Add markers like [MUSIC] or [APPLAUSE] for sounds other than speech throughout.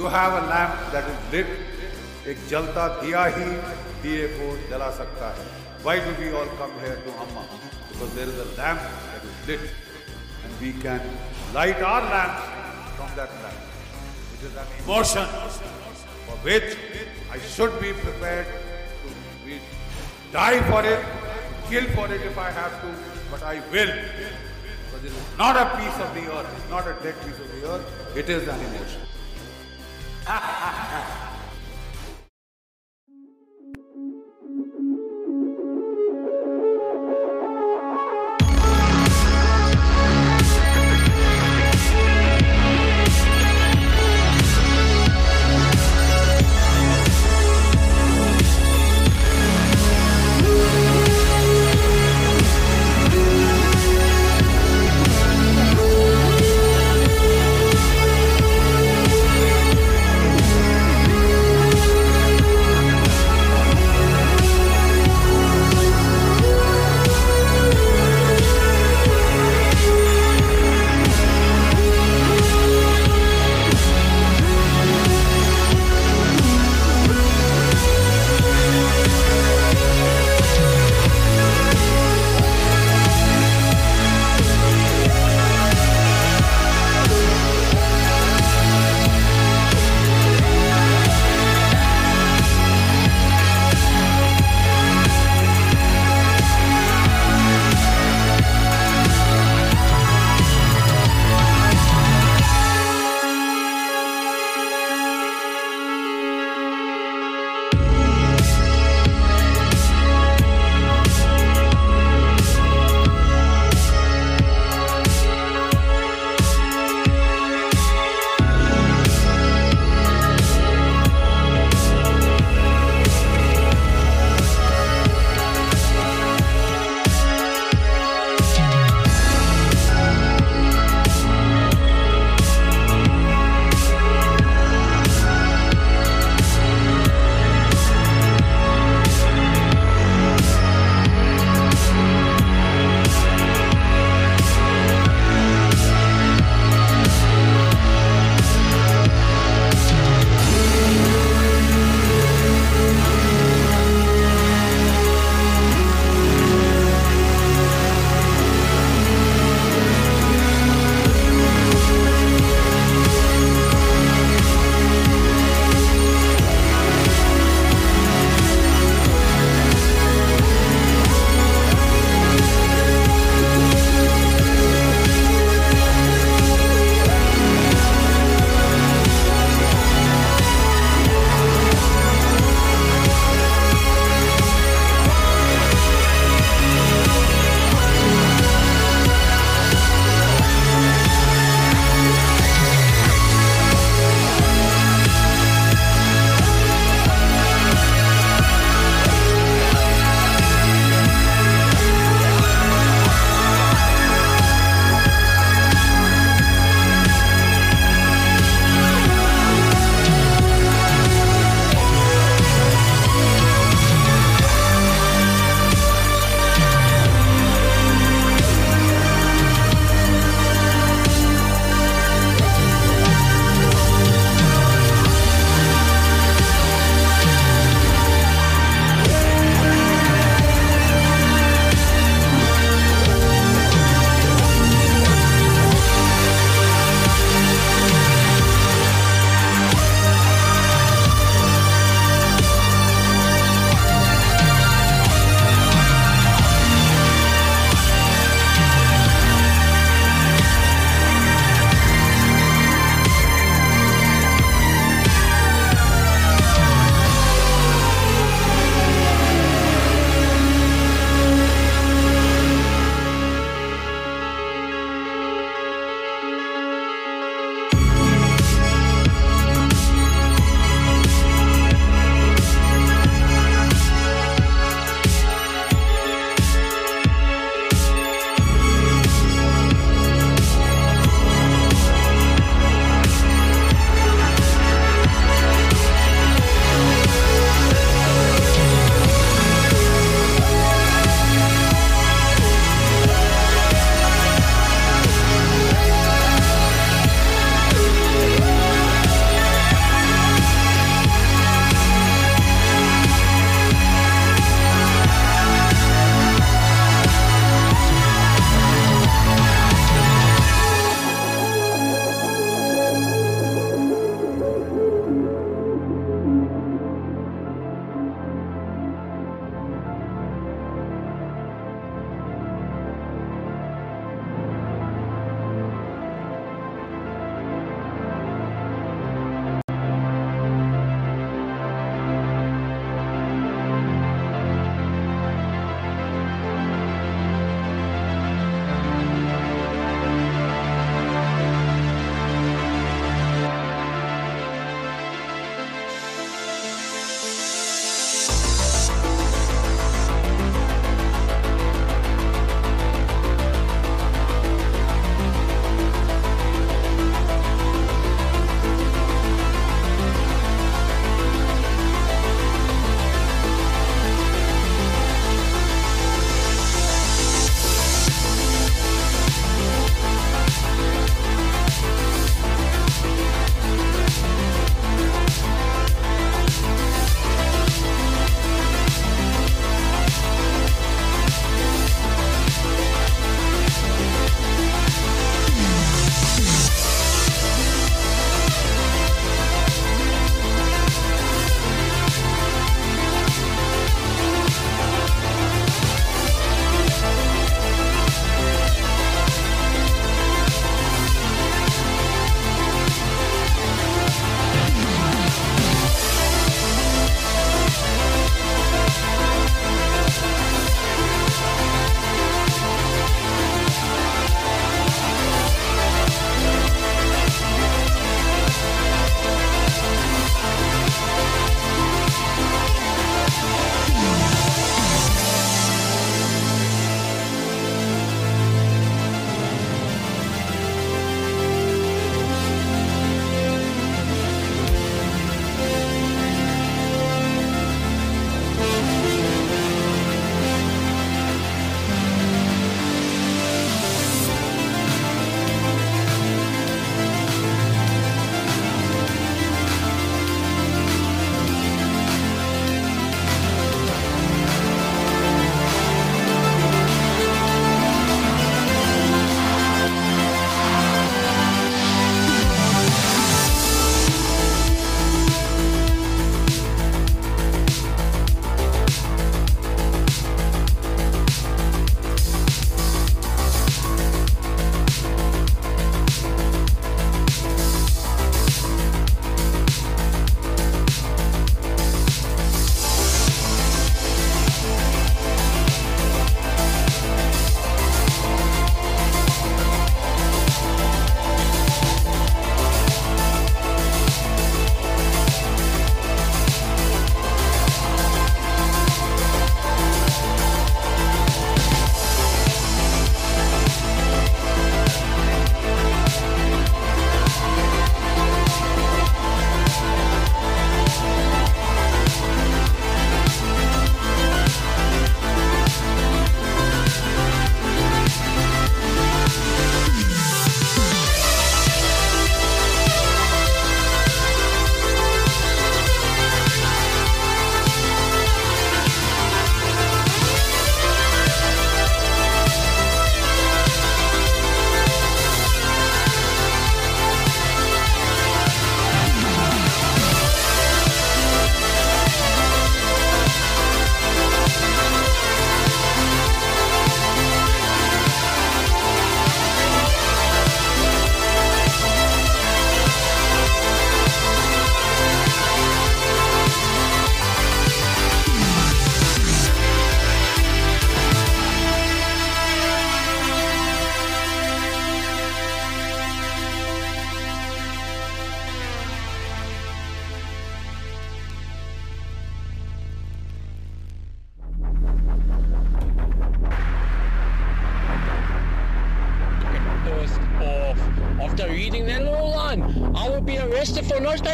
You have a lamp that is lit. एक जलता दिया ही दिए को जला सकता है Why do we all come here to Amma? Because there is a lamp that is lit and we can light our lamps from that lamp. It is an emotion for which I should be prepared to be, die for it, kill for it if I have to, but I will. Because it is not a piece of the earth, it's not a dead piece of the earth, it is an emotion. Thank [LAUGHS]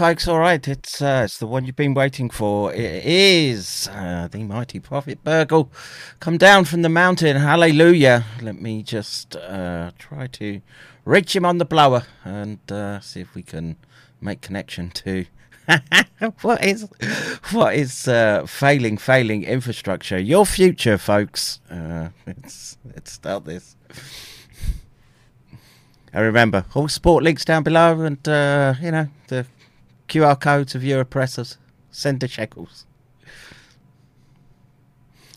Folks. All right, it's uh, it's the one you've been waiting for. It is uh, the mighty Prophet Boergle, come down from the mountain. Hallelujah! Let me just uh, try to reach him on the blower and uh, see if we can make connection to. [LAUGHS] what is what is uh, failing failing infrastructure? Your future, folks. Uh, let's let's start this. And remember, all sport links down below, and uh, you know the QR codes of your oppressors. Send the shekels.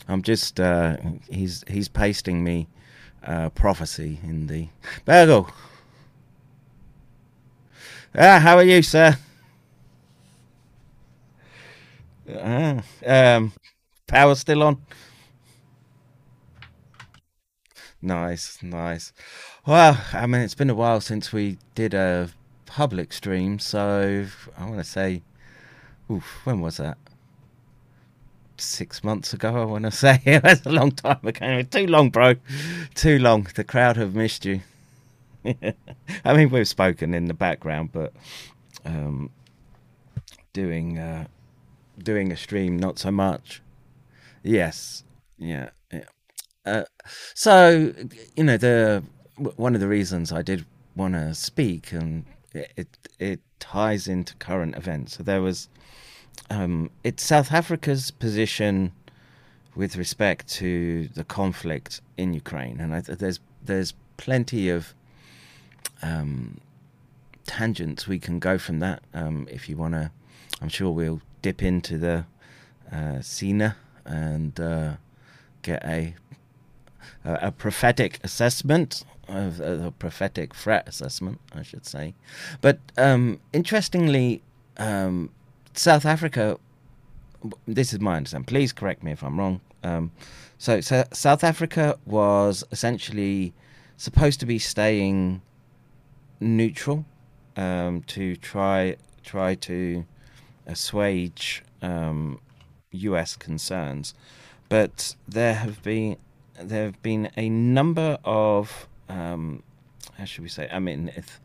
I'm just uh, he's he's pasting me uh, prophecy in the Boergle. Ah, how are you, sir? Ah, um, power still on. Nice, nice. Well, I mean, it's been a while since we did a public stream, so I want to say, oof, when was that? Six months ago, I want to [LAUGHS] say. was a long time ago. Too long, bro. Too long. The crowd have missed you. [LAUGHS] I mean, we've spoken in the background, but um, doing uh, doing a stream, not so much. Yes, yeah, yeah. Uh, so you know, the one of the reasons I did want to speak and it it ties into current events. So there was um, it's South Africa's position with respect to the conflict in Ukraine, and I, there's there's plenty of um, tangents we can go from that. Um, if you want to, I'm sure we'll dip into the uh, Sina and uh, get a a prophetic assessment of a prophetic threat assessment, I should say. But um, interestingly, um, South Africa. This is my understanding. Please correct me if I'm wrong. Um, so, so South Africa was essentially supposed to be staying neutral um, to try try to assuage U.S. Um, concerns, but there have been there have been a number of um, how should we say? I mean, if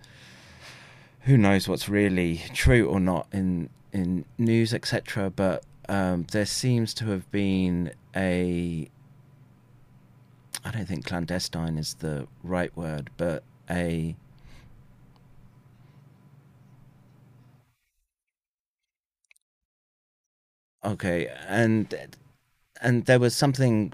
who knows what's really true or not in in news, etc. But um, there seems to have been a. I don't think clandestine is the right word, but a. Okay, and and there was something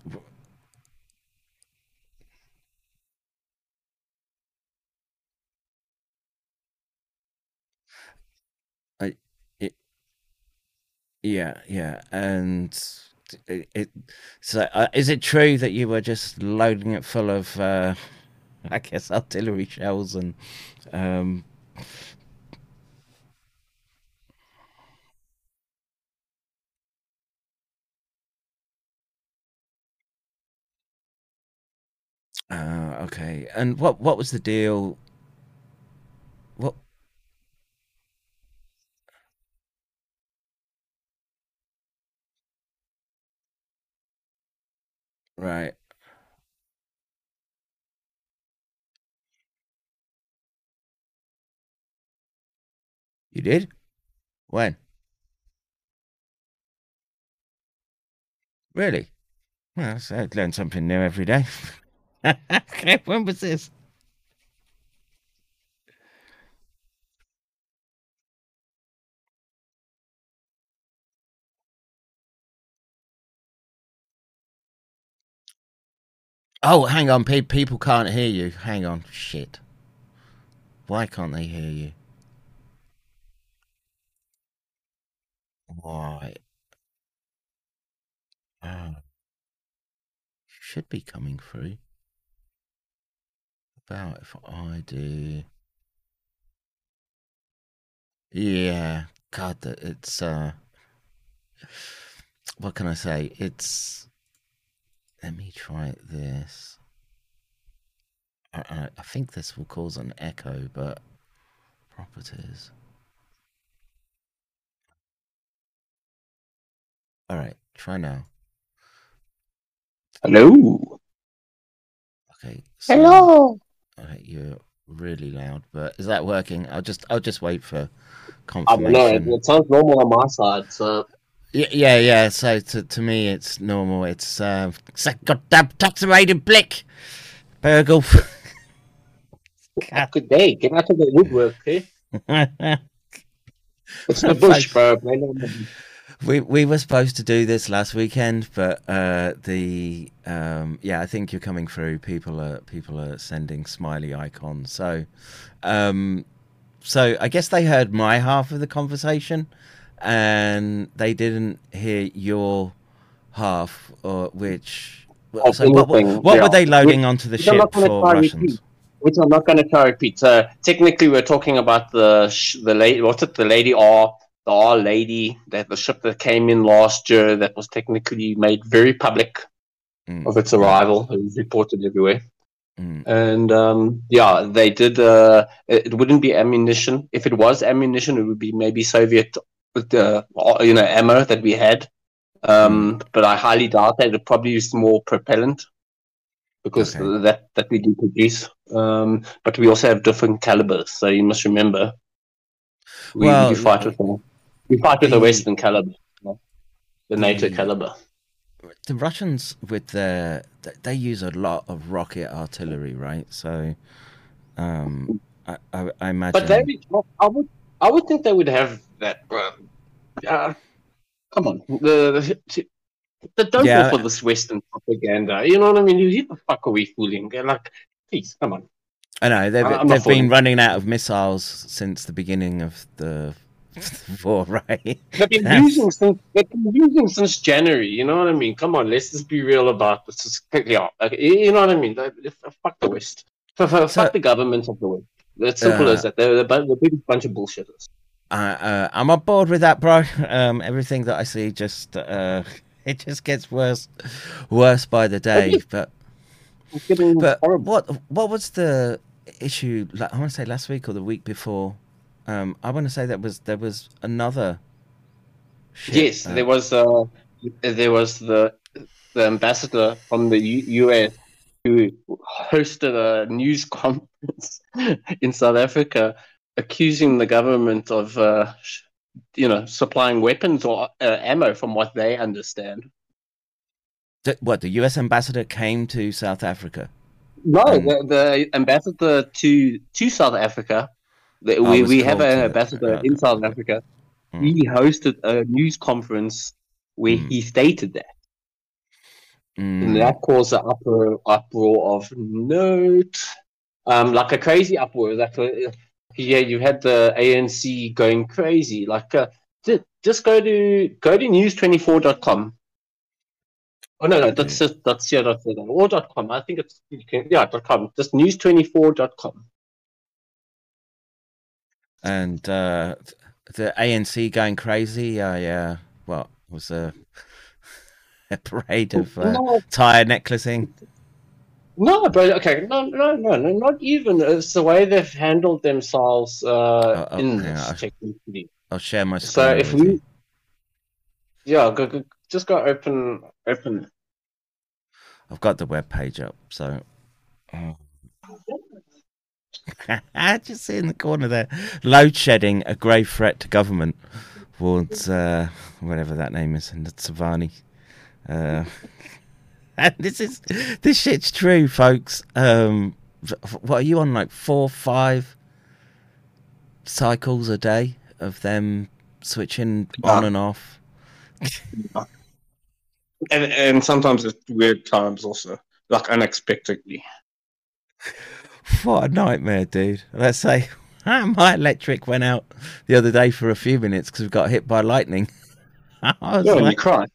I, it, yeah, yeah, and it, it so uh, is it true that you were just loading it full of, uh, [LAUGHS] I guess, artillery shells and, um, uh, okay, and what what was the deal? What right? You did? When? Really? Well, I learn something new every day. [LAUGHS] when was this? Oh, hang on, pe- people can't hear you. Hang on, shit. Why can't they hear you? Why? Oh, should be coming through. About if I do. Yeah, God, it's uh, what can I say? It's. Let me try this. I, I, I think this will cause an echo, but properties. All right, try now. Hello. Okay. So, Hello. Okay, you're really loud, but is that working? I'll just I'll just wait for confirmation. I don't know. It, it sounds normal on my side. So Yeah, yeah, yeah. So to to me, it's normal. It's uh, it's a goddamn toxicated blick. Boergle. good day. Get out of the woodwork, okay? [LAUGHS] It's the bush, bro. Man, no, no. we we were supposed to do this last weekend, but uh, the um, yeah, I think you're coming through. People are people are sending smiley icons. So, um, so I guess they heard my half of the conversation, and they didn't hear your half, or which. So what, what, what yeah. were they loading onto the ship for Russians? repeat. Which I'm not going to try repeat. So technically, we're talking about the sh- the lady. What's it? The lady R, the R lady that the ship that came in last year that was technically made very public Mm, of its arrival. It was reported everywhere. mm, And um, yeah, they did. Uh, it, it wouldn't be ammunition. If it was ammunition, it would be maybe Soviet, uh, you know, ammo that we had. Um, But I highly doubt that. It probably used more propellant because Okay. that that we do produce. Um, but we also have different calibers, so you must remember. We, Well, we fight with the, we fight with the the- Western caliber, the NATO the- caliber. the Russians with their they use a lot of rocket artillery, right? So, um, I, I, I imagine. But they, I would, I would think they would have that, bro. Uh, come on, the, the, the don't Yeah. fall for this Western propaganda. You know what I mean? Who the fuck are we fooling? They're like, please, come on. I know they've I- I'm they've been running out of missiles since the beginning of the [LAUGHS] war, right? They've been Yes. [LAUGHS] using since they've been using since January. You know what I mean? Come on, let's just be real about this. Just- Yeah, okay, you know what I mean? They- they- Fuck the West. Fuck So- the government of the West. It's simple Uh, as that. They're, they're the biggest bunch of bullshitters. Uh, uh, I'm on board with that, bro. Um, everything that I see just uh, [LAUGHS] it just gets worse, worse by the day. But but horrible. what what was the issue? la- I want to say last week or the week before. Um, I want to say that was there was another. Yes, uh, there was uh, there was the the ambassador from the U- US who hosted a news [LAUGHS] conference in South Africa, accusing the government of uh, you know, supplying weapons or uh, ammo, from what they understand. The- what the U.S. ambassador came to South Africa? No, Um, the, the ambassador to to South Africa. The, we we have an ambassador in South Africa. Hmm. He hosted a news conference where Hmm. he stated that, and Mm, that caused an uproar, uproar of note, um, like a crazy uproar. Like, uh, yeah, you had the ANC going crazy. Like, uh, just go to go to news24.com. Oh no, no, that's just that's yeah, that's it. Or dot com. I think it's you can, yeah, dot com. Just news24.com. and uh, th- the ANC going crazy. I uh, what was a, [LAUGHS] a parade of uh, No, tire necklacing. No, but okay, no, no, no, no, not even. It's the way they've handled themselves uh, Oh, oh, in this technically. I'll share my screen. So if we, you. yeah, go, go, just go open, open. I've got the web page up, so. Oh. [LAUGHS] Just see in the corner there, load shedding a grave threat to government. Wards, uh, whatever that name is, in the Savani. Uh, [LAUGHS] and [LAUGHS] this is this shit's true, folks. Um, what are you on? Like four, five cycles a day of them switching on Yeah. and off. And and sometimes at weird times also, like unexpectedly. What a nightmare, dude. Let's say [LAUGHS] my electric went out the other day for a few minutes because we got hit by lightning. [LAUGHS] I was Yeah, and you cry.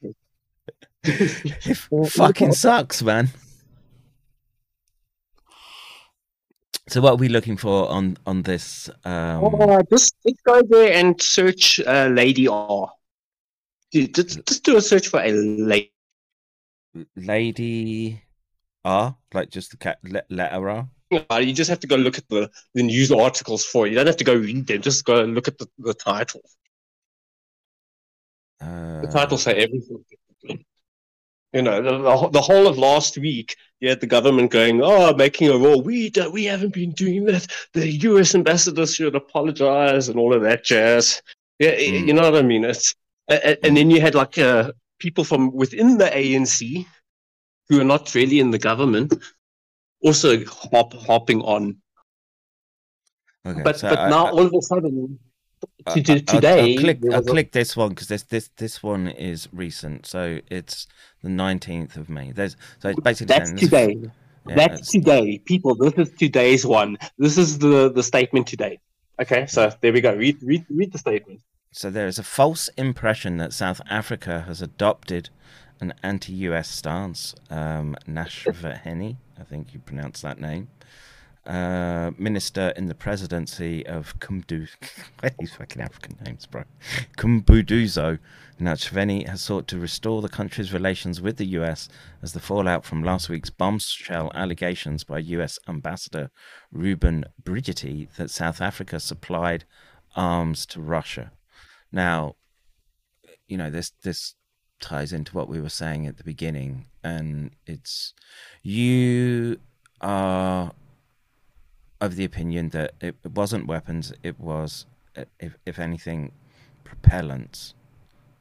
It [LAUGHS] fucking sucks, man. So, what are we looking for on on this? Um, Uh, just, just go there and search uh, Lady R. Dude, Just, just do a search for a lady. Lady R, like just the cat le- letter R. You just have to go look at the, the news articles for it. You don't have to go read them. Just go and look at the, the title. Uh, The titles say everything. You know, the, the, whole- of last week, you had the government going, "Oh, making a rule. We do, we haven't been doing that. The U.S. ambassador should apologize and all of that jazz." Yeah, Mm. you know what I mean. It's a- a- and then you had like uh, people from within the ANC who are not really in the government also hop, hopping on. okay, But so but I- now I- all of a sudden, to, today, I'll, click. I'll click this one because this this this one is recent. So it's the nineteenth of May. There's so it's basically That's today. yeah, That's today, people. This is today's one. This is the the statement today. Okay, so there we go. Read read read the statement. So there is a false impression that South Africa has adopted an anti-US stance. Um, Ntshavheni, I think you pronounce that name, uh, minister in the presidency of Kumdu. [LAUGHS] These fucking African names, bro? Kumbuduzo. Ntshavheni has sought to restore the country's relations with the US as the fallout from last week's bombshell allegations by US Ambassador Reuben Brigety that South Africa supplied arms to Russia. Now, you know this this ties into what we were saying at the beginning, and it's you are of the opinion that it, it wasn't weapons; it was, uh, if if anything, propellants.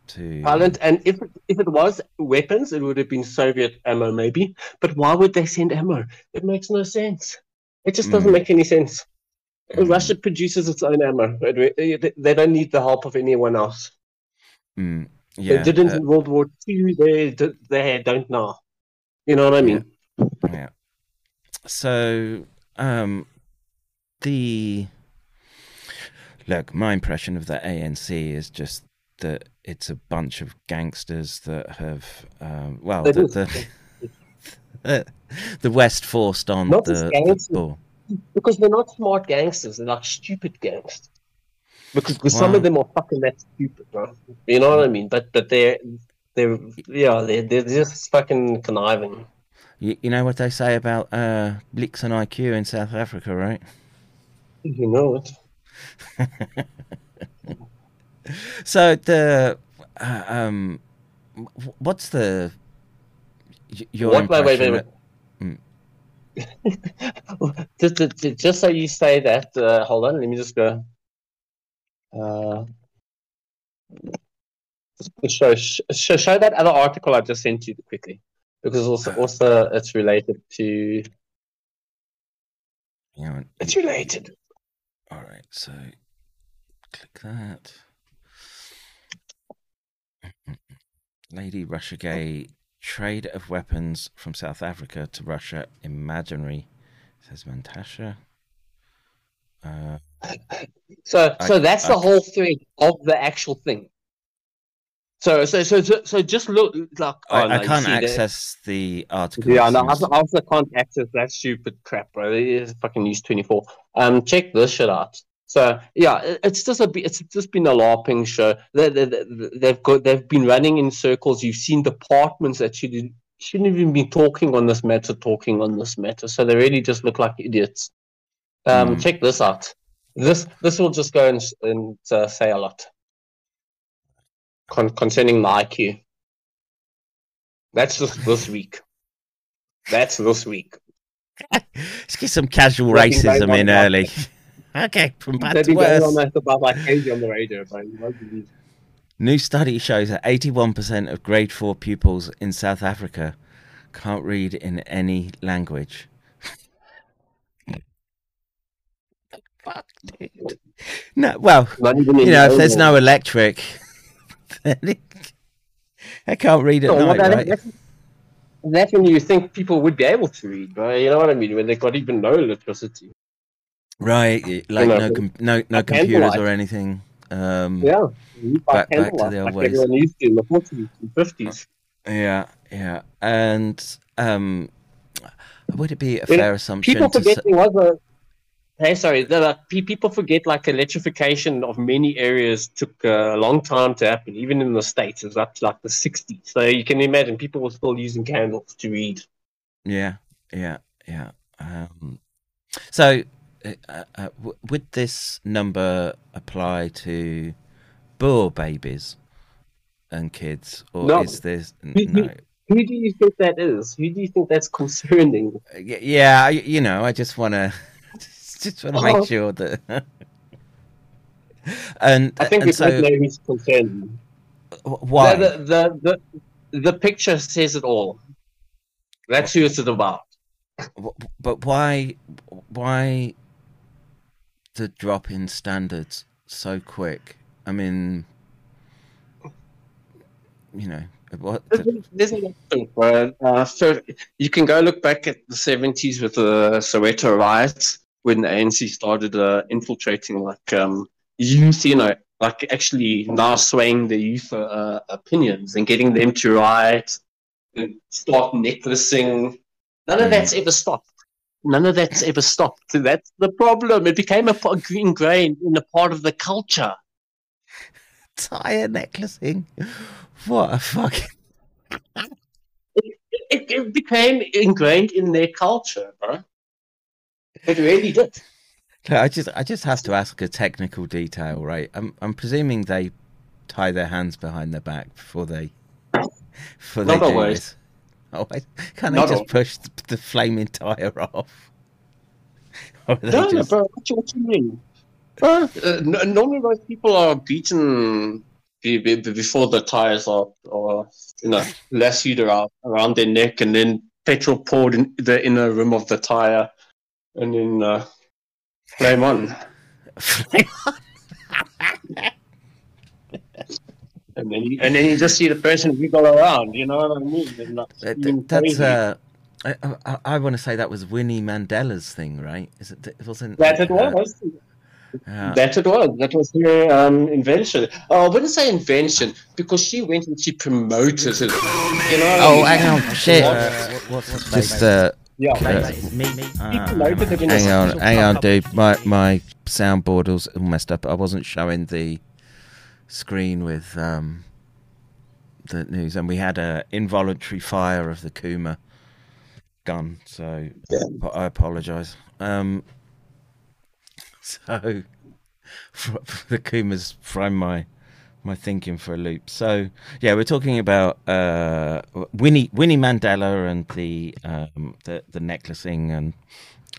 To Violent, and if if it was weapons, it would have been Soviet ammo, maybe. But why would they send ammo? It makes no sense. It just doesn't Mm. make any sense. Mm. Russia produces its own ammo. They don't need the help of anyone else. Mm, yeah, they didn't uh, in World War Two. They they don't now. You know what I mean? yeah. So, um, the look, my impression of the ANC is just that it's a bunch of gangsters that have, um, well, the, the, [LAUGHS] the West forced on Not the, just the gangsters. because they're not smart gangsters. They're like stupid gangsters. Because, because some of them are fucking that stupid, bro. You know what I mean? But but they're they're yeah they're they're just fucking conniving. You, you know what they say about uh, Blix and IQ in South Africa, right? You know it. [LAUGHS] So the uh, um, what's the your What? Wait, wait, impression? wait, wait. [LAUGHS] just, just, just so you say that, uh, hold on, let me just go. Uh, Show, show, show that other article I just sent you quickly, because also also it's related to. Yeah. It's related. All right. So click that. Lady Russiagate trade of weapons from South Africa to Russia imaginary, says Mantashe. Uh, [LAUGHS] So I- so that's I- the whole thread of the actual thing. So so so so, so just look like I, oh, I can't see that- access the article. Yeah, no, I also, I also can't access that stupid crap, bro. It is fucking use twenty four. Um, check this shit out. So yeah, it's just a be- it's just been a larping show. They, they, they, they've got they've been running in circles. You've seen departments that should shouldn't even be talking on this matter, talking on this matter. So they really just look like idiots. Um, Hmm. check this out. This this will just go and, and uh, say a lot Con- concerning the IQ. That's just this week. That's this week. Let's get some casual racism in early. [LAUGHS] okay, from bad to been going on worse. about like crazy on the radio, but you won't believe. New study shows that 81% of grade 4 pupils in South Africa can't read in any language. Fuck, [LAUGHS] dude. No, well, you know, if there's no electric, then it, I can't read it. So, well, night, that- right? that's, that's when you think people would be able to read, right? You know what I mean? When they've got even no electricity. Right, like know, no, com- no, no computers or anything. Um, Yeah. Back- back to the old like ways. everyone used to in the 40s and 50s. Yeah, yeah, and um, would it be a You fair assumption People to forget say, there was a. Hey, sorry. The, people forget like electrification of many areas took uh, a long time to happen. Even in the states, it was up to like the 60s. So you can imagine people were still using candles to read. Yeah, yeah, yeah. Um, so, uh, uh, uh, w- would this number apply to Boer babies and kids, or No. is this n- You- you- no? Who do you think that is? Who do you think that's concerning? Yeah, you know, I just want to just want to Oh. make sure that. [LAUGHS] and I think and we so, know who's why? The, the, the, the, picture says it all. That's who it's about. But why why the drop in standards so quick i mean you know what There's, a lot of. Uh, so you can go look back at the 70s with the Soweto riots when the ANC started uh, infiltrating like um, youth, you know, like actually now swaying the youth uh, opinions and getting them to riot and start necklacing. None of that's ever stopped. None of that's ever stopped. So that's the problem. It became a ingrained in a part of the culture. [LAUGHS] tire necklacing what a fucking it, it became ingrained in their culture, bro. It really did. i just i just have to ask a technical detail right i'm i'm presuming they tie their hands behind their back before they before they do always. this oh I, can't they just push the, the flaming tire off [LAUGHS] or No, just- bro. What you, what you mean? Uh, normally those people are beaten be, be, be- before the tires are, are you know, lassoed around, around their neck and then petrol poured in the inner rim of the tire and then uh, flame on. And then, you, and then you just see the person wiggle around, you know what I mean? That- that's crazy. uh, I, I, I want to say that was Winnie Mandela's thing, right? Is it? It wasn't. That it uh, was. yeah. That it was. That was her um, invention. Oh, I wouldn't say invention because she went and she promoted it. You know. oh, I mean? hang on, shit. Uh, what's his Just uh, Yeah. uh, me, me. She promoted it in hang on, hang on, dude. My my soundboard was messed up. I wasn't showing the screen with um the news, and we had a involuntary fire of the Kuma gun. So I apologise. Um, [LAUGHS] so [LAUGHS] the Kuma's thrown my my thinking for a loop. So yeah, we're talking about uh, Winnie Winnie Mandela and the um, the the necklacing and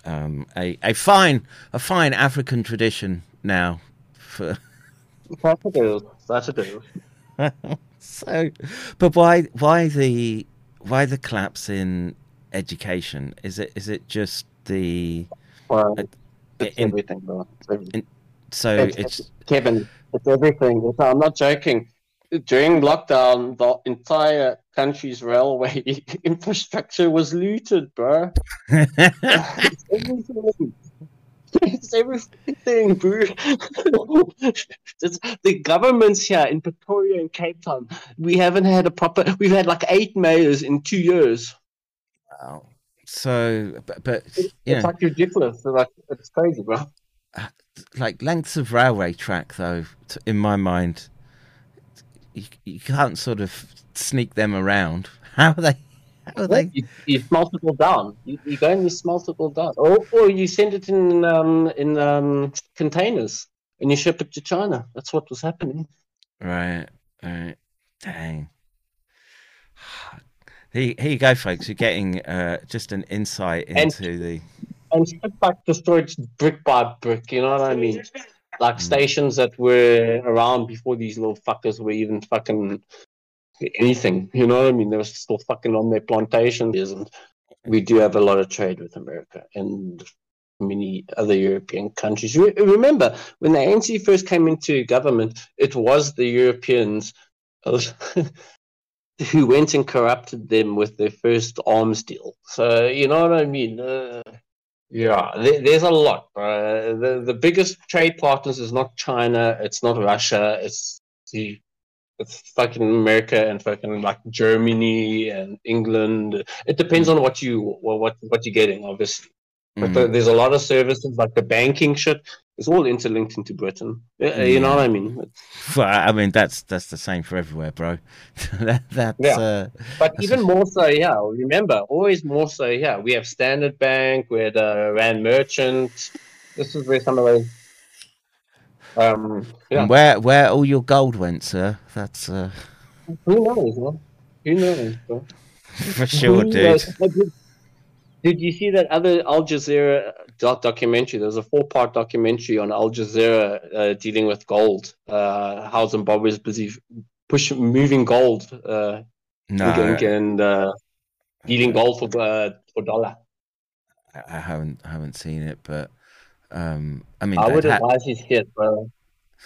um, a a fine a fine African tradition now for Crocodiles. That it is. so, but why why the why the collapse in education? Is it is it just the Well, Uh, it's in- everything, bro. It's everything. so It's- it's Kevin, it's everything. It's- I'm not joking. During lockdown, the entire country's railway [LAUGHS] infrastructure was looted, bro. [LAUGHS] It's everything. [LAUGHS] It's everything, bro. It's- the governments here in Pretoria and Cape Town, we haven't had a proper. We've had like eight mayors in two years. Wow. So, but, but you It's like ridiculous. It's like it's crazy, bro. Uh, like lengths of railway track, though, t- in my mind, you, you can't sort of sneak them around. [LAUGHS] How are they? How are they? You, you all down. You, you go and you all down, or, or you send it in um, in um, containers and you ship it to China. That's what was happening. Right, right. Dang. [SIGHS] Here, here you go, folks. You're getting uh, just an insight And- into the. And ship back destroyed brick by brick. You know what I mean? Like stations that were around before these little fuckers were even fucking anything. You know what I mean? They were still fucking on their plantations. And we do have a lot of trade with America and many other European countries. Re- Remember, when the ANC first came into government, it was the Europeans [LAUGHS] who went and corrupted them with their first arms deal. So, you know what I mean? Uh, yeah, there, there's a lot. Uh, the the biggest trade partners is not China, it's not Russia, it's the it's fucking America and fucking like Germany and England. It depends on what you what what you're getting, obviously. But Mm. the, there's a lot of services like the banking shit. It's all interlinked into Britain. Uh, You know what I mean? Well, I mean, that's that's the same for everywhere, bro. [LAUGHS] that, that's Yeah. uh, But That's even a- more so, yeah. Remember, always more so, yeah. We have Standard Bank, we had uh, Rand Merchant. This is where some of those. Um, yeah. and where where all your gold went, sir. That's uh, Who knows, man? Who knows? bro? [LAUGHS] for sure, Who dude. knows? Did, did you see that other Al Jazeera documentary? There was a four-part documentary on Al Jazeera uh, dealing with gold. Uh, how Zimbabwe is busy push moving gold uh, No, and, uh, dealing gold for uh, for dollar. I haven't I haven't seen it, but um, I mean, I they'd ha- advise you see it, bro.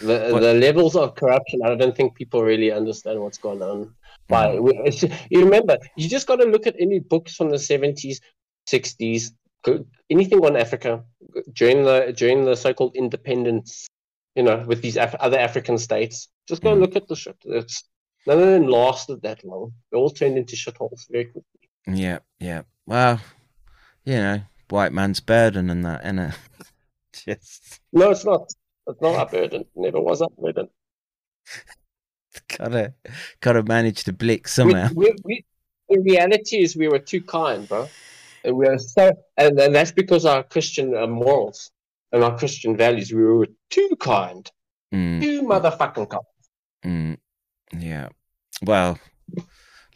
The, What- the levels of corruption, I don't think people really understand what's going on. But we- you remember, you just got to look at any books from the 70s, 60s, go- anything on Africa during the during the so-called independence, you know, with these Af- other African states. Just go Mm. look at the shit. It's, none of them lasted that long. They all turned into shitholes very quickly. yeah, yeah. Well, you know, white man's burden and that, innit? [LAUGHS] Just No, it's not. It's not our burden. Never was our burden. [LAUGHS] gotta gotta manage to blick somehow. We, we, we, the reality is we were too kind, bro. And we are so, and, and that's because our Christian uh, morals and our Christian values. We were too kind, Mm, too motherfucking kind. mm, yeah. Well,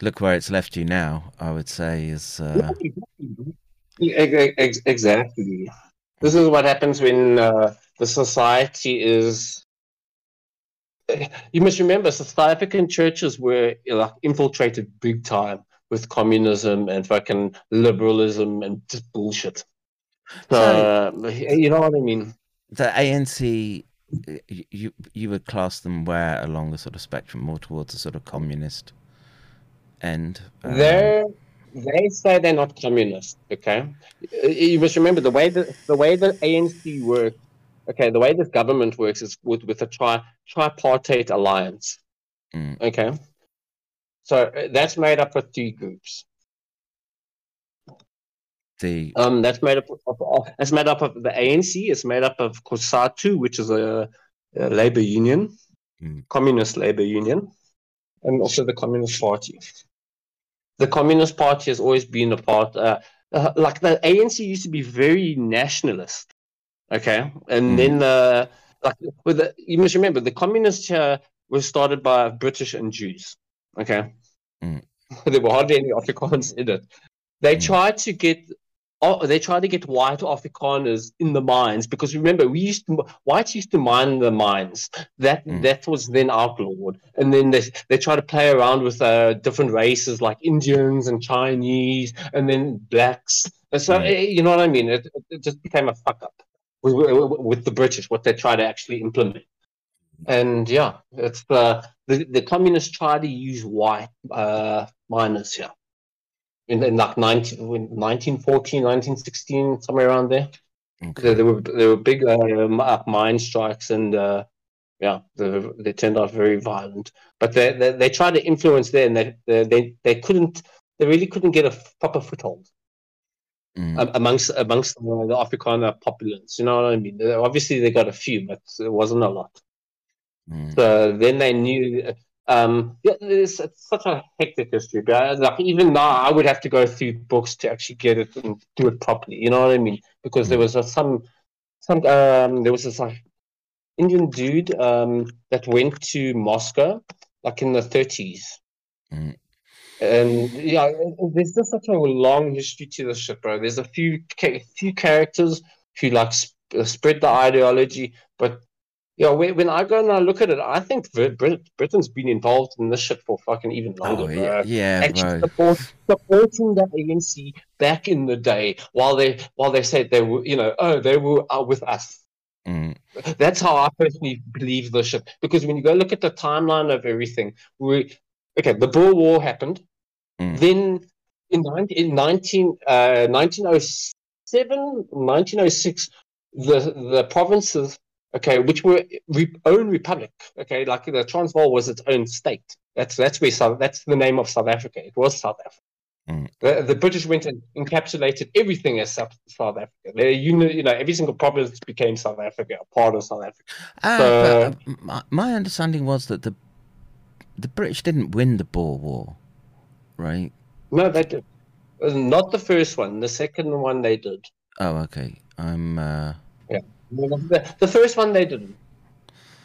look where it's left you now. I would say is uh, Yeah, ex- ex- Exactly. This is what happens when uh, the society is. You must remember, South African churches were know, infiltrated big time with communism and fucking liberalism and just bullshit. So, uh, you know what I mean? the ANC. You you would class them where along the sort of spectrum, more towards the sort of communist end. um, They're they say they're not communist. Okay, you must remember the way that the way the ANC work. Okay, the way this government works is with with a tri tripartite alliance. Mm. Okay, so uh, that's made up of three groups. the Um, that's made up of, of that's made up of the ANC. It's made up of COSATU, which is a, a labor union, Mm. communist labor union, and also the Communist Party. The Communist Party has always been a part. Uh, uh, like the ANC used to be very nationalist. Okay, and Mm. then the like with the you must remember the communists here was started by British and Jews. Okay, Mm. [LAUGHS] there were hardly any Afrikaans in it. They Mm. tried to get oh, they try to get white Afrikaners in the mines because remember we used to whites used to mine the mines. That Mm. that was then outlawed, and then they they try to play around with uh, different races like Indians and Chinese, and then blacks. And so Mm. eh, you know what I mean? It, it- it just became a fuck up with, with the British what they tried to actually implement. And yeah, it's uh, the the communists try to use white uh, miners here in, in like 19, 1914, 1916, somewhere around there. Okay. There, there were there were big uh, uh, mine strikes, and uh, yeah, they, they turned out very violent. But they they, they tried to influence there, and they, they they couldn't. They really couldn't get a proper foothold Mm. amongst amongst the, the Afrikaner populace. You know what I mean? Obviously, they got a few, but it wasn't a lot. Mm. So then they knew. Um, yeah, it's, it's such a hectic history. But like even now, I would have to go through books to actually get it and do it properly. You know what I mean? Because there was a, some, some um, there was this like Indian dude um that went to Moscow like in the thirties. Mm. And yeah, there's just such a long history to this shit, bro. There's a few ca- few characters who like sp- spread the ideology, but yeah, when, when I go and I look at it, I think Brit- Brit- Britain's been involved in this shit for fucking even longer, Oh yeah, yeah, Actually, support, supporting the ANC back in the day, while they while they said they were, you know, oh, they were uh, with us. Mm. That's how I personally believe the shit. Because when you go look at the timeline of everything, we okay, the Boer War happened. Mm. Then in, 19, in 19, uh, 1907, 1906, the, the provinces, okay, which were re- own republic, okay, like the Transvaal was its own state. That's that's where South, that's the name of South Africa. It was South Africa. Mm. The, the British went and encapsulated everything as South, South Africa. They, you know, you know, every single province became South Africa, a part of South Africa. Ah, So- but, uh, my, my understanding was that the the British didn't win the Boer War, right? No, they did. Uh, Not the first one. The second one they did. Oh, okay. I'm. Uh, The, first one they didn't.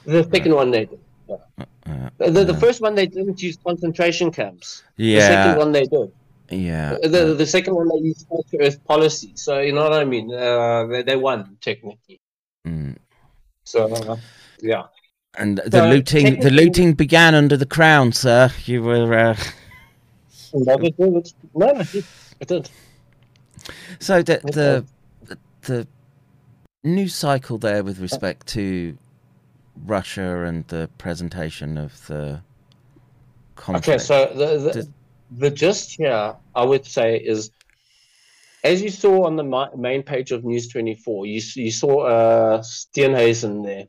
The second one they did. uh, The, the, first one they didn't use concentration camps. Yeah. The second one they did. yeah. The, the second one they used false earth policy. So you know what I mean? Uh, they, they won technically. mm. So uh, yeah. And the So, looting, the looting began under the crown, sir. You were. Uh, No, did. It did. It so the the the news cycle there with respect to Russia and the presentation of the conflict. Okay, so the the, Did- the gist here, I would say, is as you saw on the main page of News 24, you you saw uh, Steenhuisen there.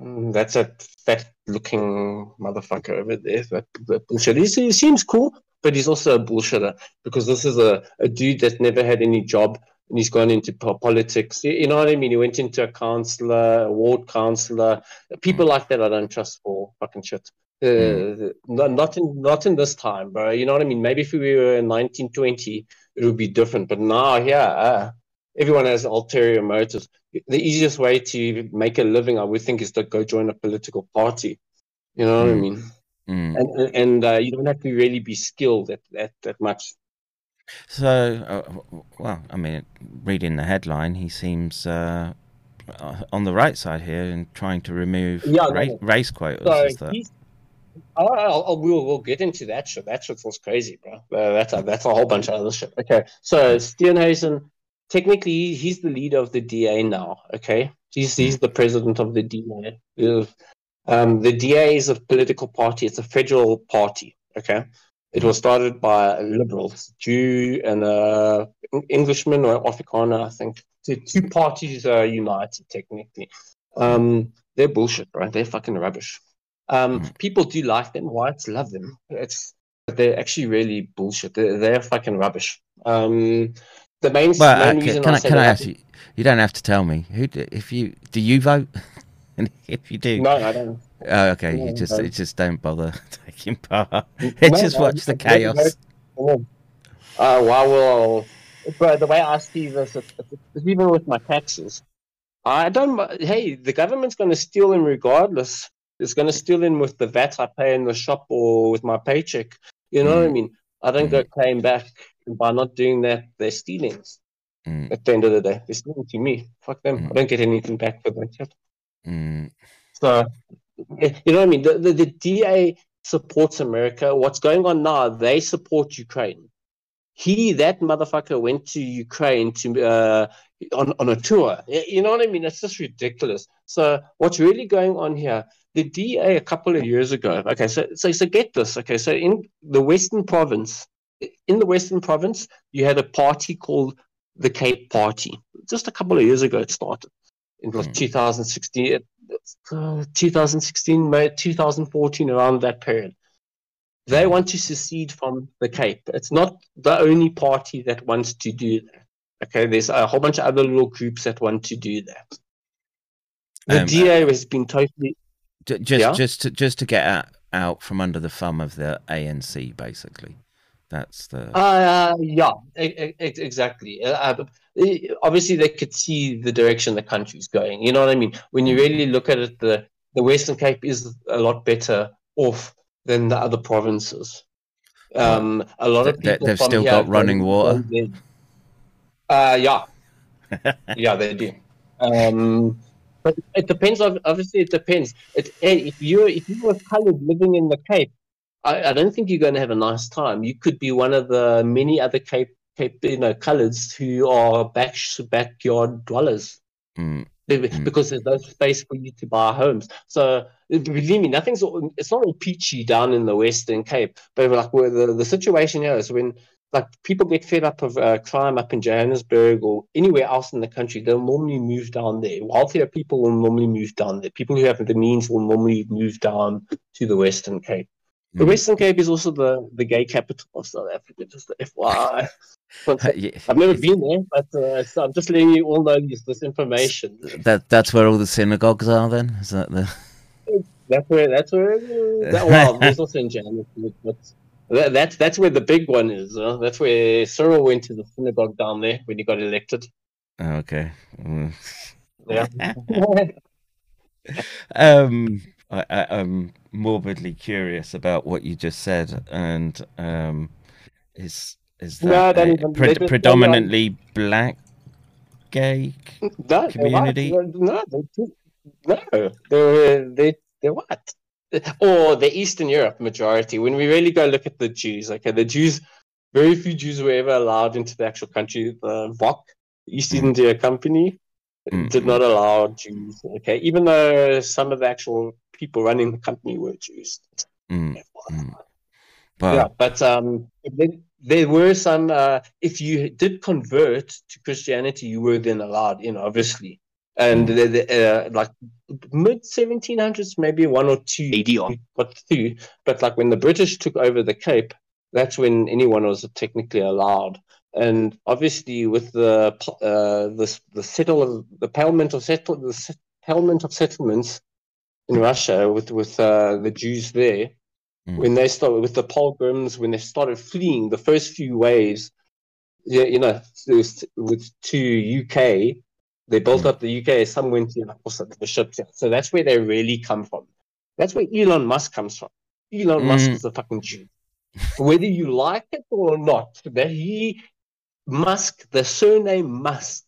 Mm, That's a fat-looking motherfucker over there. That, that bullshit. He's, he seems cool, but he's also a bullshitter because this is a, a dude that never had any job and he's gone into politics. You, know what I mean? He went into a councillor, a ward councillor. People like that I don't trust for fucking shit. Uh, not, not in not in this time, bro. You know what I mean? Maybe if we were in 1920, it would be different. But now, yeah, uh, everyone has ulterior motives. The easiest way to make a living, I would think, is to go join a political party. You know what I Mm. mean? Mm. And and uh, you don't have to really be skilled at at that much. So, uh, well, I mean, reading the headline, he seems uh, uh, on the right side here and trying to remove Yeah, ra- no. race quotas. So? I'll, I'll, we'll, we'll get into that shit. That shit was crazy, bro. Uh, that's a, that's a whole bunch of other shit. Okay, so Steenhuisen, technically, he's the leader of the DA now. Okay, he's he's the president of the DA. Uh, Um, the DA is a political party. It's a federal party. Okay, it was started by liberals, Jew and uh, Englishman or Afrikaner, I think. The two parties are united technically. Um, they're bullshit, right? They're fucking rubbish. Um, Mm. people do like them. Whites love them. It's but they're actually really bullshit. They're, they're fucking rubbish. Um, the main, Well, uh, main ca- reason can, I can I ask you? You don't have to tell me. Who? Do, if you do, you vote? [LAUGHS] And if you do, No, I don't. Oh, okay, No, you just you just don't bother [LAUGHS] taking part. No, [LAUGHS] just no, watch the I chaos. vote. Uh, well, well, but the way I see this, even with my taxes, I don't. Hey, the government's going to steal in regardless. It's going to steal in with the VAT I pay in the shop or with my paycheck. You know what I Mm. mean? I don't go claim back by not doing that. They're stealing. Mm, At the end of the day, they're still to me. Fuck them. Mm. I don't get anything back for that shit. mm, So, you know what I mean? The, the, the DA supports America. What's going on now? They support Ukraine. He, that motherfucker, went to Ukraine to uh, on on a tour. You know what I mean? It's just ridiculous. So, what's really going on here? The DA a couple of years ago. Okay, so so so get this. Okay, so in the Western Province, in the Western Province, you had a party called the Cape Party. Just a couple of years ago, it started It was Mm. 2016 uh, 2016, May 2014, around that period. They want to secede from the Cape. It's not the only party that wants to do that. Okay, there's a whole bunch of other little groups that want to do that. The Um, DA has been totally. Just Yeah? just to just to get out, out from under the thumb of the ANC, basically. That's the Uh, yeah, e- e- exactly. Uh, uh, obviously, they could see the direction the country's going. You know what I mean? When you really look at it, the, the Western Cape is a lot better off than the other provinces. Um, a lot of They- they- people they've from still got running water. Uh, yeah, [LAUGHS] yeah, they do. Um, but it depends. Obviously, it depends. It, if you if you were colored living in the Cape, I, I don't think you're going to have a nice time. You could be one of the many other Cape Cape you know coloreds who are back backyard dwellers mm, Mm. because there's no space for you to buy homes. So believe me, nothing's all, it's not all peachy down in the Western Cape. But like where the, the situation here is when like people get fed up of uh, crime up in Johannesburg or anywhere else in the country, they'll normally move down there. Wealthier people will normally move down there. People who have the means will normally move down to the Western Cape. The. Western Cape is also the, the gay capital of South Africa, just the FYI. [LAUGHS] I've never been there, but uh, so I'm just letting you all know this, this information. that that's where all the synagogues are. Then is that the That's where. That's where. That, well, [LAUGHS] there's also in Johannesburg, but that, that's that's where the big one is. Uh, that's where Cyril went to the synagogue down there when he got elected. Oh, okay? Mm. Yeah. [LAUGHS] um, I, I, I'm morbidly curious about what you just said, and um, is is that don't a pre- they just- predominantly black gay? no, they're Community? No, they, no, they're they they're what? Or the Eastern Europe majority. When we really go look at the Jews, okay, the Jews, very few Jews were ever allowed into the actual country. The VOC, East Mm. India Company, Mm, did not allow Jews. Okay, even though some of the actual people running the company were Jews. Mm, mm. But Yeah, but um, there, there were some. Uh, if you did convert to Christianity, you were then allowed in, obviously. And the, the, uh, like mid 1700s, maybe one or two AD got through. But like when the British took over the Cape, that's when anyone was technically allowed. And obviously, with the uh, the the settle the parliament of settle the of settlements in Russia with with uh, the Jews there, Mm. when they started with the pogroms, when they started fleeing, the first few waves, yeah, you know, with to UK, they built Mm. up the UK. Some went to like, also the ships. yeah. So that's where they really come from. That's where Elon Musk comes from. Elon Musk Mm. is a fucking Jew. Whether you like it or not, that he Musk, the surname Musk,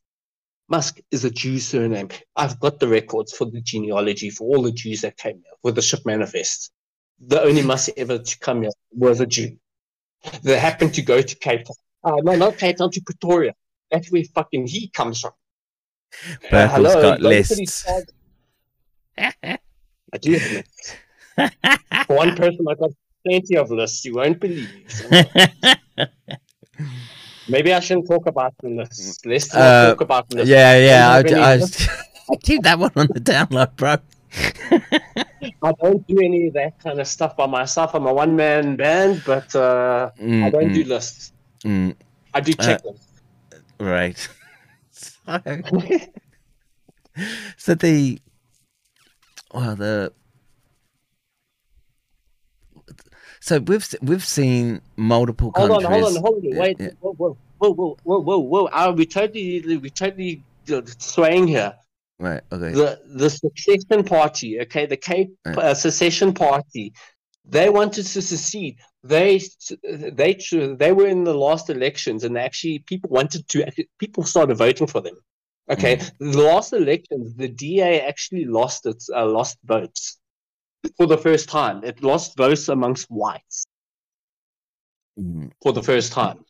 Musk is a Jew surname. I've got the records for the genealogy for all the Jews that came here with the ship manifest. The only [LAUGHS] Musk ever to come here was a Jew. They happened to go to Cape Town. Uh, no, not Cape Town, to Pretoria. That's where fucking he comes from. Uh, Boergle's got lists. I do have lists. For one person, I got plenty of lists. You won't believe. [LAUGHS] Maybe I shouldn't talk about the lists. Let's Uh, talk about lists. yeah, yeah. I, Don't I, any [LAUGHS] I keep that one on the download, bro. I don't do any of that kind of stuff by myself. I'm a one man band, but uh, I Mm, don't do mm, lists. mm, I do Uh, checklists. right. So, [LAUGHS] so the well the so we've we've seen multiple hold on, countries. hold on, hold on. Yeah, Wait, yeah. whoa, whoa, whoa, whoa, whoa, whoa, whoa. We totally, we totally uh, swaying here? Right. Okay. the the secession party okay the cape Right. uh, secession party they wanted to secede they they they were in the last elections, and actually people wanted to people started voting for them. Okay, mm. the last elections, the DA actually lost its uh, lost votes for the first time. It lost votes amongst whites mm. for the first time.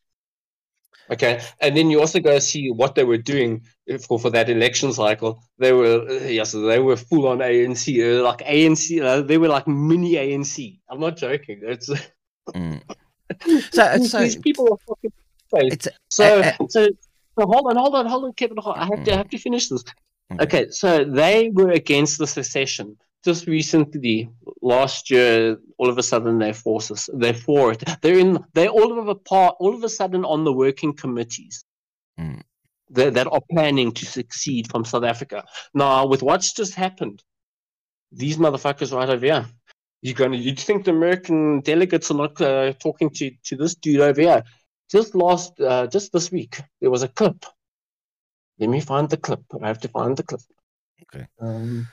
Okay, and then you also go see what they were doing for, for that election cycle. They were yes, they were full on ANC, like ANC. They were like mini ANC. I'm not joking. It's mm. [LAUGHS] so, so these people are fucking crazy. So, uh, uh, so so hold on, hold on, hold on, Kevin. I have to I have to finish this. Mm. Okay, so they were against the secession just recently, last year, all of a sudden they're forces. They're for it. They're in. They're all of a part. All of a sudden on the working committees mm. that, that are planning to succeed from South Africa. Now, with what's just happened, these motherfuckers right over here. You're gonna. You'd think the American delegates are not uh, talking to to this dude over here. Just last, uh, just this week, there was a clip. Let me find the clip. I have to find the clip. Okay. Um,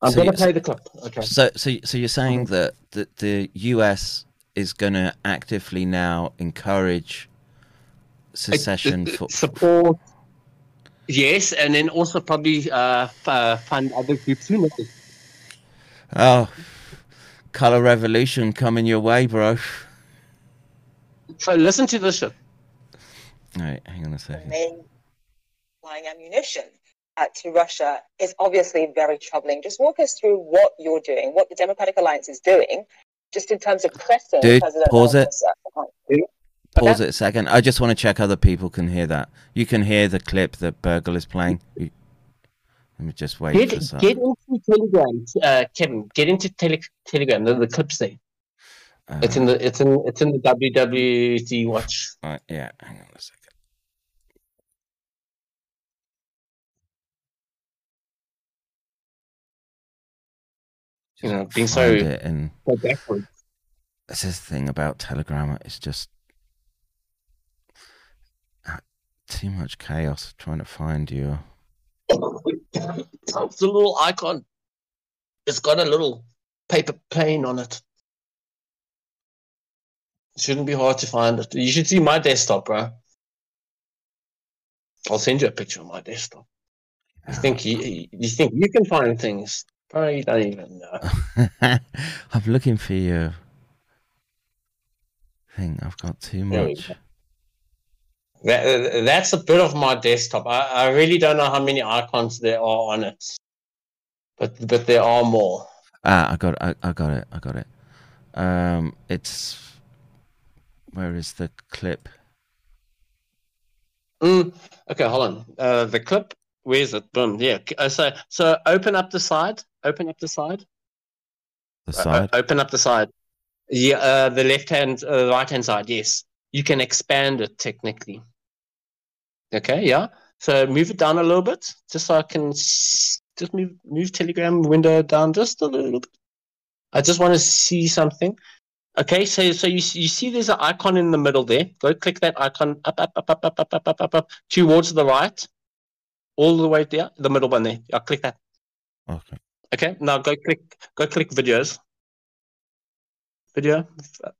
I'm so going to play the clip. Okay. So, so, so you're saying that, that the US is going to actively now encourage secession uh, for support. Yes, and then also probably uh, fund other groups. Oh, color revolution coming your way, bro. So listen to this shit. All right, hang on a second. Men buying ammunition uh, to Russia is obviously very troubling. Just walk us through what you're doing, what the Democratic Alliance is doing, just in terms of pressing Dude, President pause it. Pause it a second. I just want to check other people can hear that. You can hear the clip that Boergle is playing. let me just wait get, for. Get into Telegram, uh, Kevin. Get into tele- Telegram. The, the clip's there. Uh, it's in the it's in it's in the WWD watch. Uh, yeah, hang on a second. You know, being so, and so backwards. This is the thing about Telegram. It's just uh, too much chaos trying to find you. it's a little icon. It's got a little paper plane on it. It shouldn't be hard to find it. You should see my desktop, bro. I'll send you a picture of my desktop. You think you, you think you can find things? I don't even know. [LAUGHS] I'm looking for you. I think I've got too much. That, that's a bit of my desktop. I, I really don't know how many icons there are on it, but but there are more. Ah, I got it. I, I got it. I got it. Um, it's where is the clip? Mm, okay, hold on. Uh, the clip. Where's it? Boom. Yeah. Uh, so so open up the side open up the side. The side. Uh, open up the side. Yeah, uh, the left hand, uh, right hand side. Yes, you can expand it technically. Okay, yeah. So move it down a little bit, just so I can s- just move move Telegram window down just a little bit. I just want to see something. Okay, so so you you see there's an icon in the middle there. Go click that icon up up up up up up up up up, up towards the right, all the way there, the middle one there. I'll click that. Okay. Okay, now go click go click videos. Video,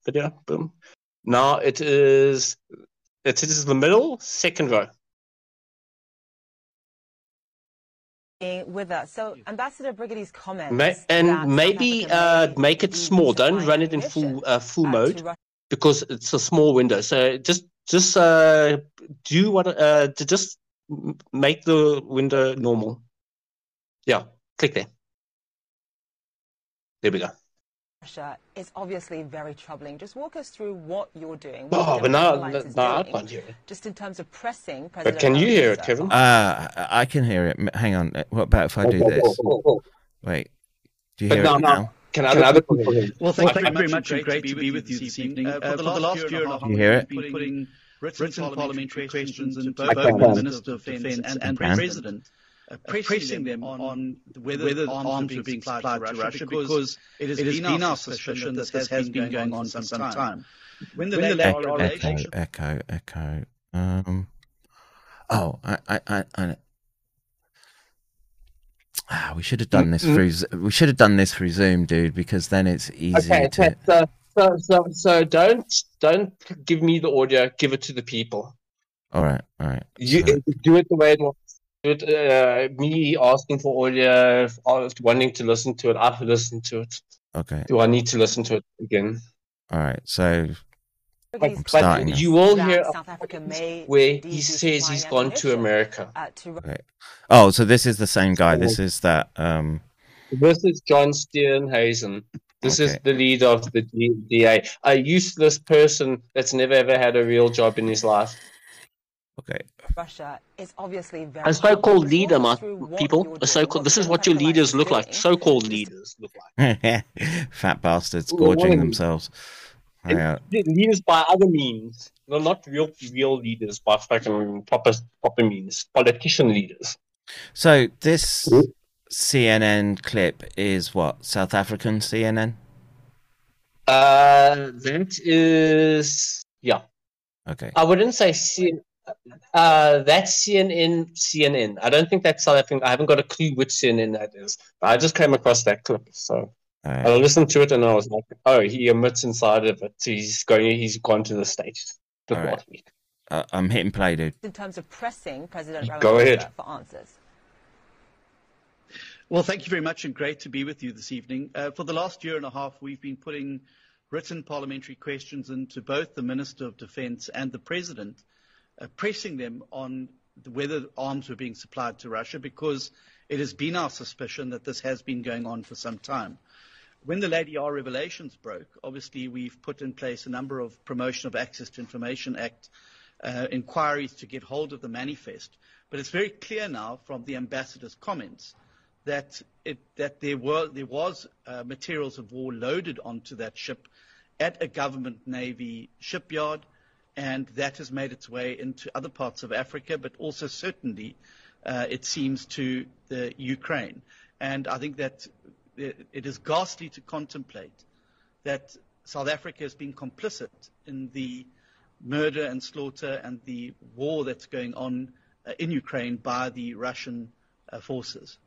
video, boom. Now it is it is the middle second row. With us, so Ambassador Brigety's comments, Ma- and maybe uh, make it small. Don't run it in full uh, full mode because it's a small window. So just just uh, do what uh, to just make the window normal. Yeah, click there. There we go. Russia is obviously very troubling. Just walk us through what you're doing. What oh, but now, now I can't hear it. Just in terms of pressing President But can you hear it, Kevin? Uh, I can hear it. Hang on. What about if I do this? Wait. Do you hear it now? Can other people hear Well, thank, you very much. Great, great to be with you this evening. Uh, for, the last year and a half, you hear it? been putting written parliamentary questions and both the Minister of Defence and, and President uh, pressing, pressing them on, on whether, whether arms, arms were being supplied to Russia, Russia because, it has, it has been our suspicion that this has been going on for some time. When the, when the echo, echo, echo, echo. Um, oh, I, I, I, I Ah, we should have done this through. We should have done this through Zoom, dude, because then it's easier okay, to. So, So, so, so don't don't give me the audio. Give it to the people. All right, all right. You So- do it the way it was. Do it, uh, me asking for audio, uh, wanting to listen to it. I've listened to it. okay, Do I need to listen to it again? all right. So But, I'm but now. you will hear South Africa may where he says he's gone to America. uh, to okay. Oh, so this is the same guy. This is that. Um. This is John Steenhuisen. This is the leader of the D- DA, a useless person that's never ever had a real job in his life. Okay. Russia is obviously very. A so-called Walk leader, my people. A so-called. This is what your leaders look like. So-called leaders look like. Fat bastards gorging themselves. Yeah. Leaders by other means. No, not real, real leaders by fucking proper, proper means. Politician leaders. So this CNN clip is what South African CNN. Uh, that is, yeah. Okay. I wouldn't say CNN. Uh, that's CNN. CNN. I don't think that's South African. I haven't got a clue which CNN that is. But I just came across that clip, so All I listened to it and I was like, "Oh, he admits inside of it. He's going. He's gone to the states just All right. last week." Uh, I'm hitting play, dude. In terms of pressing President Go Ramaphosa ahead. for answers. Well, thank you very much and great to be with you this evening. Uh, for the last year and a half, we've been putting written parliamentary questions into both the Minister of Defense and the President, uh, pressing them on whether arms were being supplied to Russia because it has been our suspicion that this has been going on for some time. When the Lady R revelations broke, obviously we've put in place a number of Promotion of Access to Information Act uh, inquiries to get hold of the manifest. But it's very clear now from the ambassador's comments that it, that there were there was uh, materials of war loaded onto that ship at a government navy shipyard, and that has made its way into other parts of Africa, but also certainly uh, it seems to the Ukraine. And I think that it is ghastly to contemplate that South Africa has been complicit in the murder and slaughter and the war that's going on uh, in Ukraine by the Russian uh, forces.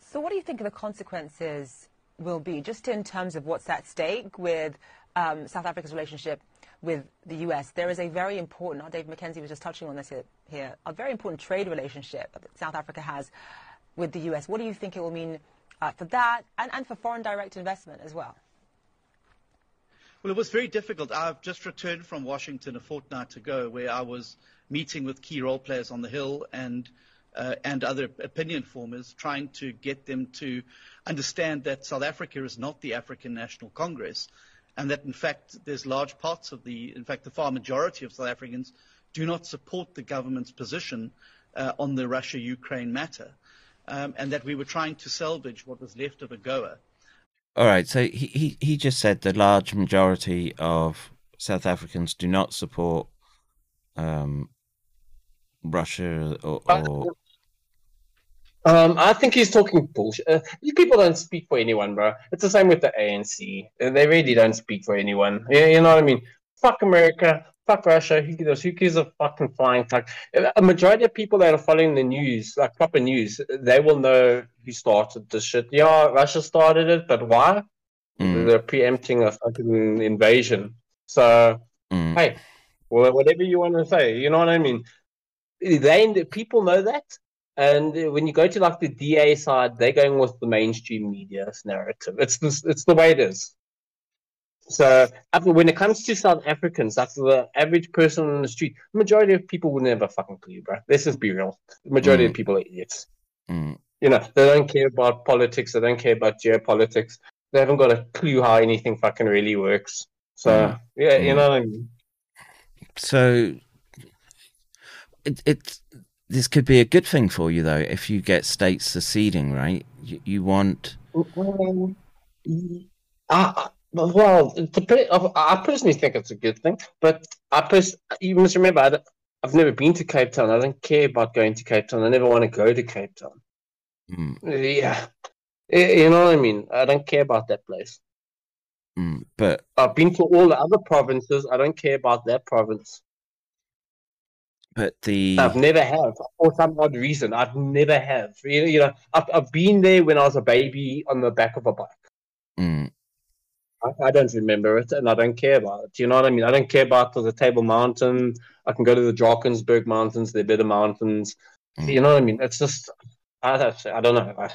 So, what do you think the consequences will be, just in terms of what's at stake with um, South Africa's relationship with the US? There is a very important, Dave McKenzie was just touching on this here, here, a very important trade relationship that South Africa has with the US. What do you think it will mean uh, for that and, and for foreign direct investment as well? Well, it was very difficult. I've just returned from Washington a fortnight ago, where I was meeting with key role players on the Hill and uh, and other opinion formers, trying to get them to understand that South Africa is not the African National Congress, and that in fact there's large parts of the, in fact, the far majority of South Africans do not support the government's position uh, on the Russia-Ukraine matter, um, and that we were trying to salvage what was left of AGOA. All right. So he, he, he just said the large majority of South Africans do not support um, Russia or, or Um, I think he's talking bullshit. Uh, these people don't speak for anyone, bro. It's the same with the ANC. Uh, They really don't speak for anyone. You, you know what I mean? Fuck America. Fuck Russia. Who gives, who gives a fucking flying fuck? A majority of people that are following the news, like proper news, they will know who started this shit. Yeah, Russia started it, but why? Mm, They're preempting a fucking invasion. So, mm, hey, well, whatever you want to say, you know what I mean? They people know that, and when you go to like the DA side, they're going with the mainstream media's narrative. It's this, it's the way it is. So when it comes to South Africans, like the average person on the street, the majority of people would never fucking clue, bro. Let's just be real. The majority of Mm. people are idiots. mm. You know, they don't care about politics. They don't care about geopolitics. They haven't got a clue how anything fucking really works. So Mm. yeah, you Mm. know what I mean. So it, it's this could be a good thing for you though if you get states seceding, right? You, you want Um, I, I- well, put, I personally think it's a good thing, but I pers- you must remember I, i've never been to Cape Town. I don't care about going to Cape Town. I never want to go to Cape Town. mm, Yeah, you know what I mean. I don't care about that place. mm, but I've been to all the other provinces. I don't care about that province. But the I've never have for some odd reason. I've never have. You know, you know I've, I've been there when I was a baby on the back of a bike. mm, I, I, don't remember it, and I don't care about it. You know what I mean? I don't care about the, the Table Mountain. I can go to the Drakensberg Mountains. They're better mountains. Mm. You know what I mean? It's just I don't, I don't know. I,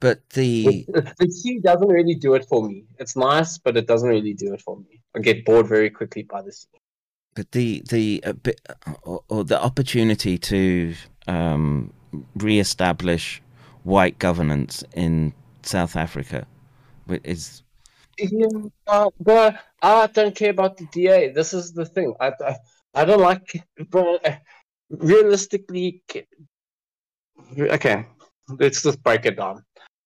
but the [LAUGHS] the sea doesn't really do it for me. It's nice, but it doesn't really do it for me. I get bored very quickly by the sea. But the the bit, or, or, the opportunity to um, re-establish white governance in South Africa is. Yeah, uh, I don't care about the DA. This is the thing. I I, I don't like. Uh, realistically, okay, let's just break it down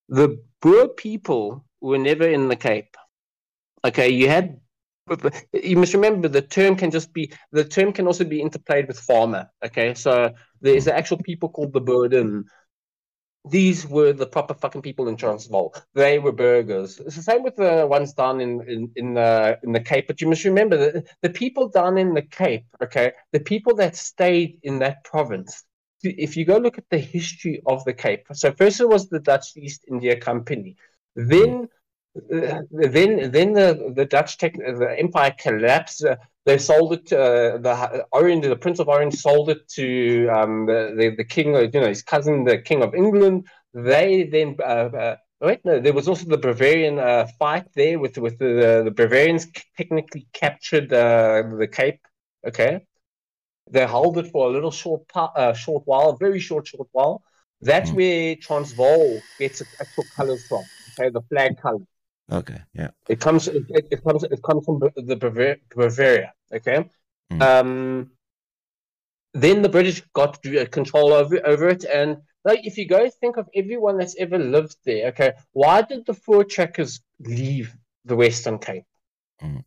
the Boer people were never in the Cape. Okay, you had you must remember the term can just be the term can also be interplayed with farmer. Okay, so there's the actual people called the Burden. These were the proper fucking people in Transvaal. They were burghers. It's the same with the ones down in in in the in the Cape. But you must remember that the people down in the Cape, okay, the people that stayed in that province, if you go look at the history of the Cape, so first it was the Dutch East India Company, then uh, then then the the Dutch tech, the empire collapsed. Uh, they sold it. Uh, the Orange, the Prince of Orange, sold it to um, the, the, the king, you know, his cousin, the King of England. They then. Uh, uh, wait, no. There was also the Batavian uh, fight there with with the the Batavians technically captured the Cape. Okay, they held it for a little short uh, short while, very short, short while. That's mm. where Transvaal gets its actual colors from. Okay, the flag color. Okay, yeah. It comes. It, it comes. It comes from the Batavia. Okay. Mm. Um. Then the British got control over over it, and like if you go think of everyone that's ever lived there, okay, why did the four Voortrekkers leave the Western Cape? Mm.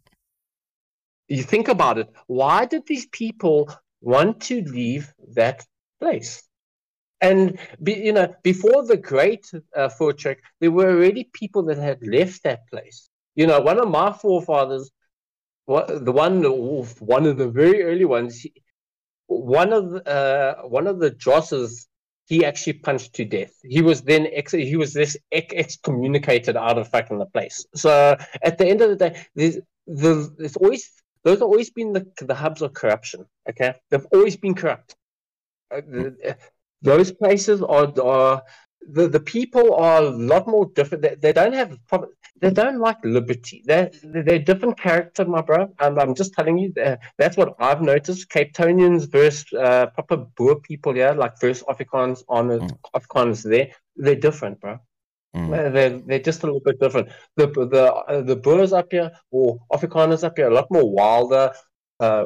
You think about it. Why did these people want to leave that place. And be, you know, before the great uh, Voortrek, there were already people that had left that place. You know, one of my forefathers, the one, one of the very early ones, one of the, uh, one of the Josses, he actually punched to death. He was then ex- he was this excommunicated out of fucking the place. So at the end of the day, there's the there's always those have always been the, the hubs of corruption. Okay, they've always been corrupt. Uh, those places are, are the, the people are a lot more different. They, they don't have they don't like liberty. They're they're different character, my bro. And I'm just telling you that that's what I've noticed. Cape Townians versus uh, proper Boer people, yeah, like versus Afrikaans on mm. Afrikaans there. They're different, bro. Mm. They're, they're just a little bit different. The the uh, the Boers up here or Afrikaners up here are a lot more wilder. Uh,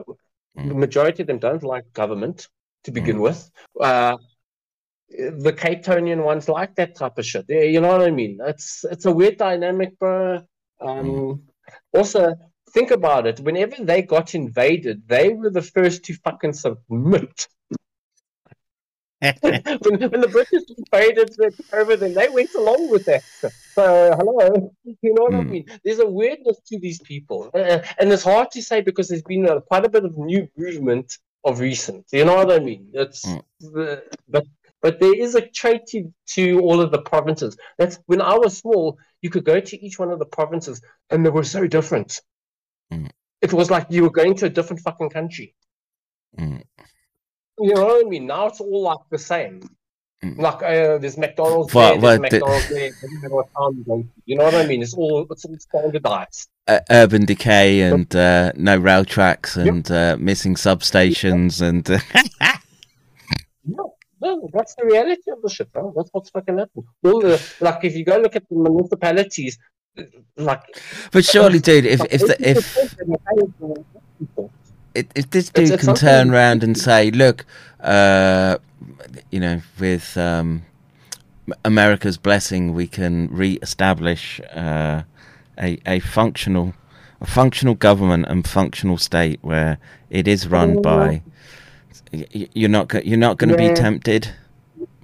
mm. The majority of them don't like government to begin mm. with. Uh, the Cape Townian ones like that type of shit. You know what I mean? It's it's a weird dynamic, bro. Um, mm. Also, think about it. Whenever they got invaded, they were the first to fucking submit [LAUGHS] when, when, the British invaded over them, they went along with that. So, hello, [LAUGHS] you know what mm. I mean? There's a weirdness to these people, uh, and it's hard to say because there's been a, quite a bit of new movement of recent. You know what I mean? It's mm. but but there is a trait to, to all of the provinces. That's when I was small, you could go to each one of the provinces, and they were so different. Mm. It was like you were going to a different fucking country. Hmm. You know what I mean? Now it's all like the same. Mm. Like uh, there's McDonald's what, there, there's McDonald's the... there. You know what I mean? It's all it's all standardized. Uh, urban decay and uh, no rail tracks and yep. Uh, missing substations and. [LAUGHS] Uh, no, no, that's the reality of the shit, bro. That's what's fucking happening. All the, like, if you go look at the municipalities, like. But surely, dude, if if the, if if this dude it's, can turn around and say, "Look, uh, you know, with um, America's blessing, we can re-establish uh, a a functional a functional government and functional state where it is run by." You're not you're not going to be tempted.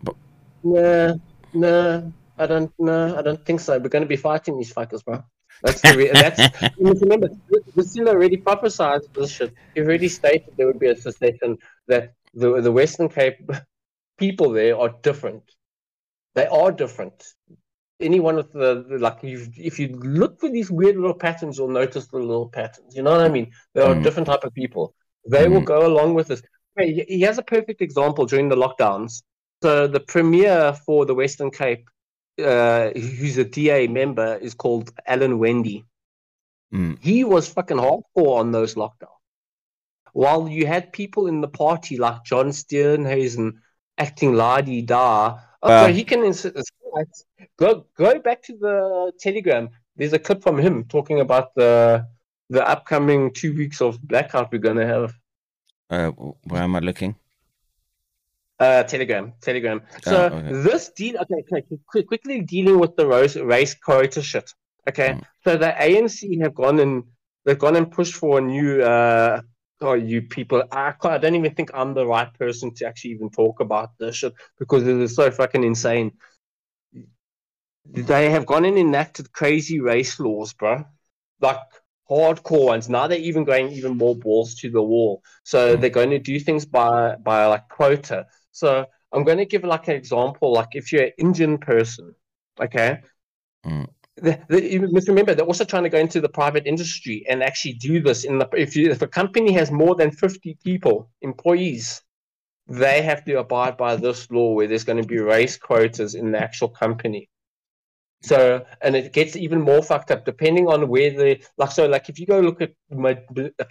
But... No, no, I don't. No, I don't think so. We're going to be fighting these fuckers, bro. That's the re- [LAUGHS] that's remember Brazil already prophesied this shit. He already stated there would be a secession that the the Western Cape people there are different. They are different. anyone with the, the like, if you look for these weird little patterns, you'll notice the little patterns. You know what I mean? There are Mm. different type of people. They will Mm. go along with this. He- has a perfect example during the lockdowns. So the premier for the Western Cape, uh, who's a DA member, is called Alan Winde. Mm. He was fucking hardcore on those lockdowns. While you had people in the party like John Steenhuisen acting la di da, oh, so he can ins- go go back to the Telegram. There's a clip from him talking about the the upcoming two weeks of blackout we're gonna have. Uh, where am I looking? Uh, Telegram, Telegram. So Oh, okay. this deal, okay, okay, quick, quickly dealing with the race, race quota shit. Okay, Mm. so the ANC have gone and they've gone and pushed for a new. Uh, oh, you people! I, I don't even think I'm the right person to actually even talk about this shit because it is so fucking insane. They have gone and enacted crazy race laws, bro. Like hardcore ones. Now they're even going even more balls to the wall. So Mm. they're going to do things by by like quota. So I'm going to give like an example. Like if you're an Indian person, okay, Mm. the, the, you must remember they're also trying to go into the private industry and actually do this in the if you if a company has more than 50 people employees they have to abide by this law where there's going to be race quotas in the actual company so and it gets even more fucked up depending on where the like so like if you go look at like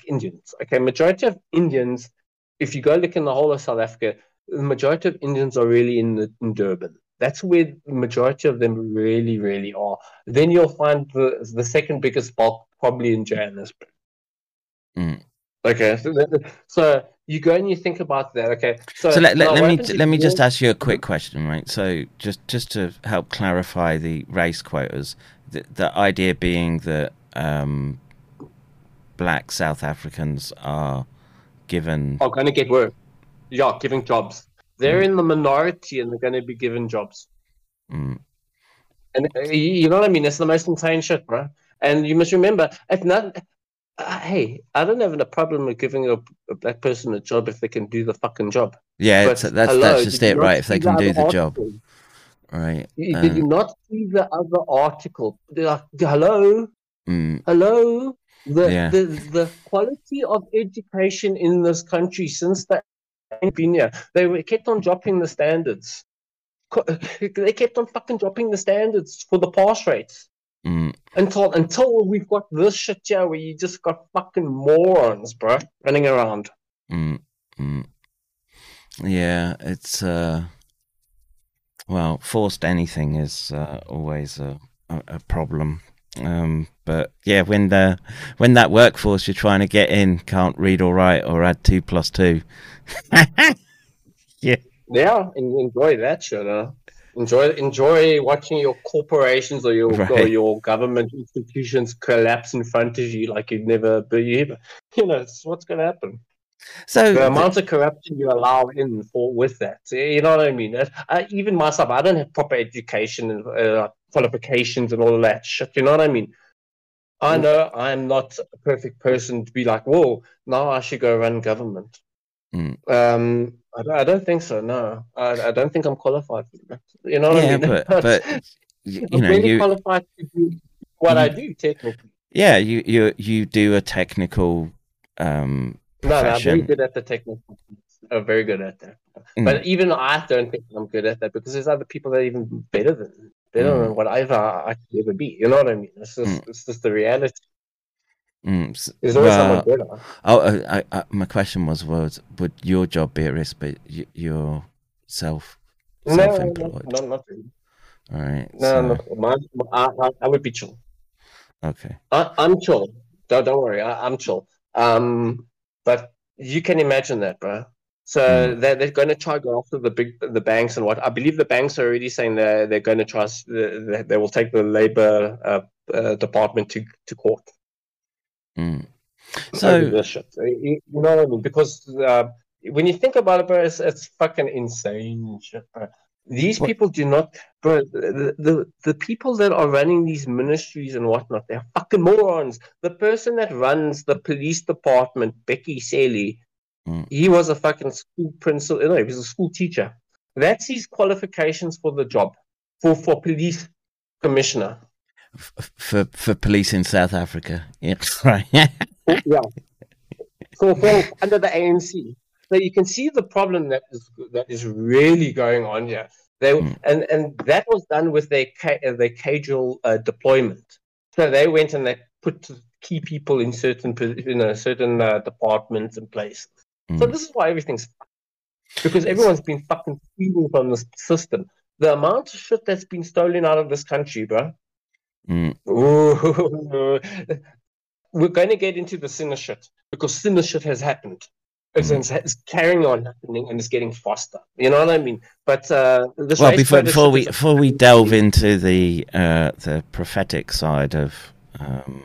indians okay majority of indians if you go look in the whole of south africa the majority of indians are really in, the, in durban. That's where the majority of them really really are. Then you'll find the the second biggest bulk probably in johannesburg. Mm. Okay [LAUGHS] so, you go and you think about that okay so, So let, let, let me happens if let me you- just ask you a quick question, right? So just just to help clarify the race quotas, the, the idea being that um, black South Africans are given. are going to get work. Yeah, giving jobs. They're in the minority and they're going to be given jobs. Mm, And uh, you you know what I mean? It's the most insane shit, bro. And you must remember, if not, uh, hey, I don't have a problem with giving a, a black person a job if they can do the fucking job. yeah, But that's hello, that's just it, right? If they can do the job, right? You- Did you Um, not see the other article? Like, hello, mm, hello. The, Yeah. the the quality of education in this country since the been here, they were, kept on dropping the standards. [LAUGHS] They kept on fucking dropping the standards for the pass rates mm, until until we've got this shit here where you just got fucking morons, bro, running around. mm, mm. Yeah, it's uh, well, forced anything is uh, always a, a, a problem. Um, but yeah, when the when that workforce you're trying to get in can't read or write or add two plus two, [LAUGHS] yeah, Yeah, en- enjoy that shit. Huh? Enjoy enjoy watching your corporations or your or your government institutions collapse in front of you like you'd never believe. You know, it's what's going to happen. so the amount of corruption you allow in for with that. You know what I mean? I, I, even myself, I don't have proper education and uh, qualifications and all of that shit. You know what I mean? I Mm. know I'm not a perfect person to be like, whoa, now I should go run government. Mm. Um, I don't, I don't think so. No, I, I don't think I'm qualified for that. You know what yeah, I mean? but [LAUGHS] but I'm you know really you qualified to do what I do technically. yeah you you you do a technical um No, no, I'm very good at the technical. I'm very good at that. Mm. But even I don't think I'm good at that because there's other people that are even better than better Mm. than whatever I could ever be. You know what I mean? It's just it's just the reality. Mm, s- There's always well, someone better. Oh, uh, I, I, my question was, was would your job be at risk, but you, you're self No, no, self-employed? no, not really. All right. No, so, no. My, I, I, would be chill. Okay. I, I'm chill. Don't, don't worry. I, I'm chill. Um, but you can imagine that, bro. So Mm. they're, they're going to try go after the big the banks and what I believe the banks are already saying they're they're going to try they, they will take the labor uh, uh, department to to court. Mm. So this. You you know what I mean? Because uh, when you think about it, bro, it's, it's fucking insane shit. These What- people do not, bro. The, the the people that are running these ministries and whatnot, they're fucking morons. The person that runs the police department, Bheki Cele, Mm. he was a fucking school principal. No, he was a school teacher. That's his qualifications for the job, for for police commissioner for for police in South Africa. [LAUGHS] Yeah, right. yeah, for, for under the ANC. So you can see the problem that is that is really going on here. They mm. and and that was done with their their casual uh, deployment. So they went and they put key people in certain you know certain uh, departments and places. Mm. So this is why everything's because everyone's been fucking stealing from the system. The amount of shit that's been stolen out of this country, bro. Mm. Ooh, [LAUGHS] we're going to get into the sinner shit because sinner shit has happened. It's, mm. it's, carrying on happening and it's getting faster. You know what I mean? But uh, well, before before we before we delve into the uh, the prophetic side of um,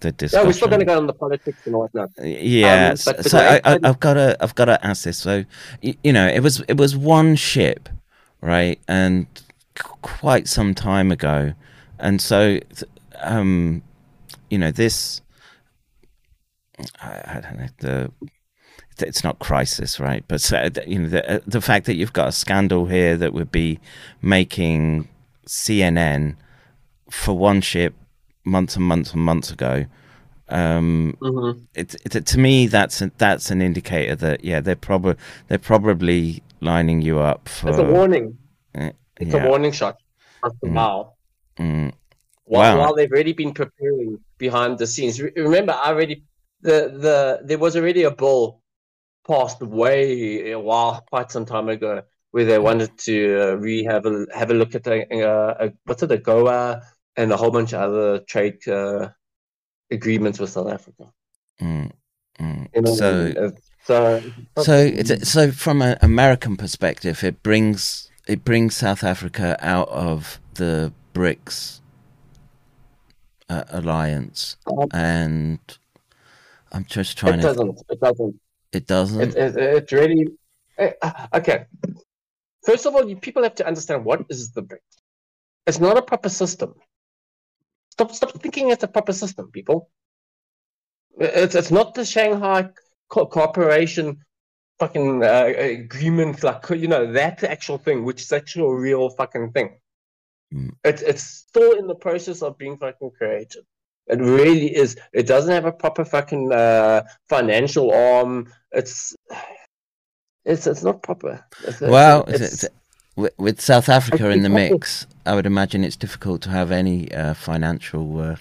the discussion. Yeah, we're still going to go on the politics and whatnot. Yeah, um, so I, I, I've got to I've got to ask this. So you know, it was it was one ship, right, and quite some time ago, and so um, you know this. I, I don't know the it's not crisis, right? But you know the the fact that you've got a scandal here that would be making CNN for one ship months and months and months ago. Um, mm-hmm. it, it, to me, that's a, that's an indicator that yeah, they're probably they're probably lining you up for. It's a warning. Uh, it's yeah. a warning shot. Mm. Wow. Mm. While, wow. while they've already been preparing behind the scenes. Remember, I already the the there was already a bill passed way a while, quite some time ago, where they wanted to uh, re have a have a look at the uh, a, what's it, AGOA and a whole bunch of other trade uh, agreements with South Africa. Mm, mm. You know, so, so, so, so from an American perspective, it brings it brings South Africa out of the BRICS uh, alliance, um, and I'm just trying it to. Doesn't, it doesn't. It doesn't. It, it, it really. Eh, okay. First of all, you, people have to understand what is the BRICS. It's not a proper system. Stop, stop thinking it's a proper system, people. It's it's not the Shanghai Co- Cooperation fucking uh, agreement, like you know that actual thing, which is actually a real fucking thing. Mm. It's it's still in the process of being fucking created. It really is. It doesn't have a proper fucking uh, financial arm. It's it's it's not proper. It's, well, it's, it's, with South Africa in the mix, I would imagine it's difficult to have any uh, financial uh,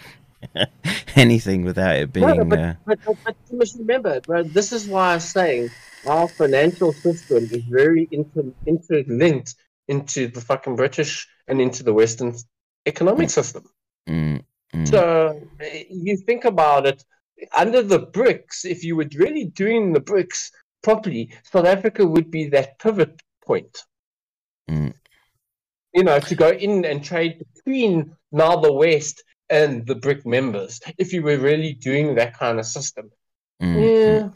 [LAUGHS] anything without it being. No, but, uh... but, but, but, you must remember, bro, this is why I'm saying our financial system is very inter- interlinked into the fucking British and into the Western economic mm. system. Mm, mm. So you think about it, under the BRICS, if you were really doing the BRICS properly, South Africa would be that pivot point. Mm. You know, to go in and trade between now the West and the BRIC members, if you were really doing that kind of system. Mm. Yeah.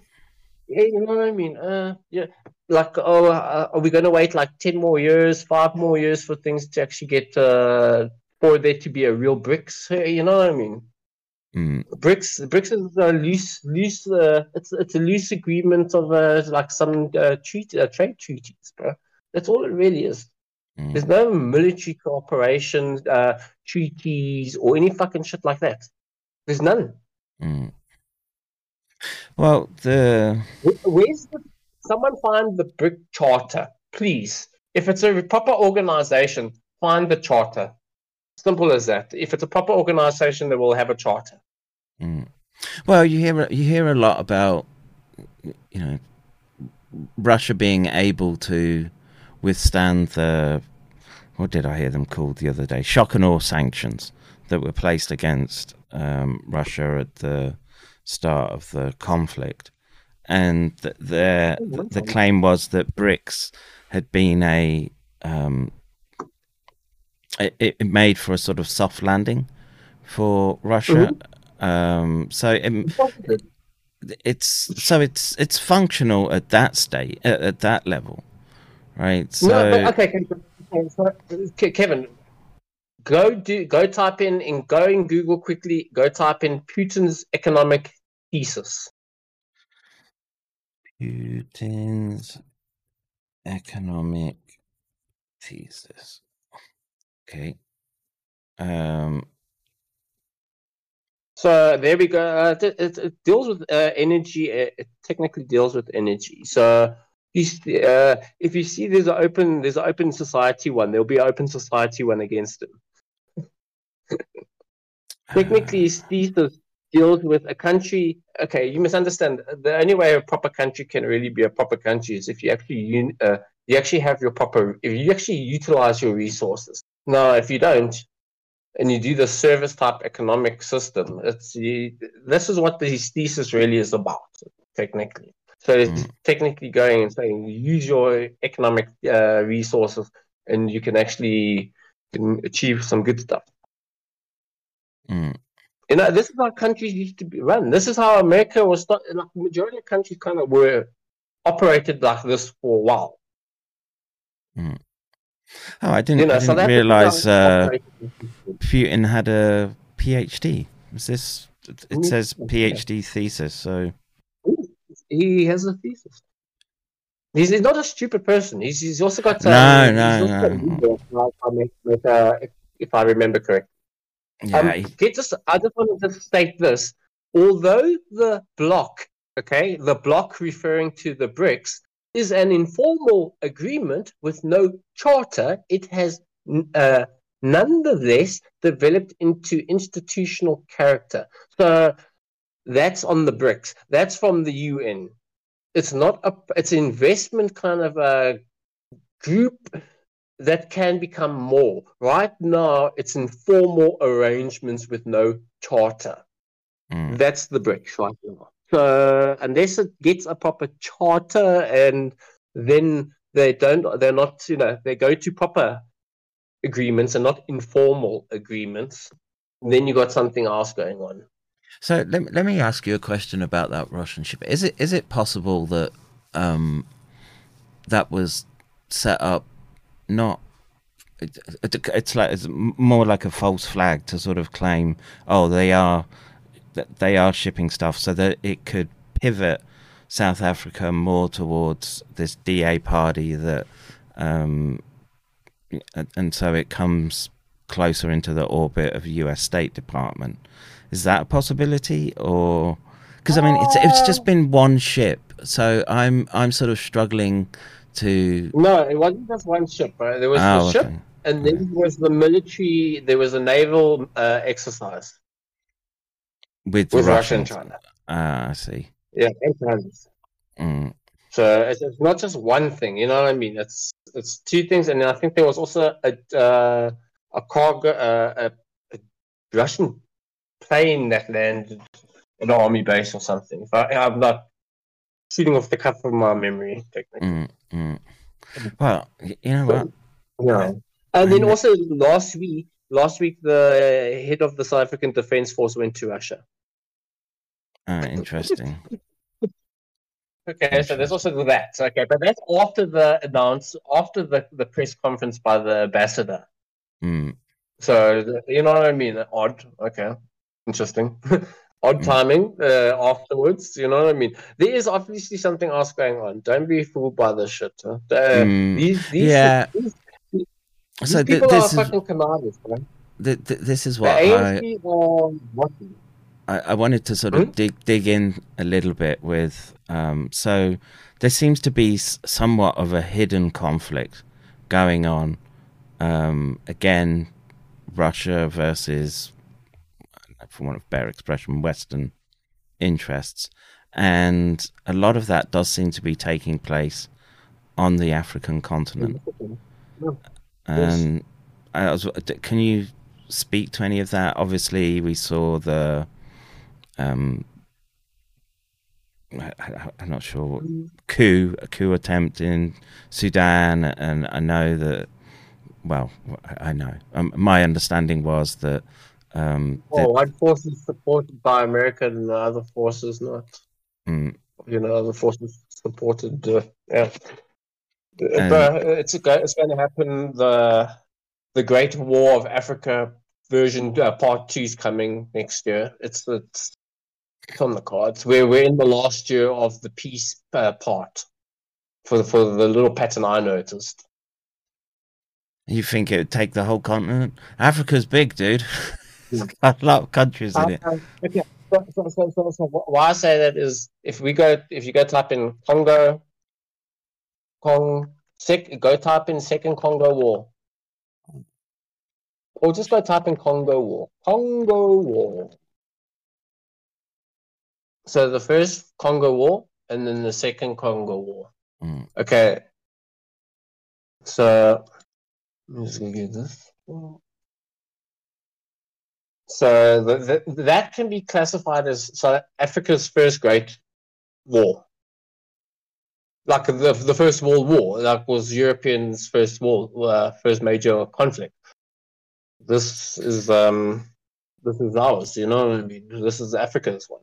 Yeah, you know what I mean? Uh, yeah, like, oh, uh, are we going to wait like 10 more years, five more years for things to actually get, uh, for there to be a real BRICS? You know what I mean? Mm. BRICS, BRICS is a loose, loose, uh, it's, it's a loose agreement of, uh, like some, uh, treaty, uh, trade treaties, bro. That's all it really is. Mm. There's no military cooperation, uh, treaties, or any fucking shit like that. There's none. Mm. Well, the where's the someone find the BRIC charter, please. If it's a proper organization, find the charter. Simple as that. If it's a proper organization, they will have a charter. Mm. Well, you hear you hear a lot about you know Russia being able to withstand the what did I hear them called the other day? Shock and awe sanctions that were placed against um, Russia at the start of the conflict, and th- their oh, the claim was that BRICS had been a um, it, it, made for a sort of soft landing for Russia. Mm-hmm. Um, so it, it's so it's it's functional at that state at, at that level right? So no, okay, okay, Kevin, go do go type in in go in Google quickly. Go type in Putin's economic thesis. Putin's economic thesis. Okay. Um, so there we go. Uh, it, it, it, deals with uh, energy. Uh, it technically deals with energy. So uh, if you see there's an open there's an open society one, there'll be an open society one against him. [LAUGHS] technically, thesis deals with a country. Okay, you must understand. The only way a proper country can really be a proper country is if you actually uh, you actually have your proper if you actually utilize your resources. Now, if you don't, and you do the service type economic system, it's you, this is what this thesis really is about, technically. So it's mm. technically going and saying use your economic uh, resources, and you can actually can achieve some good stuff. Mm. You know, this is how countries used to be run. This is how America was. Start, like majority of countries kind of were operated like this for a while. Mm. Oh, I didn't, you know, I didn't realize uh, Putin had a PhD. Is this? It says PhD thesis. So he has a thesis. He's, he's not a stupid person. He's, he's also got. Uh, no, no, no. Uh, if, if, I remember correctly. Yeah. Um, just, I just wanted to state this. Although the block, okay, the block referring to the BRICS, is an informal agreement with no charter, it has uh, nonetheless developed into institutional character. So that's on the BRICS. That's from the UN. It's not a. It's an investment kind of a group that can become more. Right now, it's informal arrangements with no charter. Mm. That's the BRICS right now. So unless it gets a proper charter and then they don't they're not you know they go to proper agreements and not informal agreements then you got something else going on so let, let me ask you a question about that russian ship is it is it possible that um that was set up not it, it, it's like it's more like a false flag to sort of claim oh they are that they are shipping stuff so that it could pivot South Africa more towards this DA party that, um, and so it comes closer into the orbit of U.S. State Department. Is that a possibility, or because I mean it's it's just been one ship, so I'm I'm sort of struggling to. No, it wasn't just one ship. Right? There was oh, the ship, and then there was the military. There was a naval uh, exercise with, with Russia and China. Ah, I see. Yeah, and. Mm. So it's, it's, not just one thing, you know what I mean? It's it's two things, and I think there was also a uh, a cargo uh, a, a, Russian plane that landed at an army base or something. I, am not shooting off the cuff of my memory, technically. Mm, mm. Well, you know what? Yeah. And then also last week, last week the head of the South African Defence Force went to Russia. Ah, interesting. [LAUGHS] Okay, so there's also that. Okay, but that's after the announce, after the, the press conference by the ambassador. Mm. So you know what I mean? Odd. Okay, interesting. [LAUGHS] Odd mm. timing uh, afterwards. You know what I mean? There is obviously something else going on. Don't be fooled by this shit. Huh? Uh, mm. these, these, yeah. These, these so people th- are this fucking commanders, man. Th- th- this is what I. I, I wanted to sort of hmm? dig dig in a little bit with. Um, so there seems to be somewhat of a hidden conflict going on. Um, again, Russia versus, for want of better expression, Western interests, and a lot of that does seem to be taking place on the African continent. And I was, can you speak to any of that? Obviously, we saw the um, I, am not sure coup a coup attempt in Sudan, and I know that. Well, I know. Um, my understanding was that. Um, oh, one force is supported by America, and the other forces not. Mm. You know, other forces supported. Uh, yeah, but it's it's going to happen. The the Great War of Africa version uh, part two is coming next year. It's it's on the cards. We're we're in the last year of the peace uh, part for for the little pattern I noticed. You think it would take the whole continent? Africa's big, dude. [LAUGHS] [LAUGHS] a lot of countries in it. Um, okay. So, so, so, so, so why I say that is if we go if you go type in Congo, Cong, sec, go type in Second Congo War, or just go type in Congo War, Congo War. So the first Congo War and then the second Congo War. Mm. Okay. So I'm just gonna get this. So the, the, that can be classified as South Africa's first great war. Like the the First World War, that was Europeans' first war, uh, first major conflict. This is um, this is ours. You know, I mean, this is Africa's one.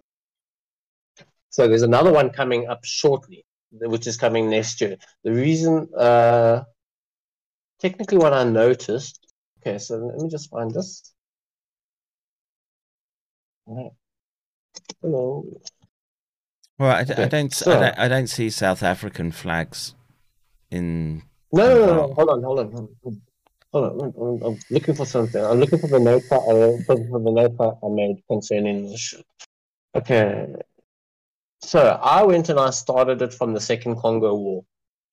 So there's another one coming up shortly, which is coming next year. The reason, uh, technically, what I noticed. Okay, so let me just find this. Hello. Well, I, I don't, so- I don't, I don't see South African flags in. No, no, no, no. Hold on, hold on, hold on. Hold on. I'm, I'm, I'm looking for something. I'm looking for the note I, uh, for, the note I I made concerning this. Okay. So I went and I started it from the Second Congo War.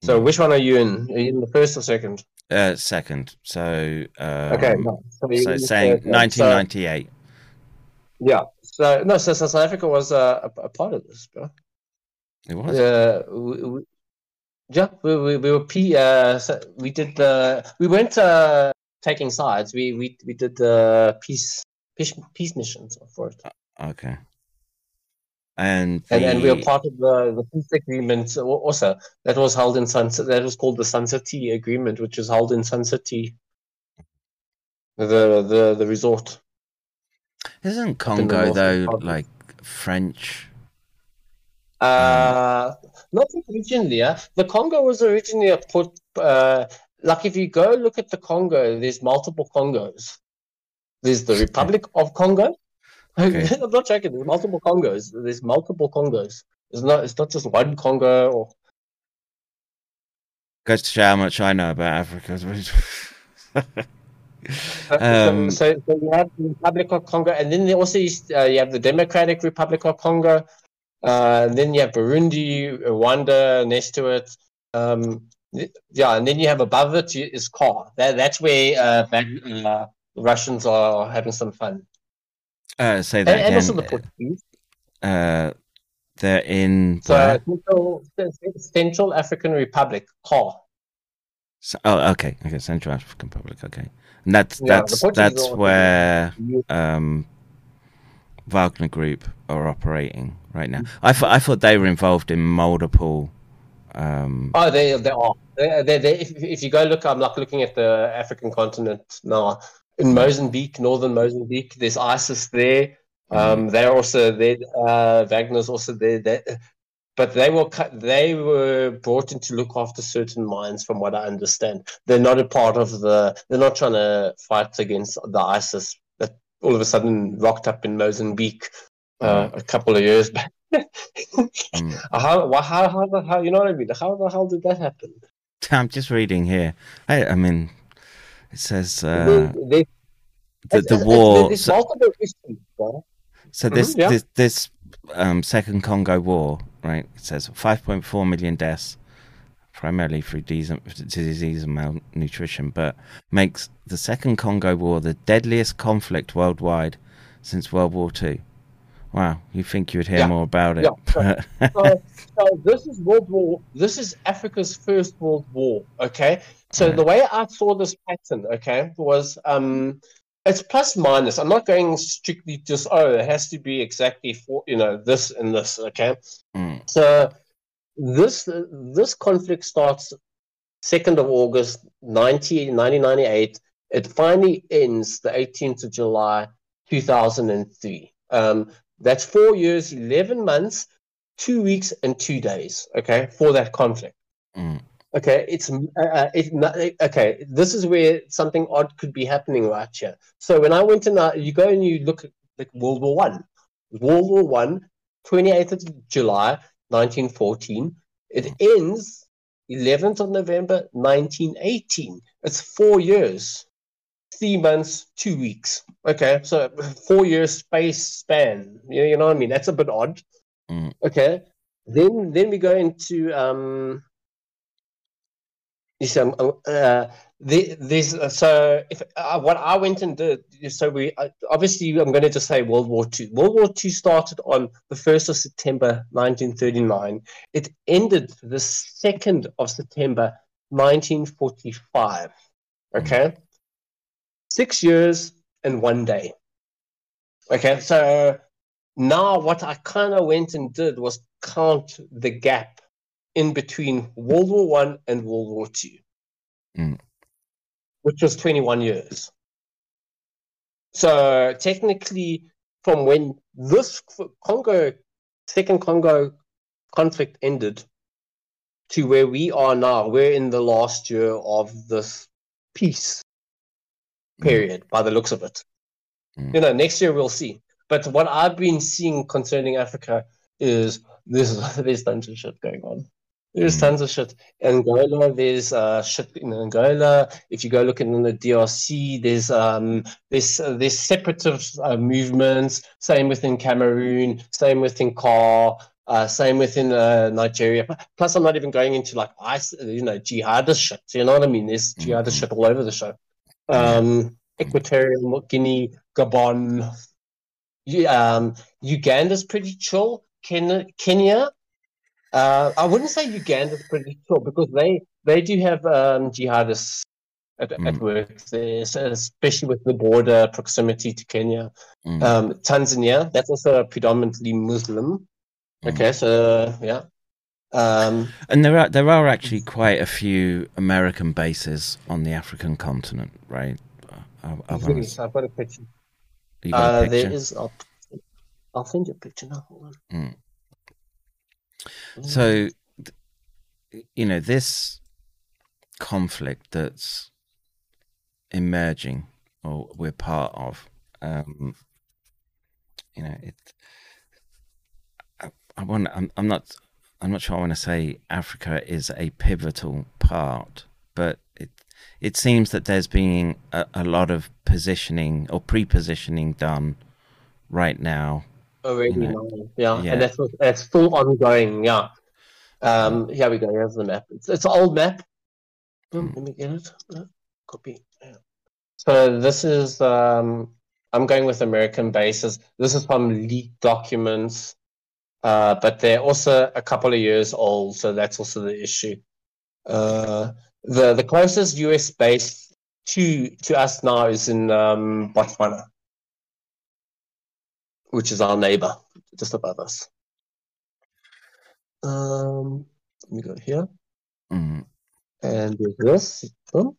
So which one are you in? Are you in the first or second? Uh, second, so um, Okay. No. So, so saying third one. So- 1998. Yeah. So no. So, so South Africa was uh, a, a part of this, bro. It was. Uh, we, we, yeah, we, we, we were P. Uh, so we did the. We weren't uh, taking sides. We we we did the peace peace peace missions for it, Okay. And and and we were part of the the peace agreement also. That was held in Sun. That was called the Sun City Agreement, which was held in Sun City. The the the resort. Isn't Congo though like French? Uh, not originally. Yeah. The Congo was originally a put. Uh, like if you go look at the Congo, there's multiple Congos. There's the [LAUGHS] Republic of Congo. [LAUGHS] Okay. I'm not joking. There's multiple Congos. There's multiple Congos. It's not. It's not just one Congo. Or Goes to show how much I know about Africa. [LAUGHS] Um, so, so, you have the Republic of Congo, and then also is, uh, you have the Democratic Republic of Congo. Uh, and then you have Burundi, Rwanda next to it. Um, yeah, and then you have above it is you- CAR. That, that's where uh, back, uh, the Russians are having some fun. uh, say And, that and also the. Portuguese. Uh, they're in. So where? Central, Central African Republic, CAR. So- oh, okay, okay, Central African Republic. Okay, and that's Yeah, that's that's where um, Wagner Group are operating right now. I thought I thought they were involved in multiple. Um, Oh, they they are. They, they, they, if, if you go look, I'm like looking at the African continent now. In Mozambique, northern Mozambique, there's ISIS there. Um, they're also there. Uh, Wagner's also there. They, but they were cut, they were brought in to look after certain mines, from what I understand. They're not a part of the. They're not trying to fight against the ISIS that all of a sudden rocked up in Mozambique uh, a couple of years back. [LAUGHS] Mm. How, how, how, the how, you know what I mean? How the hell did that happen? [LAUGHS] I'm just reading here. I, I mean, it says uh, They- the the war. There's So, multiple issues, bro. so this Mhm, yeah. this this um, second Congo war, right? It says 5.4 million deaths, primarily through disease, and malnutrition, but makes the second Congo war the deadliest conflict worldwide since World War Two. Wow, you think you would hear Yeah, more about it? yeah, [LAUGHS] So, so this is World War. This is Africa's first World War. Okay. So Right. the way I saw this pattern, okay, was um, it's plus minus. I'm not going strictly just oh, it has to be exactly for you know this and this. Okay. Mm, So this this conflict starts 2nd of August 19, 1998. It finally ends the 18th of July 2003. Um, that's four years, 11 months, two weeks, and two days. Okay, for that conflict. mm, Okay, it's uh, uh, it, okay. This is where something odd could be happening right here. So when I went in, uh, you go and you look at like World War One, World War One, 28th of July, 1914. It ends 11th of November 1918. It's four years, three months, two weeks. Okay, so four years space span. You know, you know what I mean? That's a bit odd. Mm. Okay, then then we go into um. You see, um, uh, the, this uh, so if uh, what I went and did so we uh, obviously I'm going to just say World War Two. World War Two started on the first of September 1939. It ended the second of September 1945. Okay, six years and one day. Okay, so now what I kind of went and did was count the gap in between World War One and World War Two. Mm which was 21 years. So technically, from when this Congo, second Congo conflict ended to where we are now, we're in the last year of this peace period mm. by the looks of it. Mm. You know, next year we'll see. But what I've been seeing concerning Africa is [LAUGHS] there's there's tons of shit going on. There's mm. tons of shit. Angola, there's uh, shit in Angola. If you go looking in the DRC, there's um, there's uh, there's separatist uh, movements. Same within Cameroon. Same within CAR. Uh, same within uh, Nigeria. Plus, I'm not even going into like ice, you know, jihadist shit. You know what I mean? There's jihadist mm-hmm. shit all over the show. Um, Equatorial Guinea, Gabon, um, Uganda's pretty chill. Ken- Kenya, uh, I wouldn't say Uganda's pretty sure because they they do have um, jihadists at, mm. at work there, especially with the border proximity to Kenya. Mm. Um, Tanzania, that's also predominantly Muslim. Mm. Okay, so yeah. Um, and there are there are actually quite a few American bases on the African continent, right? I, I yes, I've got a picture. Got a uh, picture? There is. I'll, I'll send you a picture now. Hold on. Mm. So, you know, this conflict that's emerging or we're part of, um, you know, it. I, I want. I'm, I'm not. I'm not sure I want to say Africa is a pivotal part, but it it seems that there's been a, a lot of positioning or pre-positioning done right now already know, yeah. yeah. and that's that's still ongoing. Yeah. Um, here we go. Here's the map. It's it's an old map. Hmm. Let me get it. Copy. Yeah. So this is um, I'm going with American bases. This is from leaked documents, uh, but they're also a couple of years old, so that's also the issue. Uh, the the closest US base to to us now is in um, Botswana which is our neighbor just above us. Um, let me go here. Mm-hmm. And this. Boom.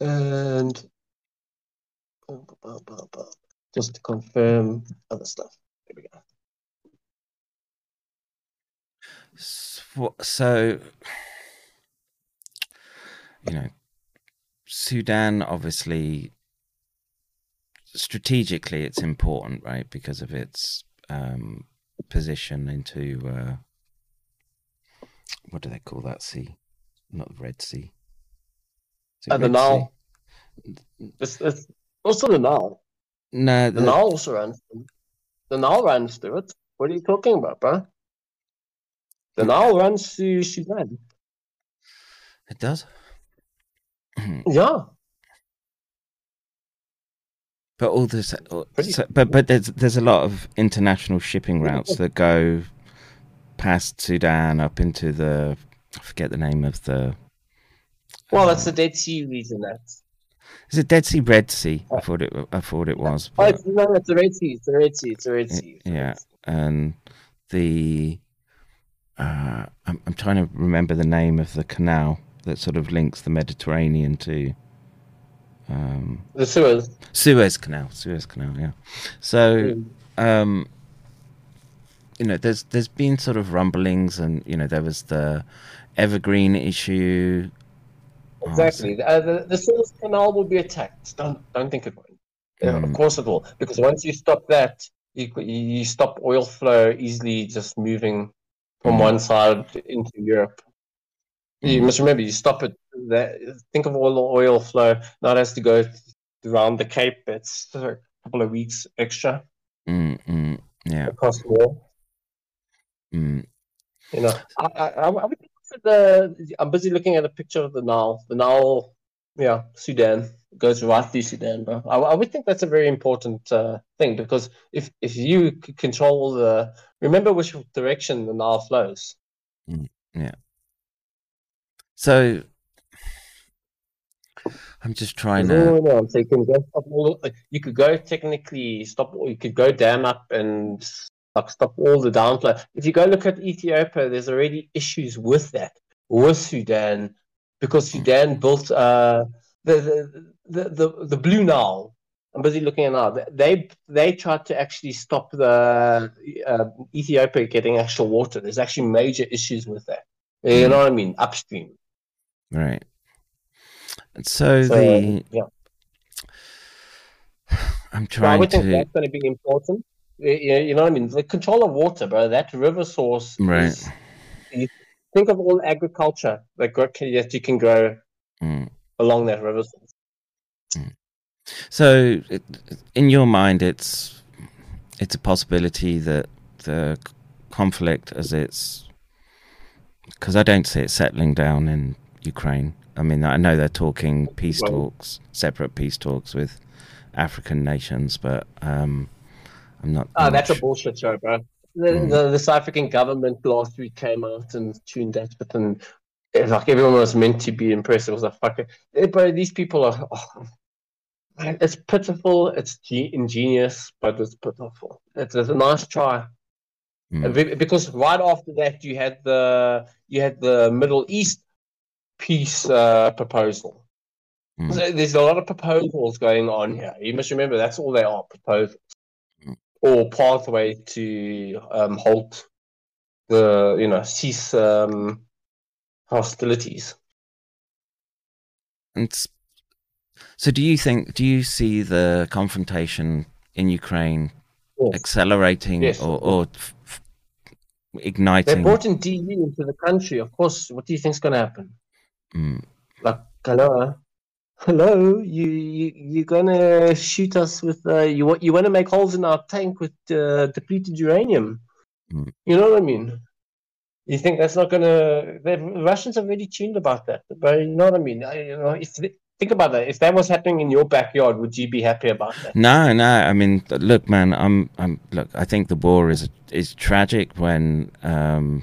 And just to confirm other stuff. There we go. So, so you know, Sudan obviously strategically it's important, right? Because of its um, position into uh, what do they call that sea? Not the Red Sea. Uh, the Nile. It's, it's also the Nile. No, the, the Nile also runs. The Nile runs through it. What are you talking about, bro? The Nile runs through Sudan. It does. [CLEARS THROAT] yeah. But all this, so, but but there's there's a lot of international shipping routes that go past Sudan up into the I forget the name of the. Well, that's the Dead Sea region. That's. Is it Dead Sea, Red Sea? I thought it. I thought it was. But... Oh, it's, no, it's the Red Sea. It's the Red Sea. It's the Red Sea. yeah, and the. Uh, I'm I'm trying to remember the name of the canal that sort of links the Mediterranean to um, the Suez. Suez Canal. Suez Canal. Yeah. So, um, you know, there's there's been sort of rumblings, and you know, there was the Evergreen issue. Exactly. Oh, uh, the, the Suez Canal will be attacked. Don't don't think it won't. Yeah, mm. Of course it will, because once you stop that, you you stop oil flow easily just moving from mm. one side into Europe. You must remember, you stop it. That, think of all the oil flow. Now it has to go around the Cape. It's a couple of weeks extra. Mm, mm, yeah. Across the wall. Mm. You know, I, I, I, the, I'm busy looking at a picture of the Nile. The Nile, yeah, Sudan goes right through Sudan, bro. I, I would think that's a very important uh, thing because if if you control the, remember which direction the Nile flows. Mm, yeah. So I'm just trying to. No, no, so you can go stop all. You could go technically stop. You could go dam up and like stop all the downflow. If you go look at Ethiopia, there's already issues with that with Sudan because Sudan built uh, the, the the the Blue Nile. I'm busy looking at now. They they tried to actually stop the uh, Ethiopia getting actual water. There's actually major issues with that. You know what I mean? Upstream. Right. So, so the yeah. [SIGHS] I'm trying so I would think that's going to be important. You know what I mean? The control of water, bro. That river source. Right. Is, think of all agriculture that, that you can grow mm. along that river source. Mm. So, in your mind, it's it's a possibility that the conflict, as it's because I don't see it settling down in Ukraine. I mean, I know they're talking peace talks, separate peace talks with African nations, but um, I'm not. Oh, that's a bullshit show, bro. The, mm. the, the, South African government last week came out and tuned that, but then like everyone was meant to be impressed. It was a fucking. Eh, but these people are. Oh, it's pitiful. It's ingenious, but it's pitiful. It's, it's a nice try. Mm. Because right after that, you had the you had the Middle East peace uh, proposal. Mm. So there's a lot of proposals going on here. You must remember that's all they are proposals mm. or pathway to um, halt the you know cease um, hostilities. And so, do you think? Do you see the confrontation in Ukraine yes. accelerating yes. or, or f- igniting? They brought in DU into the country. Of course, what do you think is going to happen? Mm. Like, hello, hello, you you you're gonna shoot us with uh, you want you want to make holes in our tank with uh, depleted uranium. Mm. You know what I mean? You think that's not gonna? The Russians are really tuned about that, but you know what I mean. I, you know, if they, think about that. If that was happening in your backyard, would you be happy about that? No, no. I mean, look, man. I'm, I'm. Look, I think the war is is tragic when um,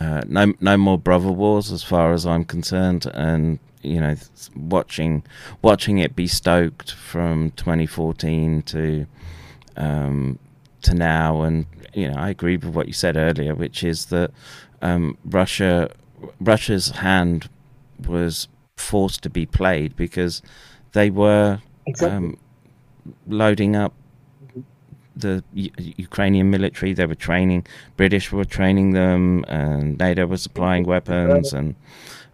uh, no no more brother wars as far as I'm concerned, and you know watching watching it be stoked from 2014 to um, to now, and you know I agree with what you said earlier, which is that um, Russia Russia's hand was forced to be played because they were exactly. um, loading up the U- Ukrainian military. They were training. British were training them, and NATO was supplying weapons. And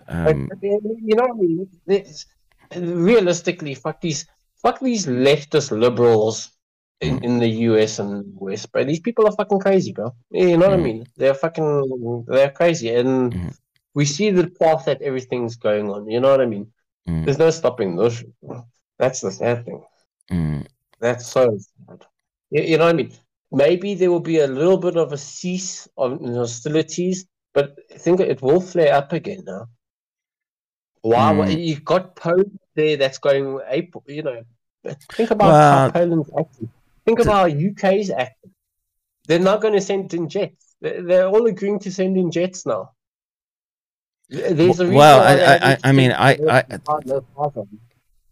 um, you know, I mean, realistically, fuck these, fuck these leftist liberals in, mm. in the US and West, bro. These people are fucking crazy, bro. You know what mm. I mean? They're fucking, they're crazy, and mm. we see the path that everything's going on. You know what I mean? Mm. There's no stopping those. That's the sad thing. Mm. That's so sad. You, you know what I mean? Maybe there will be a little bit of a cease of hostilities, but I think it will flare up again now. Wow, mm. you've got Poland there that's going April. You know, think about well, how Poland's acting. Think about how UK's acting. They're not going to send in jets. They're all agreeing to send in jets now. There's a well, I, I, I mean, I, I,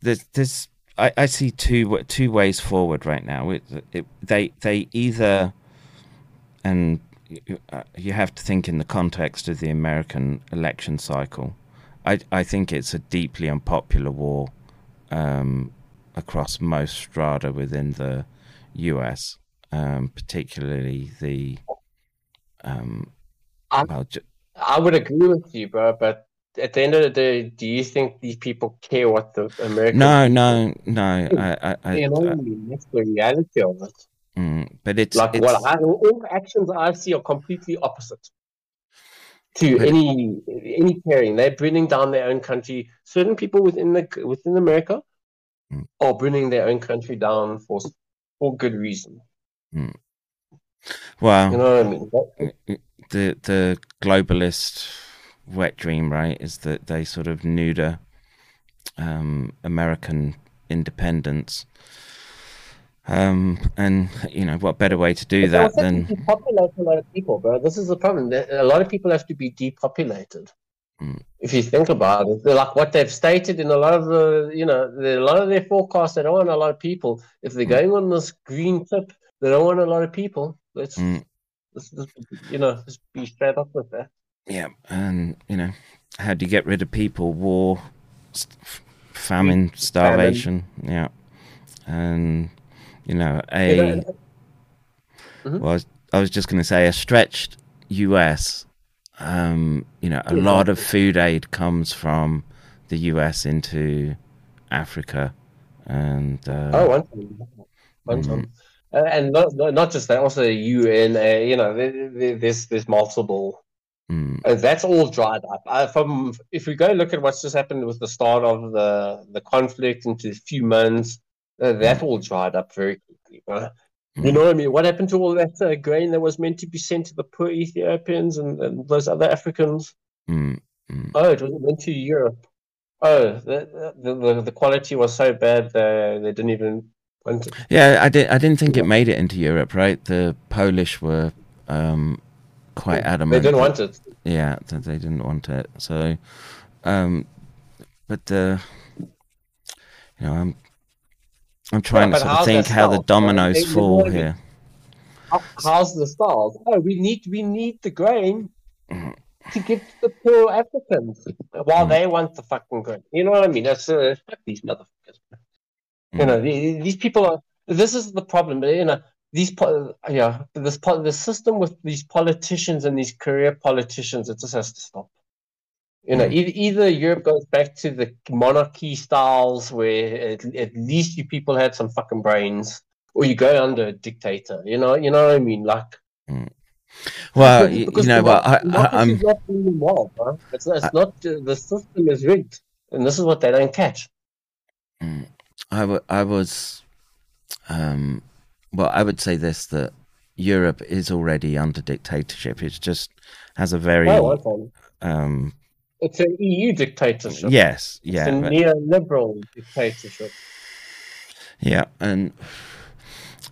this, there's I, I see two two ways forward right now. It, it, they they either, and you, uh, you have to think in the context of the American election cycle. I I think it's a deeply unpopular war um, across most strata within the U.S., um, particularly the. Um, well, ju- I would agree with you, bro, but at the end of the day, do you think these people care what the American? No, no, no. I, I, know, I that's the reality of it. Mm, but it's like it's, what I, all actions I see are completely opposite. to any any caring. They're bringing down their own country. Certain people within the within America mm. are bringing their own country down for for good reason. Mm. Well, you know what I mean. The the globalist wet dream, right, is that they sort of neuter um, American independence. Um, and you know what better way to do but that than depopulate a lot of people, bro. This is the problem. A lot of people have to be depopulated. Mm. If you think about it, like what they've stated in a lot of the, you know, a lot of their forecasts, they don't want a lot of people. If they're mm. going on this green tip, they don't want a lot of people. Let's, mm. let's, let's you know, just be straight up with that. Yeah, and you know, how do you get rid of people? War, famine, starvation. Famine. Yeah, and you know, a. Mm-hmm. Well, I was, I was just going to say a stretched US. Um, you know, a yeah. lot of food aid comes from the US into Africa, and uh, oh, one time, one time. Mm-hmm. Uh, and not, not just that, also UN. Uh, you know, there's there's multiple. Mm. Uh, that's all dried up. Uh, from if we go look at what's just happened with the start of the the conflict into a few months, uh, that mm. all dried up very quickly. Mm. You know what I mean? What happened to all that uh, grain that was meant to be sent to the poor Ethiopians and, and those other Africans? Mm. mm. Oh, it was meant to Europe. Oh, the, the, the, the quality was so bad they, they didn't even yeah, I did. I didn't think it made it into Europe. Right, the Polish were um, quite adamant. They didn't want it. Yeah, they didn't want it. So, um, but uh, you know, I'm I'm trying yeah, to sort of think how the dominoes fall here. how's the stars? Oh, we need we need the grain mm. to give the poor Africans while mm. they want the fucking grain. You know what I mean? That's uh, these motherfuckers. You know, mm. these people are. This is the problem. But you know, these yeah, this part the system with these politicians and these career politicians, it just has to stop. You know, mm. either, either Europe goes back to the monarchy styles where at, at least you people had some fucking brains, or you go under a dictator. You know, you know what I mean? Like, mm. well, because, because you know, but I, I, am not involved, huh? It's, it's I, not the system is rigged, and this is what they don't catch. Mm. I, w- I was, um, well, I would say this that Europe is already under dictatorship. It just has a very. Oh, um, it's an EU dictatorship. Yes, yeah. It's a but, neoliberal dictatorship. Yeah, and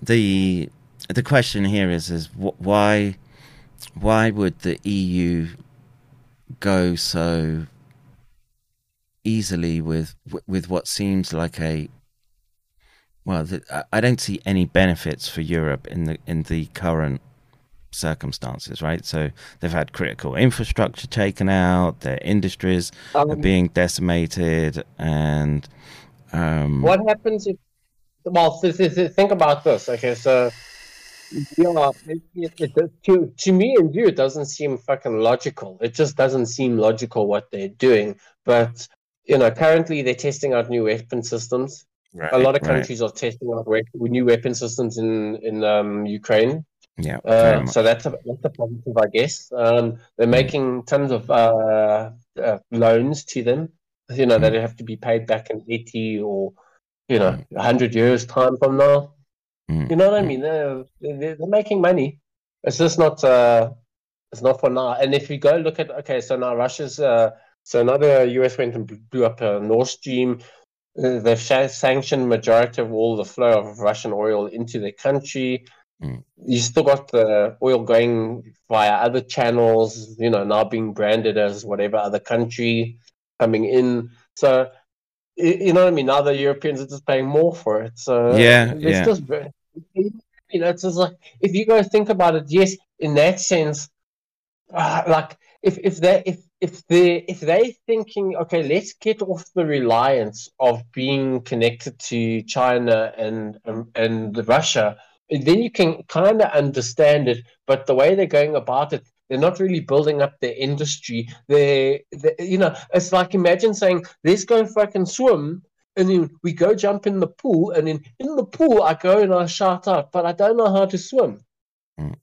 the the question here is is why why would the EU go so easily with with what seems like a well, the, I don't see any benefits for Europe in the in the current circumstances, right? So they've had critical infrastructure taken out, their industries um, are being decimated, and um, what happens if? Well, think about this. Okay, so yeah, it, it, it, to to me and you, it doesn't seem fucking logical. It just doesn't seem logical what they're doing. But you know, currently they're testing out new weapon systems. Right, a lot of countries right. are testing out new weapon systems in in um, Ukraine. Yeah. Uh, so that's a that's a positive, I guess. Um, they're mm. making tons of uh, uh, loans to them. You know mm. that have to be paid back in eighty or you know mm. hundred years time from now. Mm. You know what I mm. mean? They're, they're, they're making money. It's just not. Uh, it's not for now. And if you go look at okay, so now Russia's. Uh, so the US went and blew up a Nord Stream. Uh, they've sanctioned majority of all the flow of Russian oil into the country. Mm. You still got the oil going via other channels, you know, now being branded as whatever other country coming in. So, you know what I mean? Now the Europeans are just paying more for it. So, yeah, it's yeah. just, you know, it's just like, if you guys think about it, yes, in that sense, uh, like, if, if they if if they if they thinking okay let's get off the reliance of being connected to China and um, and Russia then you can kind of understand it but the way they're going about it they're not really building up their industry they, you know it's like imagine saying let's go fucking swim and then we go jump in the pool and then in the pool I go and I shout out but I don't know how to swim mm.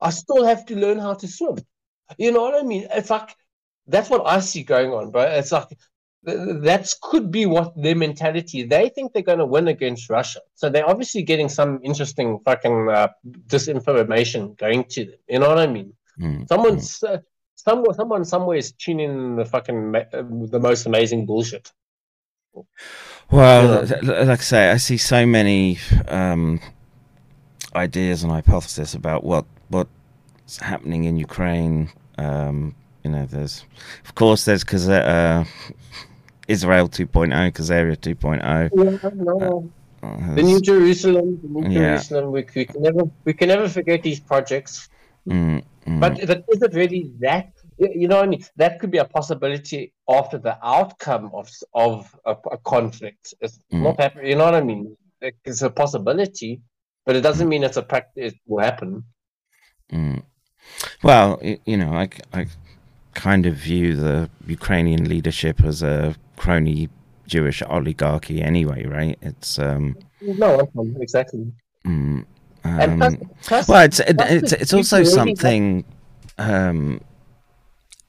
I still have to learn how to swim You know what I mean? It's like that's what I see going on, bro. It's like that could be what their mentality. They think they're going to win against Russia, so they're obviously getting some interesting fucking uh, disinformation going to them. You know what I mean? Mm. Someone's uh, someone, someone somewhere is tuning the fucking uh, the most amazing bullshit. Well, yeah. like I say, I see so many um, ideas and hypotheses about what what's happening in Ukraine. Um, you know, there's, of course, there's because uh, Israel 2.0, Khazaria 2.0. Yeah, no. Uh, the New Jerusalem, the New yeah. Jerusalem. We, we, can never we can never forget these projects. Mm, mm. But, but is it really that? You know what I mean? That could be a possibility after the outcome of of a, a conflict. It's mm. not happening. You know what I mean? It's a possibility, but it doesn't mean it's a practice. It will happen. Mm. Well, you know, I, I kind of view the Ukrainian leadership as a crony Jewish oligarchy anyway, right? It's um no, exactly. Mm, um, plus, plus, well, it's it, it's it's also something um,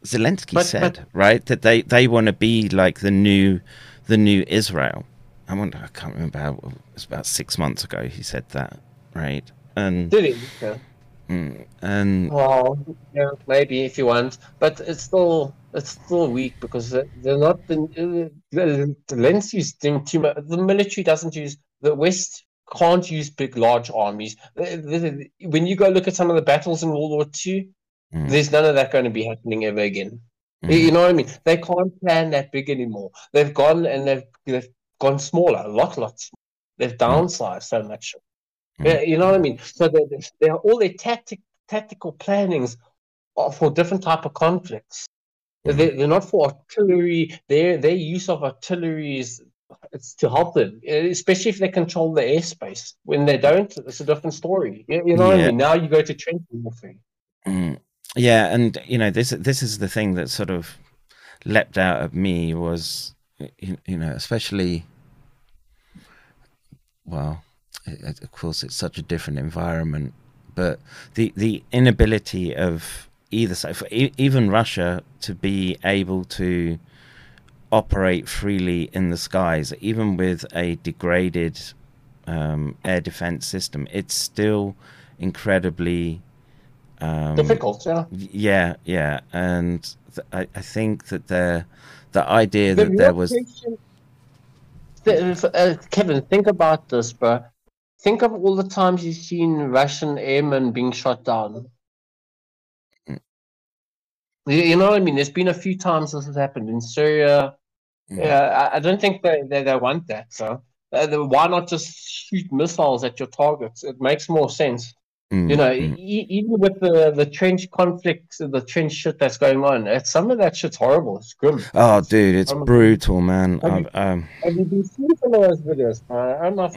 Zelensky but, said, but, right? That they they want to be like the new the new Israel. I wonder, I can't remember how it was about six months ago he said that, right? And did he? Yeah. Mm, and well, yeah, maybe if you want, but it's still it's still weak because they're not the, the, the lens using too much. The military doesn't use the West can't use big large armies. When you go look at some of the battles in World War II, mm. there's none of that going to be happening ever again. Mm. You know what I mean? They can't plan that big anymore. They've gone and they've they've gone smaller, a lot, lot. They've downsized so much. Mm. You know what I mean? So they're, they're all their tactic, tactical plannings are for different type of conflicts. Mm. They're, they're not for artillery. Their their use of artillery is it's to help them, especially if they control the airspace. When they don't, it's a different story. You, you know yeah. what I mean? Now you go to trench warfare. Mm. Yeah, and you know this this is the thing that sort of leapt out at me was you, you know especially well it, of course it's such a different environment but the the inability of either side even Russia to be able to operate freely in the skies even with a degraded um, air defense system it's still incredibly um, difficult yeah. yeah yeah and th- I, I think that the the idea the that there was uh, Kevin think about this bro think of all the times you've seen Russian airmen being shot down. Mm. You know what I mean? There's been a few times this has happened in Syria. Mm. Yeah, I, I, don't think they, they, they want that. So uh, why not just shoot missiles at your targets? It makes more sense. Mm, you know, mm. e- even with the the trench conflict, the trench shit that's going on, it's, some of that shit's horrible. It's grim. Oh, dude, it's brutal, man. Have, you, um, have you been seeing some of those videos? Uh, I'm not.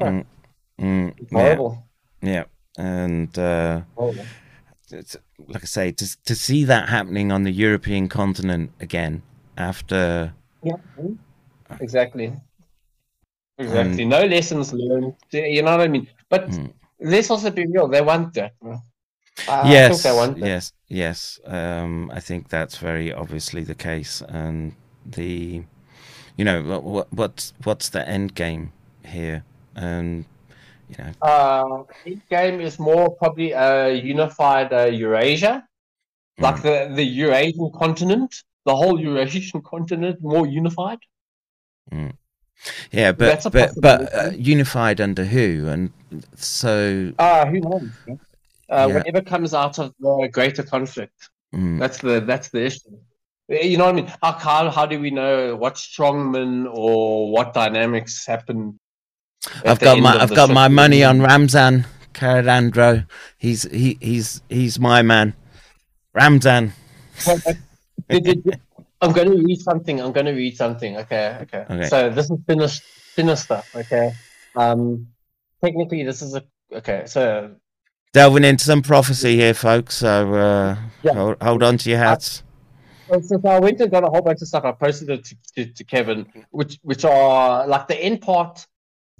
Mm, Mm, horrible. Yeah, yeah. and uh, like I say, to to see that happening on the European continent again after. Yeah, exactly. Exactly. Um, no lessons learned. You know what I mean? But mm. let's also be real. They want that. I, yes. I yes. Yes. Um, I think that's very obviously the case, and the, you know, what, what's what's the end game here, and you know. Uh, each game is more probably a unified uh, Eurasia, mm. like the the Eurasian continent, the whole Eurasian [LAUGHS] continent, more unified. Mm. Yeah, but but but uh, unified under who? And so. Uh, who knows? Uh, yeah. Whatever comes out of the greater conflict. Mm. That's the that's the issue. You know what I mean? How, how, how do we know what strongmen or what dynamics happen I've got my I've got my money on Ramzan Caradandro. He's he he's he's my man. Ramzan. [LAUGHS] I'm going to read something. I'm going to read something. Okay, okay. okay. So this is finished sinister. Okay. Um, technically, this is a okay. So delving into some prophecy here, folks. So uh, yeah. hold, hold on to your hats. I, so, I went and got a whole bunch of stuff. I posted it to, to, to Kevin, which which are like the end part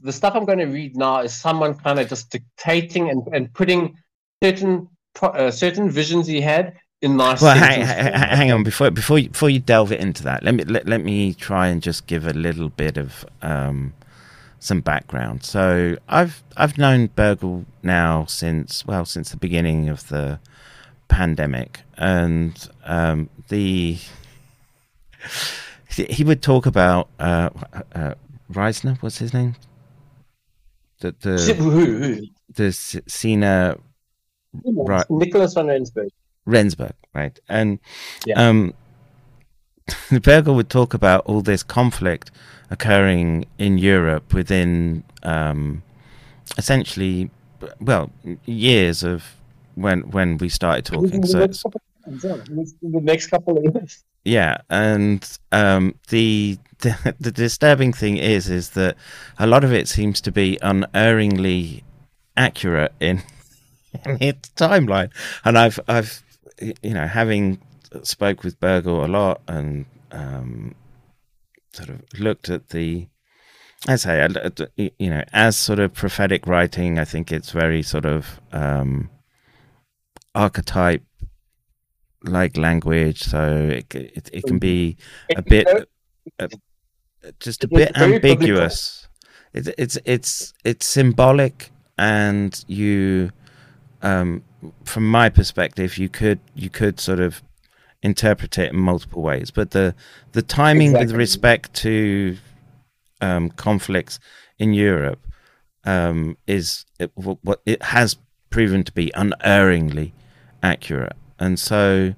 the stuff I'm going to read now is someone kind of just dictating and, and putting certain uh, certain visions he had in nice. Well, hang, hang, on before before you, before you delve into that. Let me let, let me try and just give a little bit of um, some background. So I've I've known Boergle now since well since the beginning of the pandemic, and um, the he would talk about uh, uh, Reisner. What's his name? The the the Siener. Right. Nicholas van Rensburg. Rensburg, right? And yeah. um, [LAUGHS] Boergle would talk about all this conflict occurring in Europe within um, essentially, well, years of when when we started talking. So the next couple of years. Yeah, and um, the, the the disturbing thing is is that a lot of it seems to be unerringly accurate in, [LAUGHS] in its timeline, and I've I've you know having spoke with Boergle a lot and um, sort of looked at the I say, you know, as sort of prophetic writing, I think it's very sort of um, archetype like language, so it, it, it can be a bit uh, just a bit ambiguous. It's it's it's it's symbolic, and you, um, from my perspective, you could you could sort of interpret it in multiple ways. But the the timing exactly. with respect to um, conflicts in Europe um, is it, what it has proven to be unerringly accurate, and so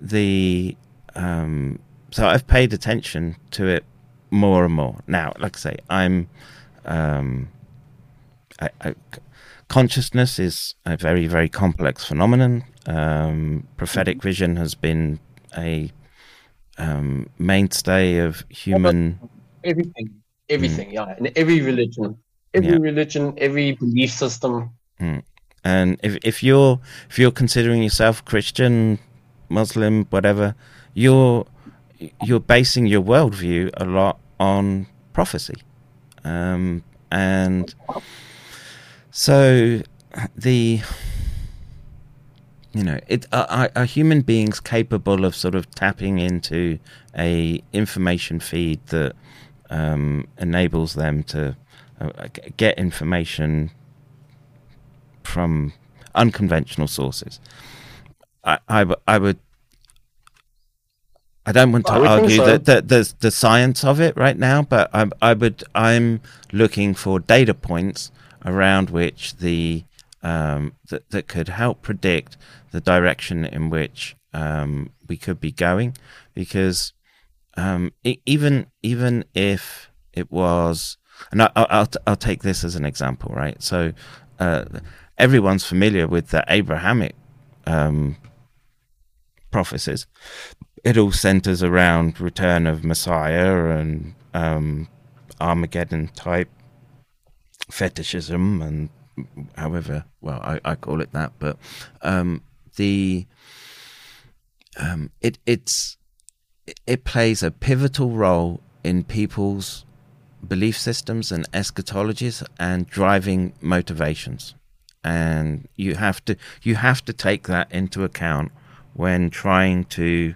the um, so I've paid attention to it more and more now. Like I say, I'm um, I, I, consciousness is a very very complex phenomenon. Um, prophetic mm-hmm. vision has been a um, mainstay of human everything, everything, mm. yeah, in every religion, every yeah. religion, every belief system. Mm. And if if you're if you're considering yourself Christian, Muslim, whatever, you're you're basing your worldview a lot on prophecy, um, and so the you know it are, are, human beings capable of sort of tapping into a information feed that um, enables them to uh, get information from unconventional sources. I, I, I would. I don't want to argue so. that, that there's the science of it right now, but I, I would. I'm looking for data points around which the um, that that could help predict the direction in which um, we could be going, because um, it, even even if it was, and I, will I'll, I'll take this as an example, right? So uh, everyone's familiar with the Abrahamic um, prophecies. It all centers around return of Messiah and um, Armageddon type fetishism, and however, well, I, I call it that. But um, the um, it it's it plays a pivotal role in people's belief systems and eschatologies and driving motivations and you have to you have to take that into account when trying to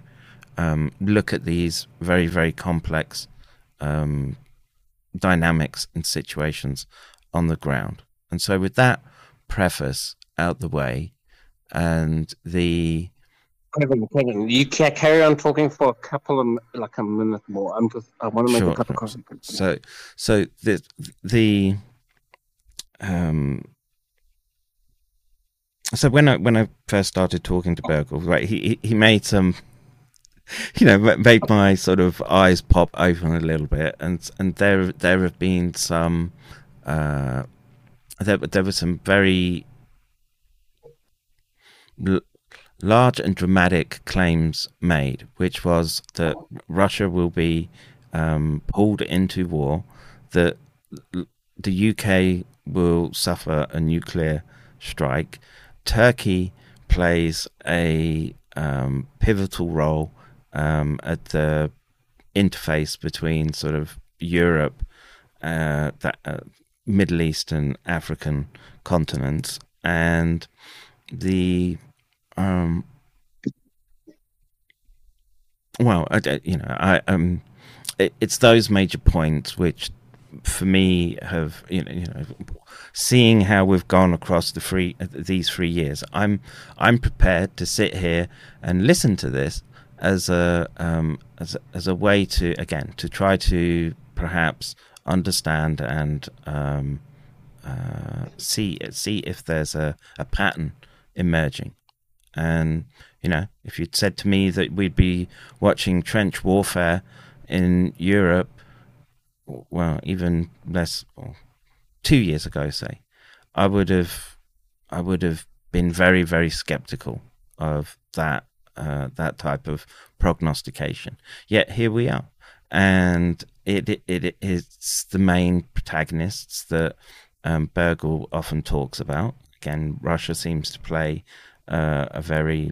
um, look at these very very complex um, dynamics and situations on the ground. And so, with that preface out the way, and the Kevin, Kevin, you can carry on talking for a couple of like a minute more. I'm just I want to make sure. a couple of comments. So, so the the um so when I when I first started talking to Boergle, right, he he made some, [LAUGHS] you know, made my sort of eyes pop open a little bit, and and there there have been some, uh, there there were some very l- large and dramatic claims made, which was that Russia will be um, pulled into war, that the UK will suffer a nuclear strike Turkey plays a um, pivotal role um, at the interface between sort of Europe, uh, the uh, Middle East, and African continents, and the um, well, I, you know, I um, it, it's those major points which, for me, have you know, you know, seeing how we've gone across the three these three years, I'm I'm prepared to sit here and listen to this as a um, as as a way to again to try to perhaps understand and um, uh, see see if there's a, a pattern emerging. And you know, if you'd said to me that we'd be watching trench warfare in Europe, well, even less, well, two years ago, say, I would have, I would have been very, very skeptical of that uh, that type of prognostication. Yet here we are, and it it, it is the main protagonists that um, Boergle often talks about. Again, Russia seems to play uh, a very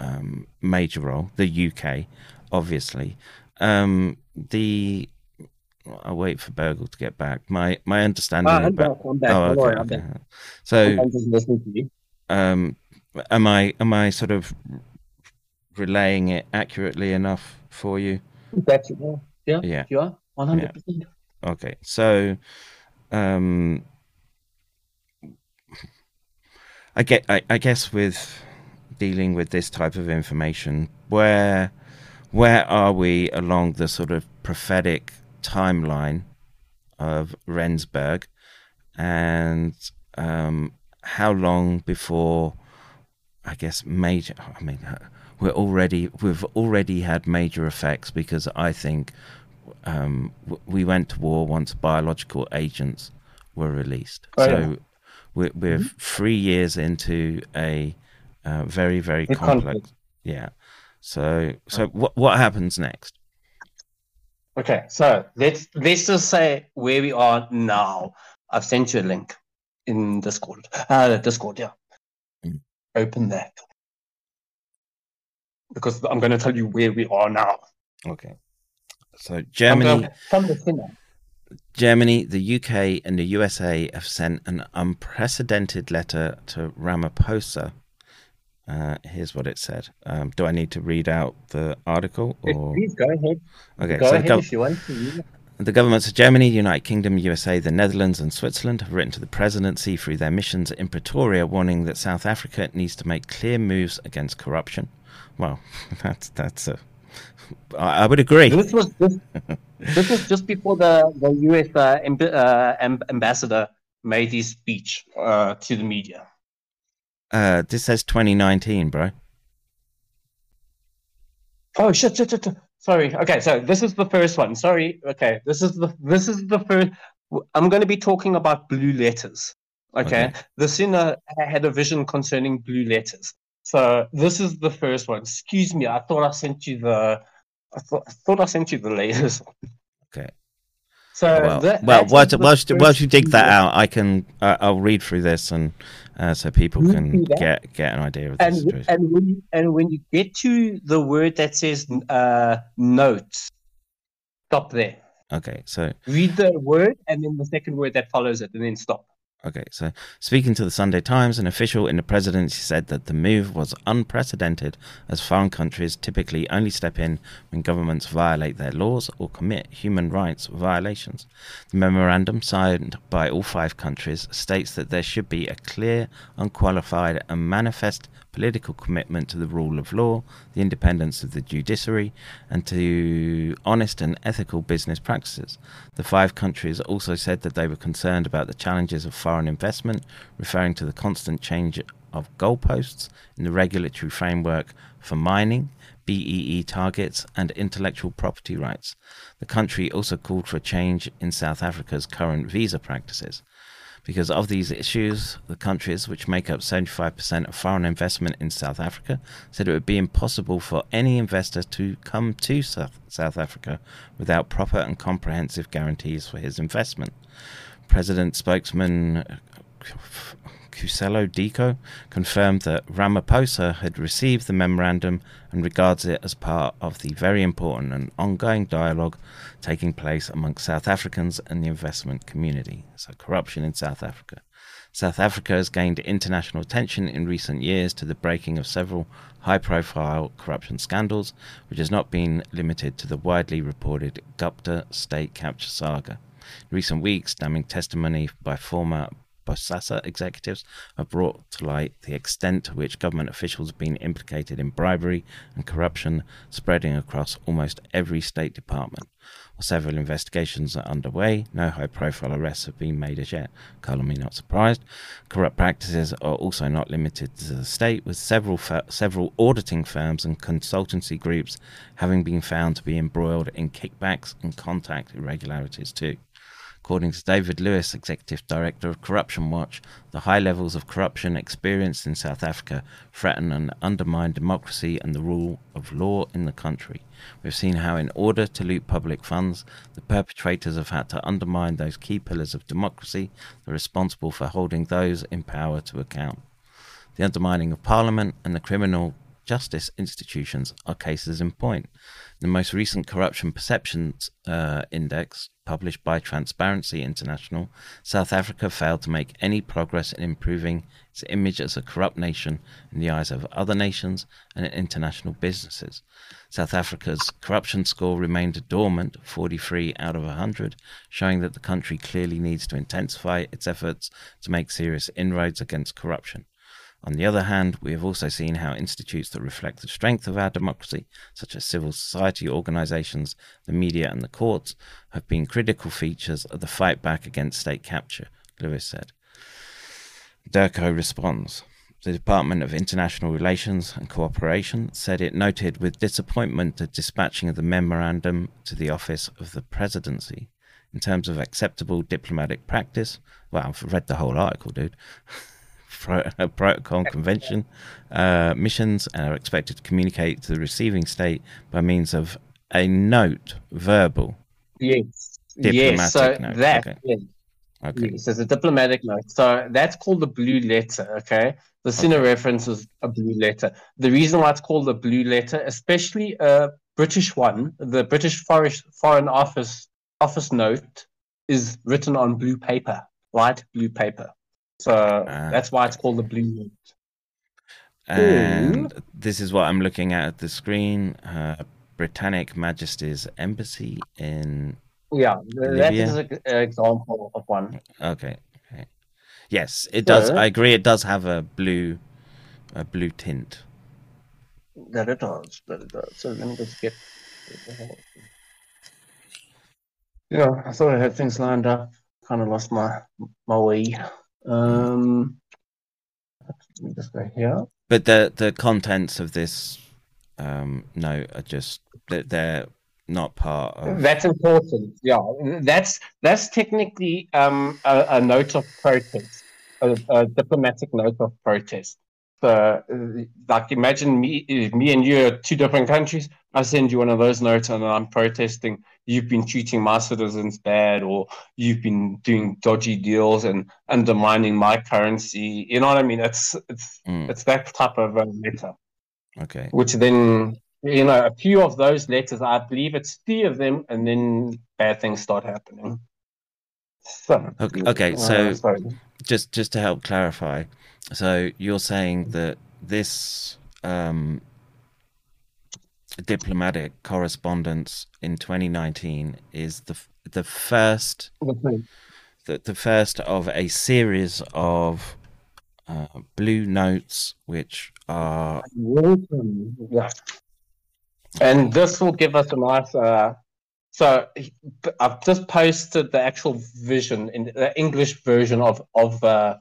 um, major role. The UK, obviously. Um, the I'll wait for Boergle to get back. My my understanding. Uh, I'm back. I'm back. Oh, okay, okay. So, um, am I am I sort of relaying it accurately enough for you? That's. Yeah, yeah, you are one hundred percent. Okay, so um, I get, I, I guess, with dealing with this type of information, where where are we along the sort of prophetic timeline of Rensburg, and um, how long before, I guess, major? I mean, we're already we've already had major effects because I think um, we went to war once biological agents were released. Oh, so yeah. we're, we're mm-hmm. three years into a uh, very very complex. Yeah. So so what what happens next? Okay, so let's let's just say where we are now. I've sent you a link in Discord. Uh, Discord, yeah. Mm. Open that because I'm going to tell you where we are now. Okay. So Germany, Germany, the UK, and the USA have sent an unprecedented letter to Ramaphosa. Uh, here's what it said. Um, do I need to read out the article? Or... Please go ahead. Okay, go so ahead if you want to. The governments of Germany, United Kingdom, USA, the Netherlands, and Switzerland have written to the presidency through their missions in Pretoria, warning that South Africa needs to make clear moves against corruption. Well, [LAUGHS] that's that's a. I would agree. This was just, this was just before the the U.S. Uh, amb- uh, ambassador made his speech uh, to the media. Uh, this says 2019, bro. Oh shit, shit, shit, shit. Sorry. Okay, so this is the first one. Sorry. Okay, this is the this is the first. I'm going to be talking about blue letters. Okay, okay. the sinner had a vision concerning blue letters. So this is the first one. Excuse me. I thought I sent you the. I thought I thought I sent you the latest. Okay. So well, that, well whilst, whilst, whilst you dig that out, I can uh, I'll read through this and uh, so people can get get an idea of and, this. And when you, and when you get to the word that says uh, notes, stop there. Okay, so read the word and then the second word that follows it, and then stop. Okay, so speaking to the Sunday Times, an official in the presidency said that the move was unprecedented as foreign countries typically only step in when governments violate their laws or commit human rights violations. The memorandum, signed by all five countries, states that there should be a clear, unqualified, and manifest political commitment to the rule of law, the independence of the judiciary, and to honest and ethical business practices. The five countries also said that they were concerned about the challenges of foreign investment, referring to the constant change of goalposts in the regulatory framework for mining, BEE targets, and intellectual property rights. The country also called for a change in South Africa's current visa practices. Because of these issues, the countries which make up 75% of foreign investment in South Africa said it would be impossible for any investor to come to South, South Africa without proper and comprehensive guarantees for his investment. President spokesman Khuselo Diko confirmed that Ramaphosa had received the memorandum and regards it as part of the very important and ongoing dialogue taking place amongst South Africans and the investment community. So, corruption in South Africa. South Africa has gained international attention in recent years to the breaking of several high profile corruption scandals, which has not been limited to the widely reported Gupta state capture saga. In recent weeks, damning testimony by former Bosasa executives have brought to light the extent to which government officials have been implicated in bribery and corruption spreading across almost every state department. While several investigations are underway, no high profile arrests have been made as yet. Color me not surprised. Corrupt practices are also not limited to the state, with several several auditing firms and consultancy groups having been found to be embroiled in kickbacks and contact irregularities too. According to David Lewis, Executive Director of Corruption Watch, the high levels of corruption experienced in South Africa threaten and undermine democracy and the rule of law in the country. We've seen how, in order to loot public funds, the perpetrators have had to undermine those key pillars of democracy that are responsible for holding those in power to account. The undermining of Parliament and the criminal justice institutions are cases in point. The most recent Corruption Perceptions uh, Index, published by Transparency International, South Africa failed to make any progress in improving its image as a corrupt nation in the eyes of other nations and international businesses. South Africa's corruption score remained dormant, 43 out of 100, showing that the country clearly needs to intensify its efforts to make serious inroads against corruption. On the other hand, we have also seen how institutes that reflect the strength of our democracy, such as civil society organizations, the media, and the courts, have been critical features of the fight back against state capture, Lewis said. Dirco responds. The Department of International Relations and Cooperation said it noted with disappointment the dispatching of the memorandum to the Office of the Presidency. In terms of acceptable diplomatic practice, well, I've read the whole article, dude. [LAUGHS] pro- protocol [LAUGHS] convention uh, missions and are expected to communicate to the receiving state by means of a note, verbale. Yes. Yes. So note. that. Okay. Yes. Okay. Yes, there's a diplomatic note. So that's called the blue letter. Okay. The Siener okay. reference is a blue letter. The reason why it's called the blue letter, especially a British one, the British Foreign Office office note, is written on blue paper, light blue paper. So uh, that's why it's called the Blue Note. And Ooh. this is what I'm looking at at the screen. Uh, Britannic Majesty's Embassy in. Yeah, that is an example of one. Okay. Okay. Yes, it does. I agree. It does have a blue, a blue tint. That it does. That it does. So let me just get. Yeah, I thought I had things lined up. Kind of lost my my way. Um, let me just go here. But the the contents of this um, note are just that they're not part of. That's important. Yeah, that's that's technically um, a, a note of protest, a, a diplomatic note of protest. So, like, imagine me, me and you are two different countries. I send you one of those notes, and I'm protesting. You've been treating my citizens bad, or you've been doing dodgy deals and undermining my currency. You know what I mean? It's it's mm. it's that type of a letter. Okay. Which then, you know, a few of those letters, I believe it's three of them, and then bad things start happening. So, okay, okay so uh, just just to help clarify so you're saying that this um, diplomatic correspondence in 2019 is the the first the, the first of a series of uh, blue notes which are yeah. and this will give us a nice uh, so I've just posted the actual vision in the English version of of uh,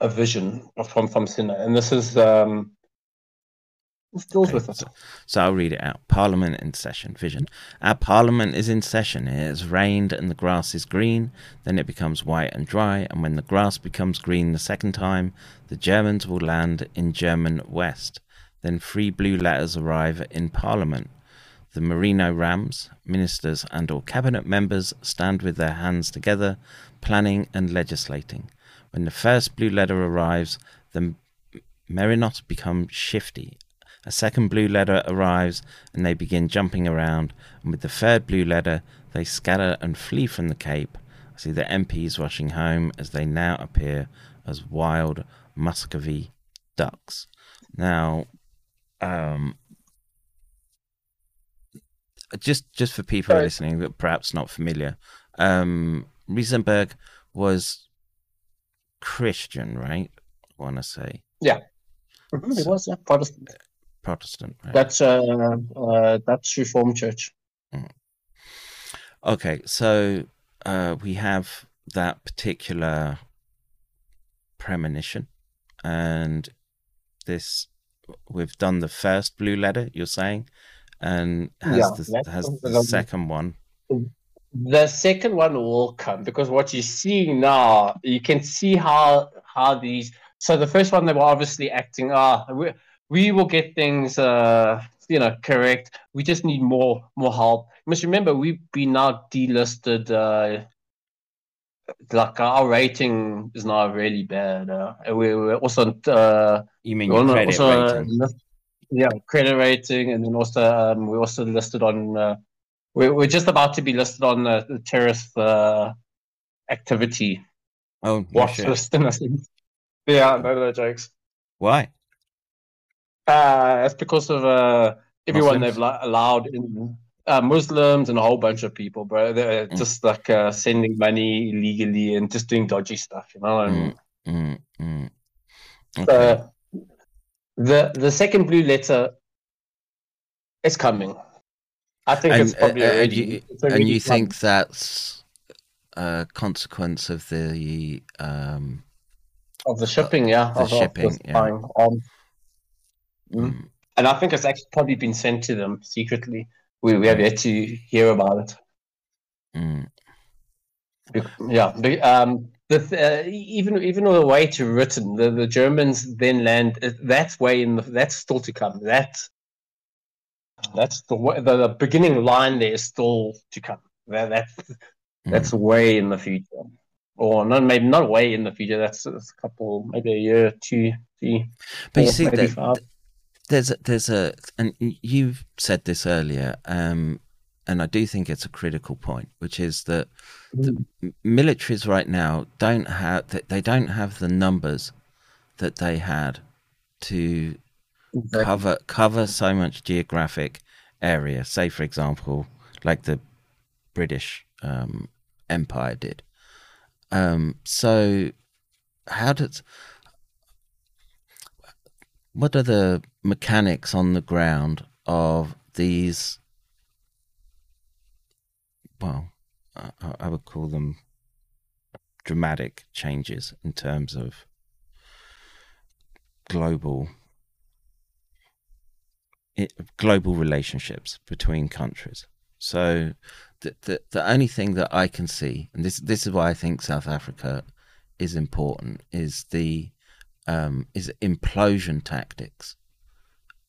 a vision from from Siener, and this is um, this deals okay. with us. So, so I'll read it out. Parliament in session. Vision. Our Parliament is in session. It has rained, and the grass is green. Then it becomes white and dry, and when the grass becomes green the second time, the Germans will land in German West. Then three blue letters arrive in Parliament. The Merino Rams, ministers and or cabinet members stand with their hands together, planning and legislating. When the first blue letter arrives, the Merinos become shifty. A second blue letter arrives and they begin jumping around, and with the third blue letter, they scatter and flee from the Cape. I see the MPs rushing home as they now appear as wild Muscovy ducks. Now, um, just just for people Sorry. listening that perhaps not familiar, um, Rensburg was Christian, right? I want to say. Yeah, mm-hmm, so, it was yeah, Protestant. Protestant. Right? That's uh, uh, that's Reformed Church. Mm. Okay, so uh, we have that particular premonition, and this we've done the first blue letter. You're saying, and has yeah, the, has the second one. The second one will come because what you're seeing now, you can see how how these. So the first one they were obviously acting. Ah, we we will get things. Uh, you know, correct. We just need more more help. You must remember we've been now delisted. Uh, like our rating is not really bad. Uh, we, we're also uh, you mean credit also, rating? yeah, credit rating, and then also um, we're also listed on. Uh, we're, we're just about to be listed on uh, the terrorist uh, activity oh watch list. yeah, no, no jokes. Why? Uh, it's because of uh, everyone Muslims? they've allowed in uh, Muslims and a whole bunch of people, bro. They're mm. just like uh, sending money illegally and just doing dodgy stuff, you know. And, mm, mm, mm. okay. the the second blue letter is coming. I think and, it's probably uh, you, and you think that's a consequence of the um, of the shipping, yeah, the of, shipping, of yeah. On. Mm. And I think it's actually probably been sent to them secretly we, we have yet to hear about it. Mm. Yeah, um, the, uh, even even the way to written, the, the Germans then land. Uh, that's way in the, that's still to come. That that's the, the, the beginning line there is still to come. That, that's mm. that's way in the future, or not maybe not way in the future. That's, that's a couple, maybe a year, two, three. But four, you see, there's a, there's a and you've said this earlier um, and I do think it's a critical point which is that mm. the militaries right now don't have they don't have the numbers that they had to exactly. cover cover so much geographic area say for example like the British um, empire did um, so how does what are the mechanics on the ground of these? Well, I, I would call them dramatic changes in terms of global global relationships between countries. So the, the the only thing that I can see, and this this is why I think South Africa is important, is the um, is implosion tactics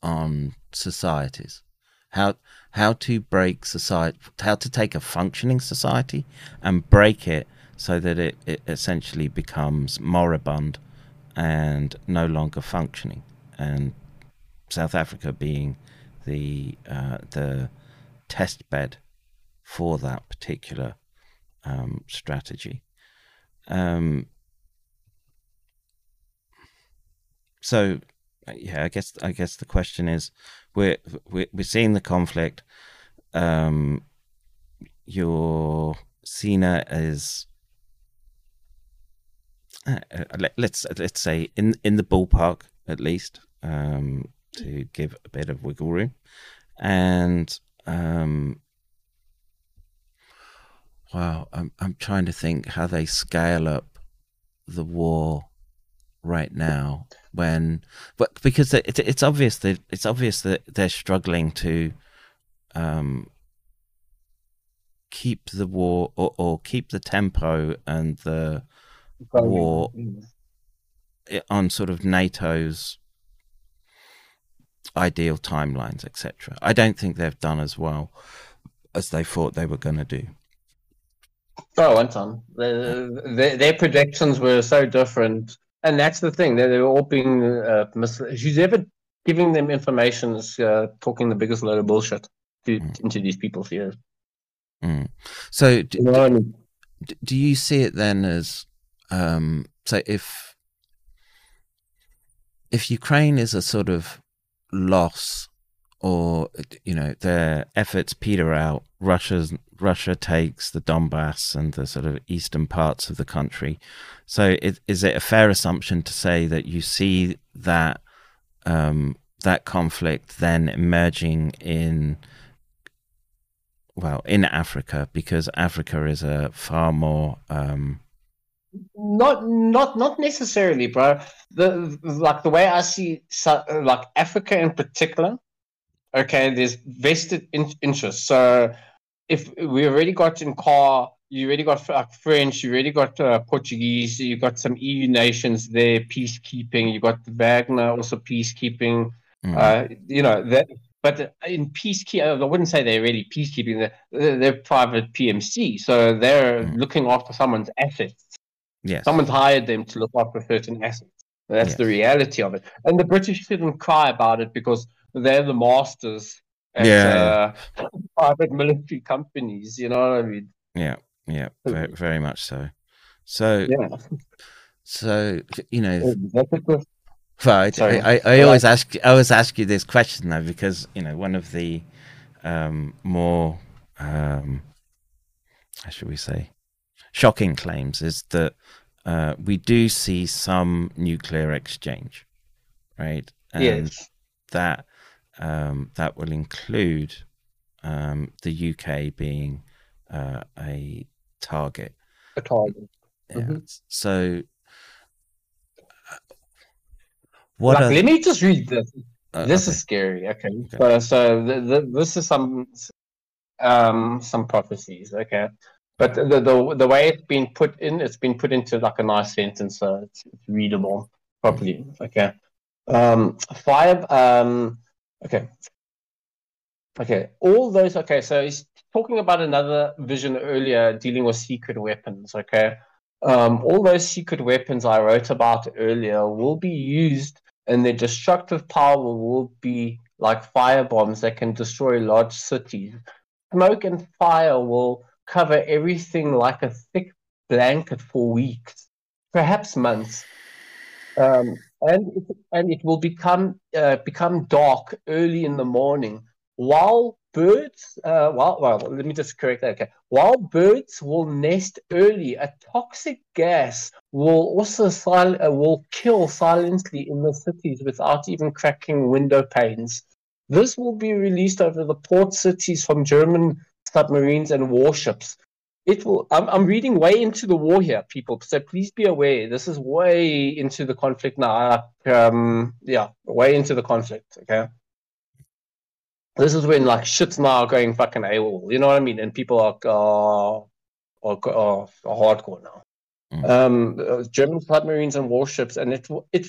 on societies. How how to break society, how to take a functioning society and break it so that it, it essentially becomes moribund and no longer functioning. And South Africa being the uh, the test bed for that particular um, strategy. Um, so yeah, I guess I guess the question is we're we're, we're seeing the conflict. Um, your Siener is uh, uh, let, let's let's say in in the ballpark at least um, to give a bit of wiggle room, and um, wow, I'm I'm trying to think how they scale up the war right now when but because it, it's obvious that it's obvious that they're struggling to um, keep the war or, or keep the tempo and the war on sort of NATO's ideal timelines, etc. I don't think they've done as well as they thought they were going to do. Oh, Anton, their, their predictions were so different and that's the thing. They're, they're all being uh, mis- who's ever giving them information is uh, talking the biggest load of bullshit to, mm. into these people's ears. Mm. So, you know, do you see it then as um, so if if Ukraine is a sort of loss or you know their efforts peter out. Russia's russia takes the donbass and the sort of eastern parts of the country. So it, is it a fair assumption to say that you see that um, that conflict then emerging in well in africa? Because africa is a far more um, not not not necessarily bro the like the way i see like africa in particular okay, there's vested in- interest. So if we already got in CAR, you already got like French, you already got uh, Portuguese, you got some EU nations there, peacekeeping. You got Wagner also peacekeeping. Mm. Uh, you know that. But in peacekeeping, I wouldn't say they're really peacekeeping. They're, they're private PMC, so they're mm. looking after someone's assets. Yes. Someone's hired them to look after certain assets. That's yes. the reality of it. And the British shouldn't cry about it because they're the masters at yeah. uh, [LAUGHS] private military companies. You know what I mean? Yeah, yeah, very, very much so. So, yeah. so you know, right? I, I, I always ask, I always ask you this question though, because you know, one of the um, more, um, how should we say, shocking claims is that uh, we do see some nuclear exchange, right? And yes. That um, that will include um, the UK being uh, a target. A target. Yeah. Mm-hmm. So, what? Like, are... Let me just read this. Uh, this okay. is scary. Okay, okay. so so the, the, this is some um some prophecies. Okay, but the, the the way it's been put in, it's been put into like a nice sentence, so it's, it's readable properly. Okay, um, five um Okay. Okay. All those. Okay. So he's talking about another vision earlier dealing with secret weapons. Okay. Um, all those secret weapons I wrote about earlier will be used, and their destructive power will be like fire bombs that can destroy large cities. Smoke and fire will cover everything like a thick blanket for weeks, perhaps months. Um, and it, and it will become uh, become dark early in the morning while birds uh, well, well let me just correct that okay while birds will nest early a toxic gas will also sil- uh, will kill silently in the cities without even cracking window panes this will be released over the port cities from german submarines and warships it will I'm, I'm reading way into the war here people so please be aware this is way into the conflict now um yeah way into the conflict okay this is when like shit's now going fucking AWOL, you know what I mean? And people are uh, are, are, hardcore now. Mm. Um, German submarines and warships, and it will it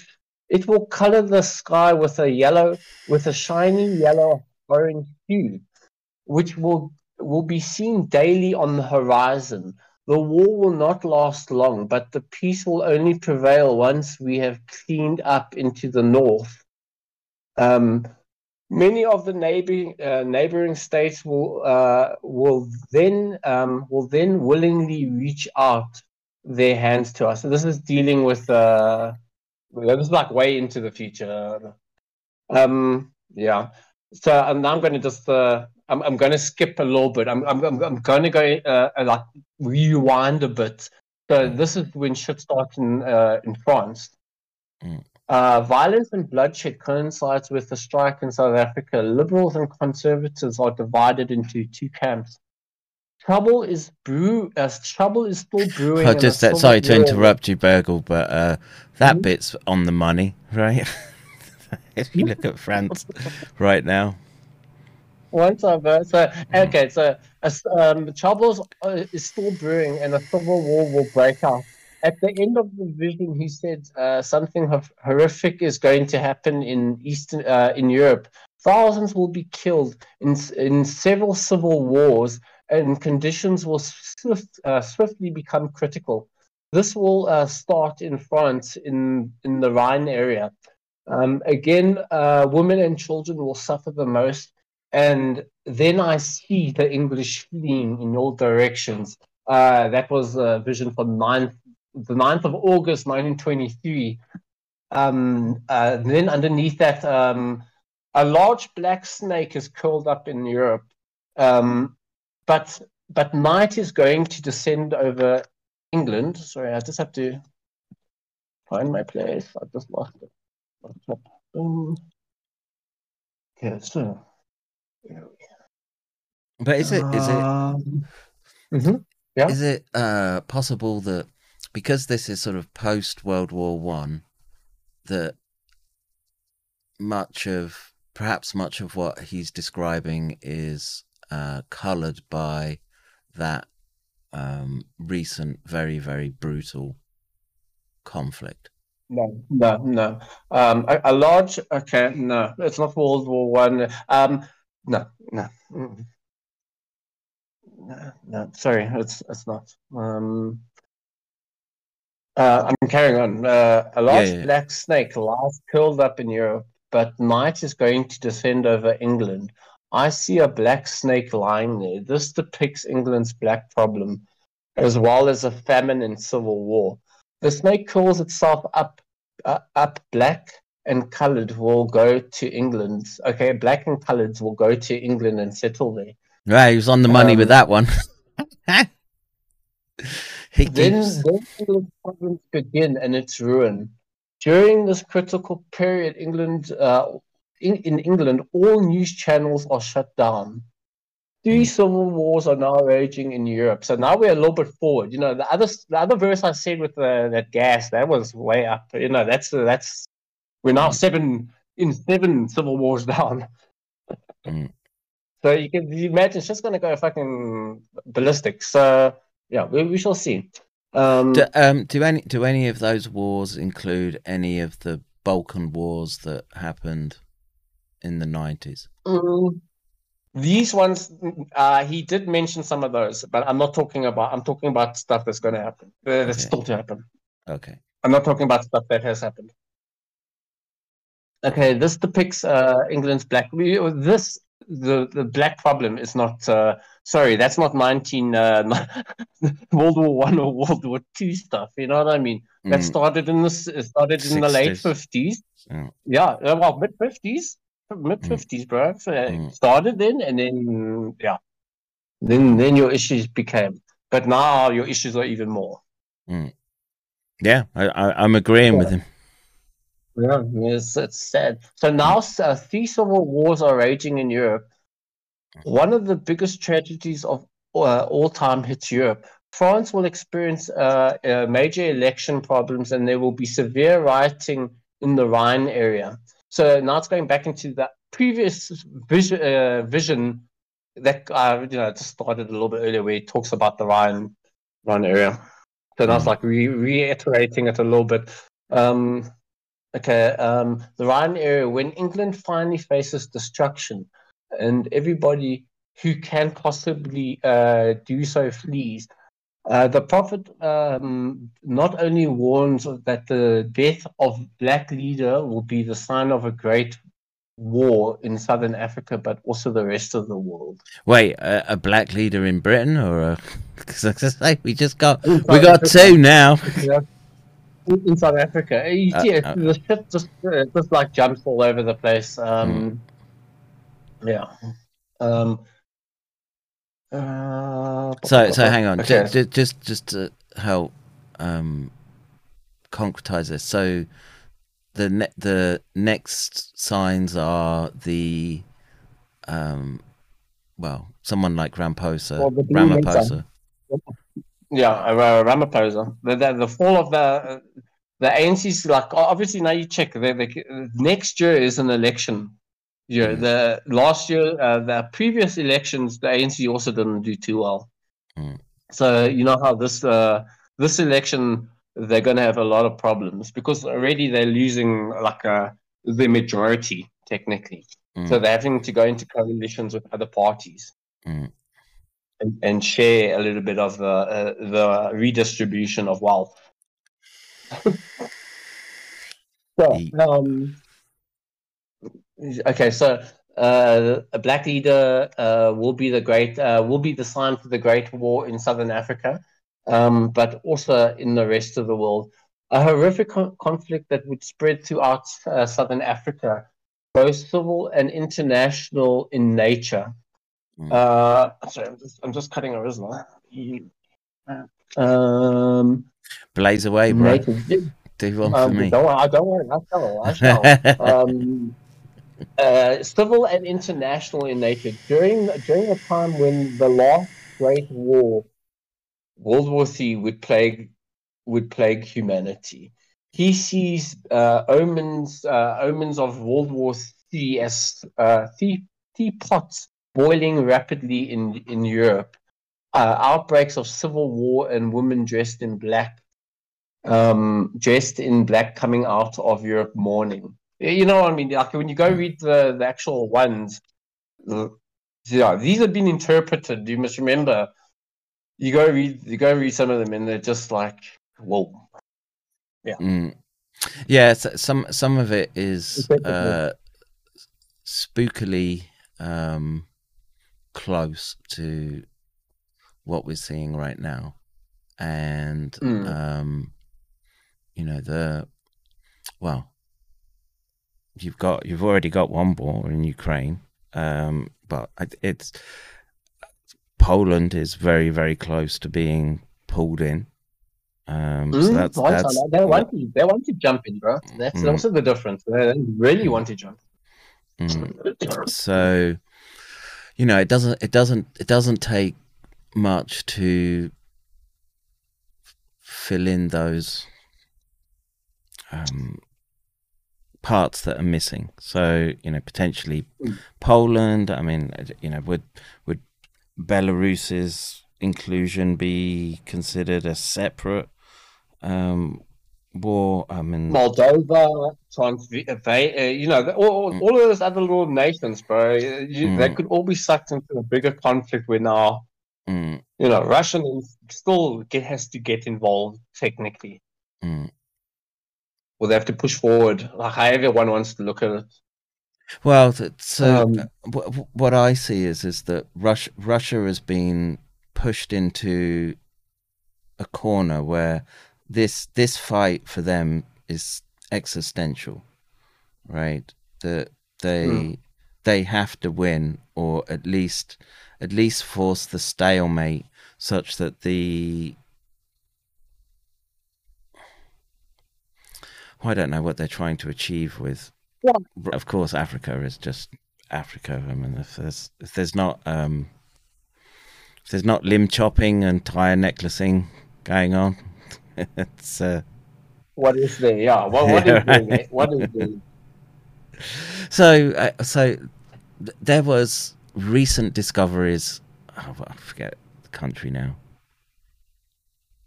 it will color the sky with a yellow, with a shiny yellow orange hue, which will will be seen daily on the horizon. The war will not last long, but the peace will only prevail once we have cleaned up into the north. Um, many of the neighboring uh, neighboring states will uh, will then um, will then willingly reach out their hands to us. So this is dealing with uh, this is like way into the future. Um, yeah. So and I'm going to just uh, I'm, I'm going to skip a little bit. I'm I'm I'm, going to go uh, like rewind a bit. So mm. this is when shit starts in uh, in France. Mm. Uh, violence and bloodshed coincides with the strike in South Africa. Liberals and conservatives are divided into two camps. Trouble is brew. Uh, trouble is still brewing. Oh, just that, sorry to interrupt you, Boergle, but uh, that mm-hmm. bit's on the money, right? [LAUGHS] if you look at France [LAUGHS] right now once I've uh, so okay, so um, troubles uh, is still brewing, and a civil war will break out. At the end of the vision, he said uh, something horrific is going to happen in Eastern uh, in Europe. Thousands will be killed in in several civil wars, and conditions will swift, uh, swiftly become critical. This will uh, start in France, in in the Rhine area. Um, again, women and children will suffer the most and then I see the English fleeing in all directions. Uh, that was a vision for 9th, the 9th of August, 1923. Um, uh, then underneath that, um, a large black snake is curled up in Europe. Um, but but night is going to descend over England. Sorry, I just have to find my place. I just lost it. Okay, so. But is it is it Um, mhm, Yeah. is it uh, possible that because this is sort of post World War One, that much of perhaps much of what he's describing is uh, coloured by that um, recent, very very brutal conflict. No, no, no. Um, a, a large. Okay, no, it's not World War One. Um, no, no, no, no. Sorry, it's it's not. Um, uh, I'm carrying on. Uh, a large Yeah, yeah. black snake lies curled up in Europe, but night is going to descend over England. I see a black snake lying there. This depicts England's black problem, as well as a famine and civil war. The snake curls itself up, uh, up black and colored will go to England. Okay, black and colored will go to England and settle there. Right, he was on the money with Um, that one. [LAUGHS] he Then, keeps then England's problems begin and its ruin. During this critical period, England, uh, in, in England, all news channels are shut down. Three civil wars are now raging in Europe. So now we're a little bit forward. You know, the other the other verse I said with the, that gas that was way up. You know, that's that's we're now seven in seven civil wars down. Mm. [LAUGHS] So you can you imagine it's just going to go fucking ballistic. So yeah, we, we shall see. Um, Do, um, do any do any of those wars include any of the Balkan wars that happened in the nineties? Mm, these ones, uh, he did mention some of those, but I'm not talking about. I'm talking about stuff that's going to happen. That's Okay. still to happen. Okay. I'm not talking about stuff that has happened. Okay, this depicts uh, England's black. This the the black problem is not. Uh, sorry, that's not 19 uh, [LAUGHS] World War One or World War Two stuff. You know what I mean? That Mm, started in the started in the late 50s. Yeah. Yeah, uh, well, mid 50s, mid 50s, bro. So it Mm. started then, and then yeah, then then your issues became. But now your issues are even more. yeah, I, I, I'm agreeing with him. Yeah, it's, it's sad. So now uh, three civil wars are raging in Europe. One of the biggest tragedies of uh, all time hits Europe. France will experience uh, uh, major election problems and there will be severe rioting in the Rhine area. So now it's going back into that previous vision, uh, vision that uh, you know just started a little bit earlier, where it talks about the Rhine Rhine area. So now it's like re- reiterating it a little bit. Um, Okay, um, the Rhine area, when England finally faces destruction and everybody who can possibly uh, do so flees, uh, the prophet um, not only warns that the death of black leader will be the sign of a great war in southern Africa, but also the rest of the world. Wait, a, a black leader in Britain or a? [LAUGHS] Because I say we just got we got two now. Yeah. In South Africa, Uh, see, uh. the shit just uh, just like jumps all over the place. Um, Yeah. Um, uh, So so hang on, Okay. just just just to help um, concretize this. So the ne- the next signs are the um, well, someone like Ramaphosa, Well, the blue Ramaphosa. Yeah, Ramaphosa. The, the the fall of the the ANC's like obviously now you check the, the next year is an election year. Mm. The last year, uh, the previous elections, the ANC also didn't do too well. Mm. So you know how this uh, this election they're going to have a lot of problems because already they're losing like uh, the majority technically. Mm. So they're having to go into coalitions with other parties Mm. And, and share a little bit of the uh, the redistribution of wealth. [LAUGHS] so, um, okay, so uh, a black leader uh, will be the great uh, will be the sign for the great war in southern Africa, um, but also in the rest of the world. A horrific co- conflict that would spread throughout uh, southern Africa, both civil and international in nature. Mm. Uh, sorry, I'm just, I'm just cutting a wrist Um, Blaze away, bro. native- Do one um, for me. Don't worry, I don't worry, I shall. I shall. [LAUGHS] um, uh, civil and international in nature. During during a time when the last Great War, World War Three, would plague would plague humanity. He sees uh, omens uh, omens of World War Three as uh, tea, teapots boiling rapidly in in Europe. Uh, outbreaks of civil war and women dressed in black um, dressed in black coming out of Europe mourning. You know what I mean? Like when you go read the, the actual ones, the, yeah, these have been interpreted. You must remember. You go read, you go read some of them, and they're just like, whoa. Mm. Yeah, so some some of it is uh, spookily um, close to what we're seeing right now, and Mm. um, you know the well, you've got you've already got one war in Ukraine, um, but it's Poland is very very close to being pulled in. Um, so Mm, that's right, that's so they want to, they want to jump in, bro. That's Mm. also the difference. They really want to jump. Mm. so you know it doesn't it doesn't it doesn't take much to fill in those um, parts that are missing so you know potentially Mm. Poland I mean you know would would Belarus's inclusion be considered a separate um, war I mean Moldova, Transylvania, uh, you know, all, all- all of those other little nations, bro. You, They Mm. could all be sucked into a bigger conflict where now, mm, you know, Russia still get, has to get involved technically. mm. Or they have to push forward, like however one wants to look at it. Well, so Um, uh, wh- wh- what I see is is that Russia Russia has been pushed into a corner where this this fight for them is existential, right? That they Mm. they have to win, or at least at least force the stalemate such that the well, I don't know what they're trying to achieve with of course, Africa is just Africa. I mean, if there's if there's not um, if there's not limb chopping and tire necklacing going on, it's uh, What is there? Yeah. What, what [LAUGHS] Yeah, is right. mate? What is there? so uh, so. Th- there was recent discoveries. Oh, well, I forget the country now.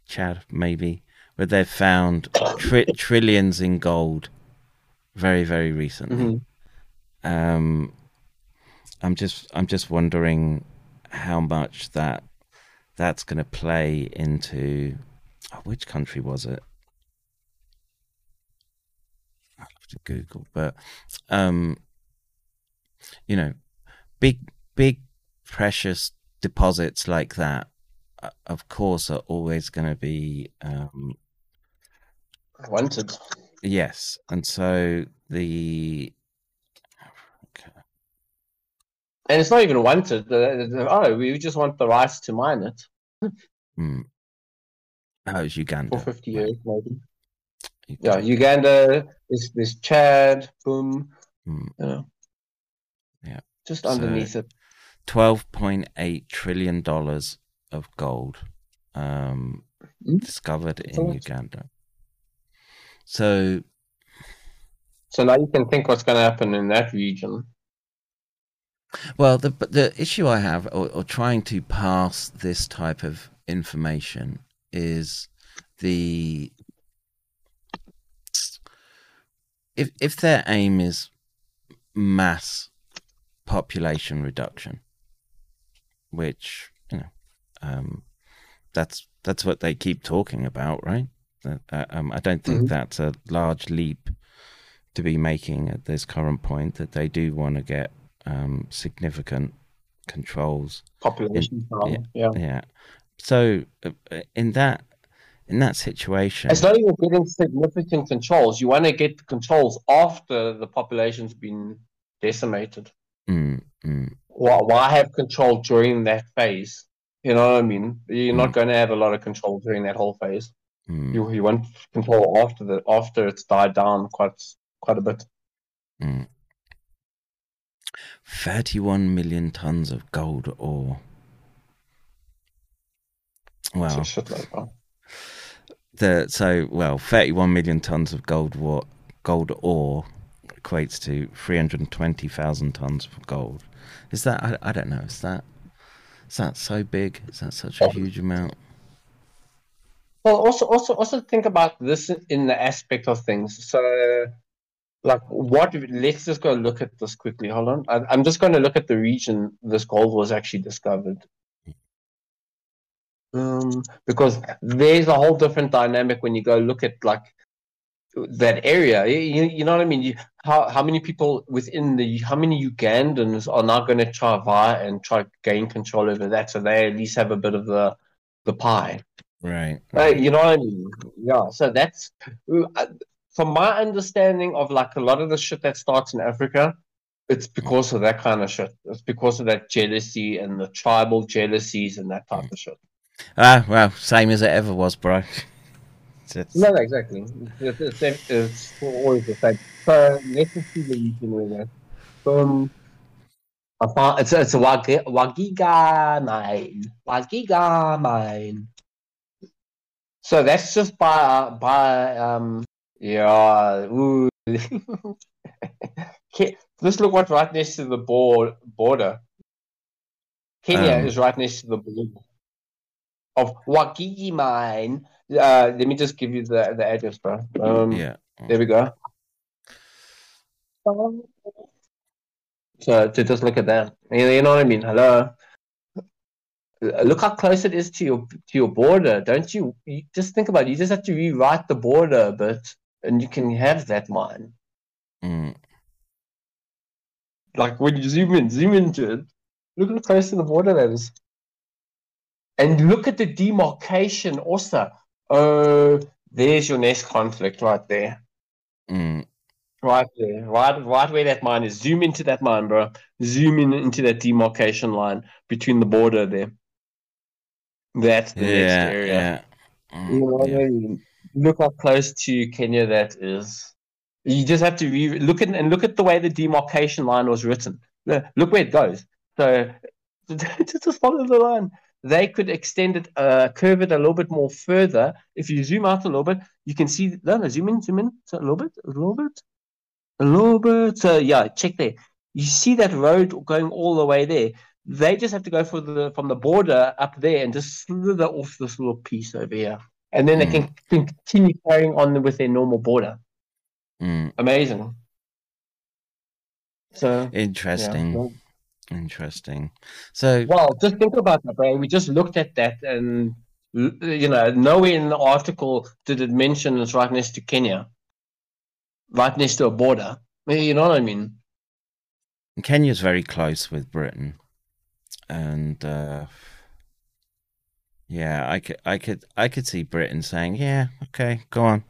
Chad, maybe, where they've found tri- trillions in gold, very very recently. Mhm. um i'm just i'm just wondering how much that that's going to play into oh, which country was it i'll have to google but um you know big big precious deposits like that uh, of course are always going to be um Wanted. yes and so the. And it's not even wanted. Uh, oh, we just want the rights to mine it Hmm. Oh, it's Uganda. for 50 years, maybe. Uganda. Yeah, Uganda, there's, this Chad, boom, Hmm. you know. Yeah. Just So- underneath it. Twelve point eight trillion dollars of gold um, Mm. discovered That's in. Uganda. So So now you can think what's going to happen in that region. Well, the but the issue I have, or, or trying to pass this type of information, is the if if their aim is mass population reduction, which you know, um, that's that's what they keep talking about, right? Uh, um, I don't think Mhm. that's a large leap to be making at this current point. That they do want to get um, significant controls. Population yeah, yeah. yeah. So uh, in that in that situation, it's not even getting significant controls. You want to get the controls after the population's been decimated. Mm, mm. Why, why have control during that phase? You know what I mean? You're not Mm. going to have a lot of control during that whole phase. Mm, You you want control after the after it's died down quite quite a bit. mm. 31 million tons of gold ore. Wow. shitload, bro. the so well 31 million tons of gold what gold ore equates to 320,000 tons of gold is that I, I don't know is that is that so big is that such a huge amount Well, also, also, also think about this in the aspect of things. So, like, what? Let's just go look at this quickly. Hold on. I, I'm just going to look at the region this gold was actually discovered. Um, because there's a whole different dynamic when you go look at like that area. You, you know what I mean? You, how how many people within the how many Ugandans are now going to try vie and try gain control over that, so they at least have a bit of the the pie. right Right, you know what I mean? Yeah. So that's uh, from my understanding of like a lot of the shit that starts in Africa. It's because of that kind of shit. It's because of that jealousy and the tribal jealousies and that type of shit. Ah well same as it ever was bro Just- No, no, exactly. It's, it's, it's, it's always the same. So let's just see the region with that. Um, I found it's it's Wagiga mine. Wagiga mine. So that's just by uh, by um yeah. Ooh. [LAUGHS] Just look what right next to the board, border. Kenya Um, is right next to the border of Wakigi mine. Uh, let me just give you the the address, bro. Um, yeah there we go. So to just look at that, you you know what I mean? Hello. Look how close it is to your to your border. Don't you, you just think about it. You just have to rewrite the border a bit, and you can have that mine. mm, Like when you zoom in, zoom into it. Look how close to the border that is. And look at the demarcation also. Oh, there's your next conflict right there. mm, Right there, right, right where that mine is. Zoom into that mine, bro. Zoom in into that demarcation line between the border there. That's the next area. yeah Mm, You know yeah. Look how close to Kenya that is. You just have to re- look at and look at the way the demarcation line was written. Look where it goes. So [LAUGHS] just follow the line. They could extend it, uh, curve it a little bit more further. If you zoom out a little bit, you can see. No, no, zoom in, zoom in, so a little bit, a little bit, a little bit. So yeah, check there. You see that road going all the way there. They just have to go for the from the border up there and just slither off this little piece over here, and then they can, can continue carrying on with their normal border. Mm, Amazing. So yeah, interesting well- interesting so Well, just think about that, bro. We just looked at that, and you know, nowhere in the article did it mention it's right next to Kenya, right next to a border. You know what I mean? Kenya's very close with Britain, and uh, yeah, I could, I could, I could see Britain saying, "Yeah, okay, go on."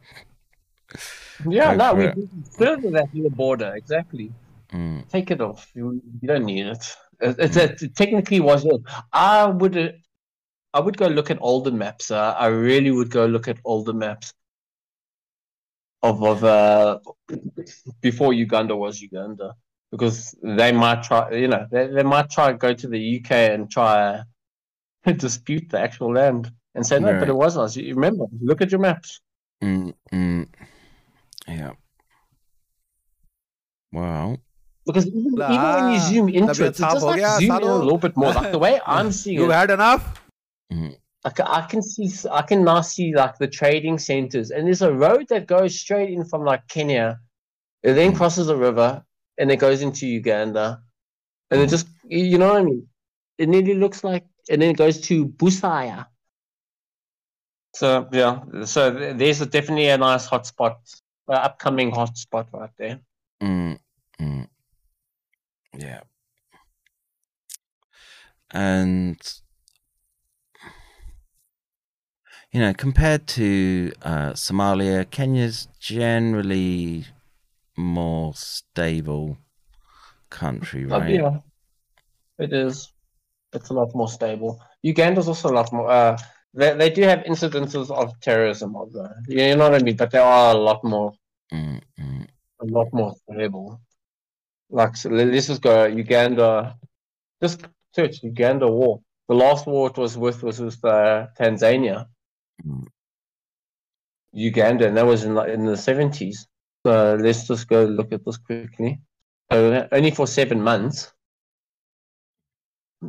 Yeah, Go no, we further that to the border exactly. Mm, Take it off. You, you don't need it. It, it's a, it technically was. I would. I would go look at older maps. Uh, I really would go look at older maps of of uh, before Uganda was Uganda, because they might try. You know, they, they might try to go to the UK and try [LAUGHS] to dispute the actual land and say no, Right. but it was us. You remember? Look at your maps. mm, mm, yeah. Well, because even, nah, even when you zoom into it, just like zoom in a little bit more. Like the way I'm [LAUGHS] seeing You've it. You had enough? Mm. Like I can see, I can now see like the trading centers, and there's a road that goes straight in from like Kenya, it then crosses a river, and it goes into Uganda, and it just, you know what I mean? It nearly looks like, and then it goes to Busaya. So yeah, so there's definitely a nice hotspot, uh, upcoming hotspot right there. Mm, mm yeah. and you know, compared to uh, Somalia, Kenya's generally more stable country, right? yeah, it is. It's a lot more stable. Uganda's also a lot more. Uh, they they do have incidences of terrorism, although you know what I mean. But they are a lot more, Mm-mm. a lot more stable. Like so let's just go Uganda. Just search Uganda war. The last war it was with was with uh, Tanzania. Mm. Uganda, and that was in the, in the seventies. So let's just go look at this quickly. So only for seven months.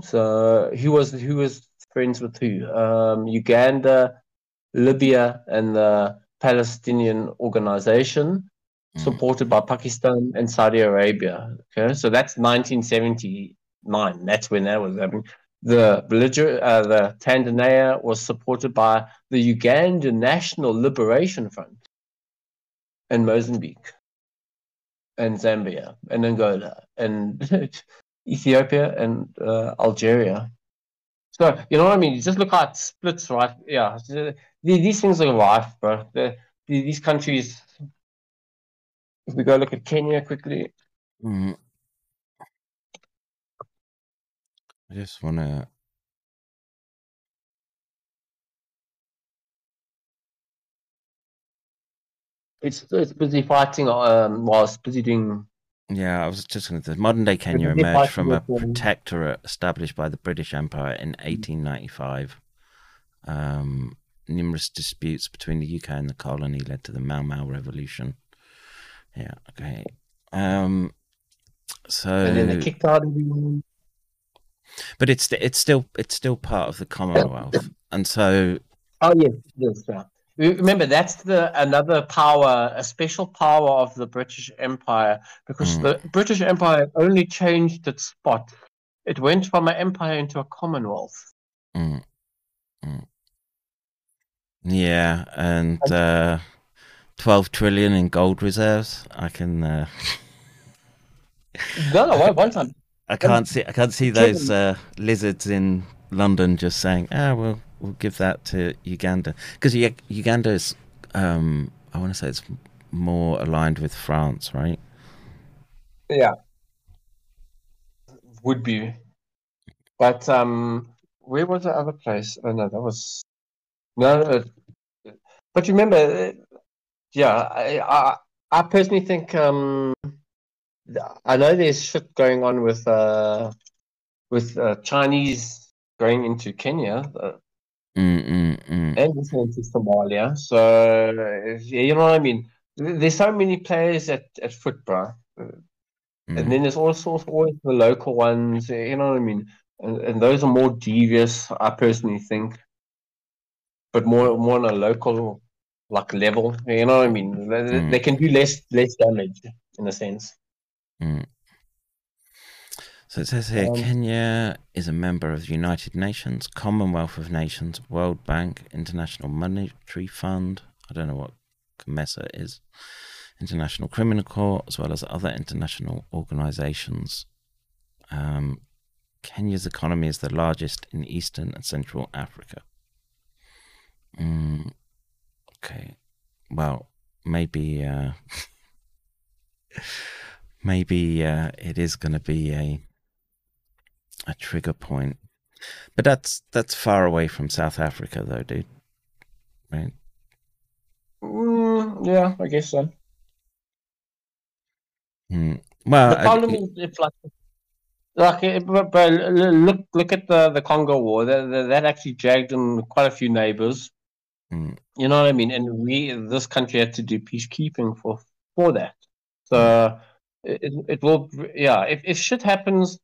So who was who was friends with who? Um, Uganda, Libya, and the Palestinian Organization. Supported by Pakistan and Saudi Arabia. Okay, so that's 1979. That's when that was happening. The uh, the Tanzania was supported by the Uganda National Liberation Front, and Mozambique, and Zambia, and Angola, and [LAUGHS] Ethiopia, and uh, Algeria. So you know what I mean? You just look at splits, right? Yeah, these things are rife, bro. The, the, these countries. If we go look at Kenya quickly, Mm. I just want to. it's it's busy fighting. Um, while it's busy doing. Yeah, I was just going to. Say, modern day Kenya emerged from a um, protectorate established by the British Empire in Mm. 1895. Um, numerous disputes between the UK and the colony led to the Mau Mau Revolution. Yeah, okay. Um, so, And then they kicked out. the- but it's it's still it's still part of the Commonwealth, and so Oh yes, yes. Yeah. Remember, that's the another power, a special power of the British Empire, because Mm. the British Empire only changed its spot. It went from an empire into a Commonwealth. Mm, mm. Yeah, and uh, twelve trillion in gold reserves. I can. Uh, No, no, one, one time. I can't see. I can't see those uh, lizards in London just saying, "Ah, well, we'll give that to Uganda," because Uganda is. Um, I want to say it's more aligned with France, right? Yeah, would be. But um, where was the other place? Oh no, that was no. no but remember, uh, yeah, I, I I personally think um, I know there's shit going on with uh with uh, Chinese going into Kenya uh, Mm, mm, mm. and also into Somalia. So yeah, you know what I mean. There's so many players at at foot, bro. mm. And then there's also always the local ones, you know what I mean? And, and those are more devious, I personally think. But more more on a local like level, you know what I mean? They, Mm. they can do less less damage in a sense. Mm. So it says here Um, Kenya is a member of the United Nations, Commonwealth of Nations, World Bank, International Monetary Fund. I don't know what COMESA is. International Criminal Court, as well as other international organizations. Um, Kenya's economy is the largest in Eastern and Central Africa. Mm, okay. Well, maybe. Uh, [LAUGHS] maybe uh, it is going to be a a trigger point, but that's that's far away from South Africa, though, dude. Right? Mm, yeah, I guess so. Mm. Well, the I- problem is if like like uh, but, but look look at the the Congo war that that, that actually dragged in quite a few neighbors. Mm. You know what I mean? And we this country had to do peacekeeping for for that. So it it will yeah if if shit happens.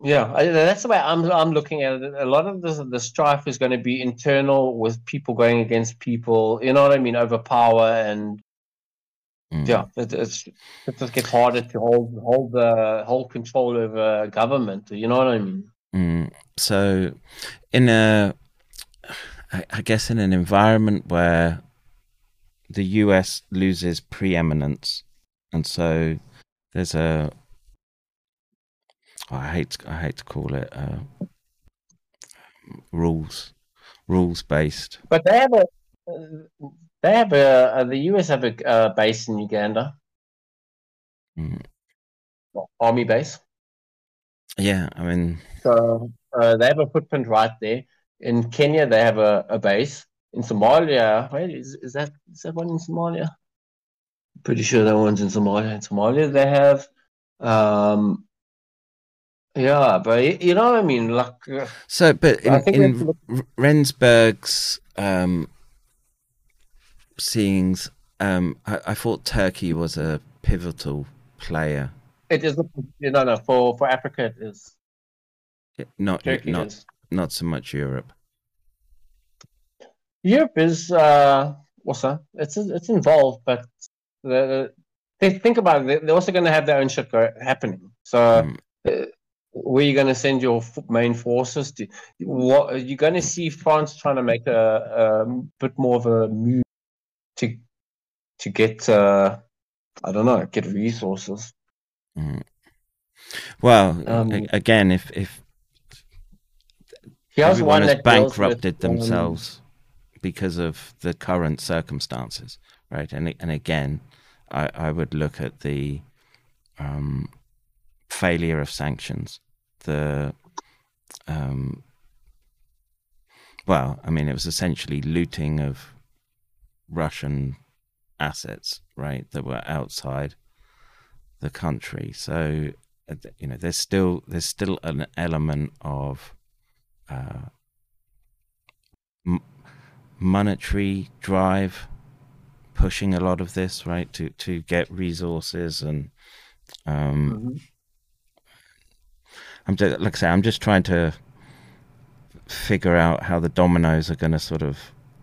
Yeah, I, that's the way I'm I'm looking at it. A lot of the the strife is going to be internal with people going against people. You know what I mean? Over power and mm. yeah, it, it's it just gets harder to hold hold the hold control over government. You know what I mean? Mm. So, in a, I I guess, in an environment where the US loses preeminence, and so there's a I hate I hate to call it uh, rules rules based. But they have a they have a uh, the US have a uh, base in Uganda, Mm. army base. Yeah, I mean, So uh, they have a footprint right there. In Kenya, they have a, a base. In Somalia, wait, is, is that is that one in Somalia? Pretty sure that one's in Somalia. In Somalia, they have, um, yeah, but you know what I mean. Like, uh, so but in, think we have to in look- R- Rensburg's um, seeings, um, I, I thought Turkey was a pivotal player. it is. You know, no, for for Africa, it is. Not Turkey not is. Not so much Europe. Europe is uh, what's that? It's it's involved, but the, the they think about it. they- They're also going to have their own shit go, happening. So, Mm. uh, where you going to send your main forces? To, what are you're going to see France trying to make a, a bit more of a move to to get uh, I don't know, get resources. Mm. Well, Um, again, if if everyone one has that deals with, bankrupted um, themselves because of the current circumstances, right? And and again, I, I would look at the um, failure of sanctions, the um, well, I mean, it was essentially looting of Russian assets, right, that were outside the country. So, uh, you know, there's still there's still an element of uh, m- monetary drive pushing a lot of this, right, to to get resources and um, Mhm. I'm just, like I say, I'm just trying to figure out how the dominoes are going to sort of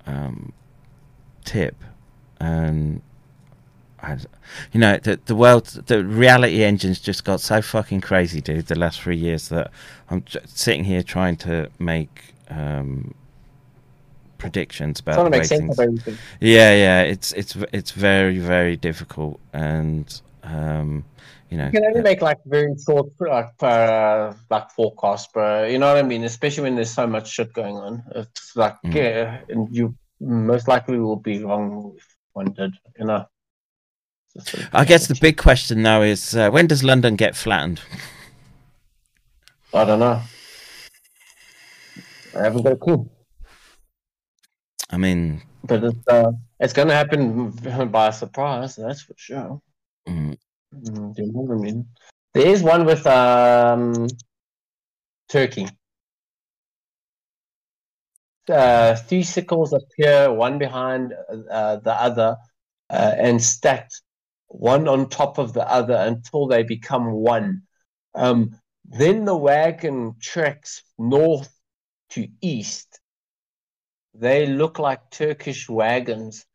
um, tip, and you know, the the world, the reality engines just got so fucking crazy, dude. The last three years that I'm sitting here trying to make um, predictions about Trying to make sense of everything. yeah, yeah, it's it's it's very very difficult, and um, you know, You can only make like very short, like uh, like forecasts, bro. You know what I mean? Especially when there's so much shit going on. It's like, Mm. yeah, and you most likely will be wrong if one did. You know. It's just guess the big question now is uh, when does London get flattened? I don't know. I haven't got a clue, I mean, but it's uh, it's gonna happen [LAUGHS] by surprise. That's for sure. mm, Mm, you know what I mean? There is one with um Turkey. Uh, three sickles appear one behind uh, the other uh, and stacked one on top of the other until they become one. Um, then the wagon treks north to east. They look like Turkish wagons.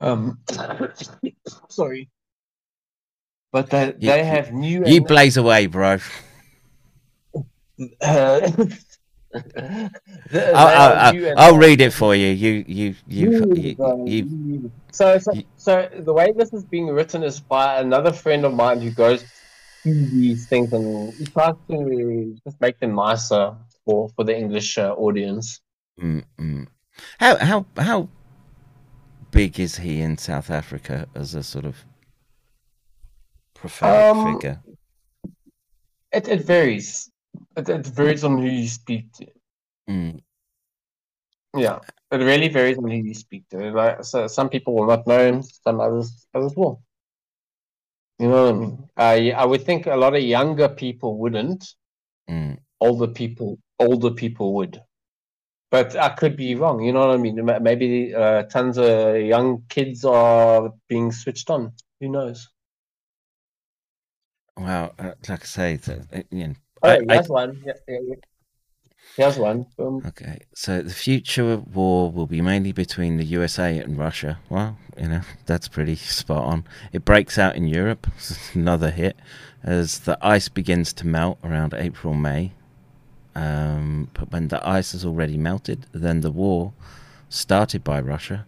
Um, [COUGHS] sorry, but they You- they have new. you blaze away, bro. [LAUGHS] uh, I'll, I'll, read it for you. You you you you, so, so, so the way this is being written is by another friend of mine who goes through these things and he tries to just make them nicer for, for the English uh, audience. mm, mm. How how how big is he in South Africa as a sort of prophetic Um, figure? It, it varies. It, it varies on who you speak to. Mm, Yeah, it really varies on who you speak to. Like, so some people will not know him, some others others will. You know what I mean? Yeah, I would think a lot of younger people wouldn't. mm. older people older people would but i could be wrong you know what i mean maybe uh, tons of young kids are being switched on who knows Well, uh, like I say, the, you know, oh I- I- one yeah, yeah, yeah. here's one um, Okay, so the future war will be mainly between the USA and Russia. Well, you know, that's pretty spot on. It breaks out in Europe, [LAUGHS] another hit, as the ice begins to melt around April, May. Um, but when the ice has already melted, then the war started by Russia,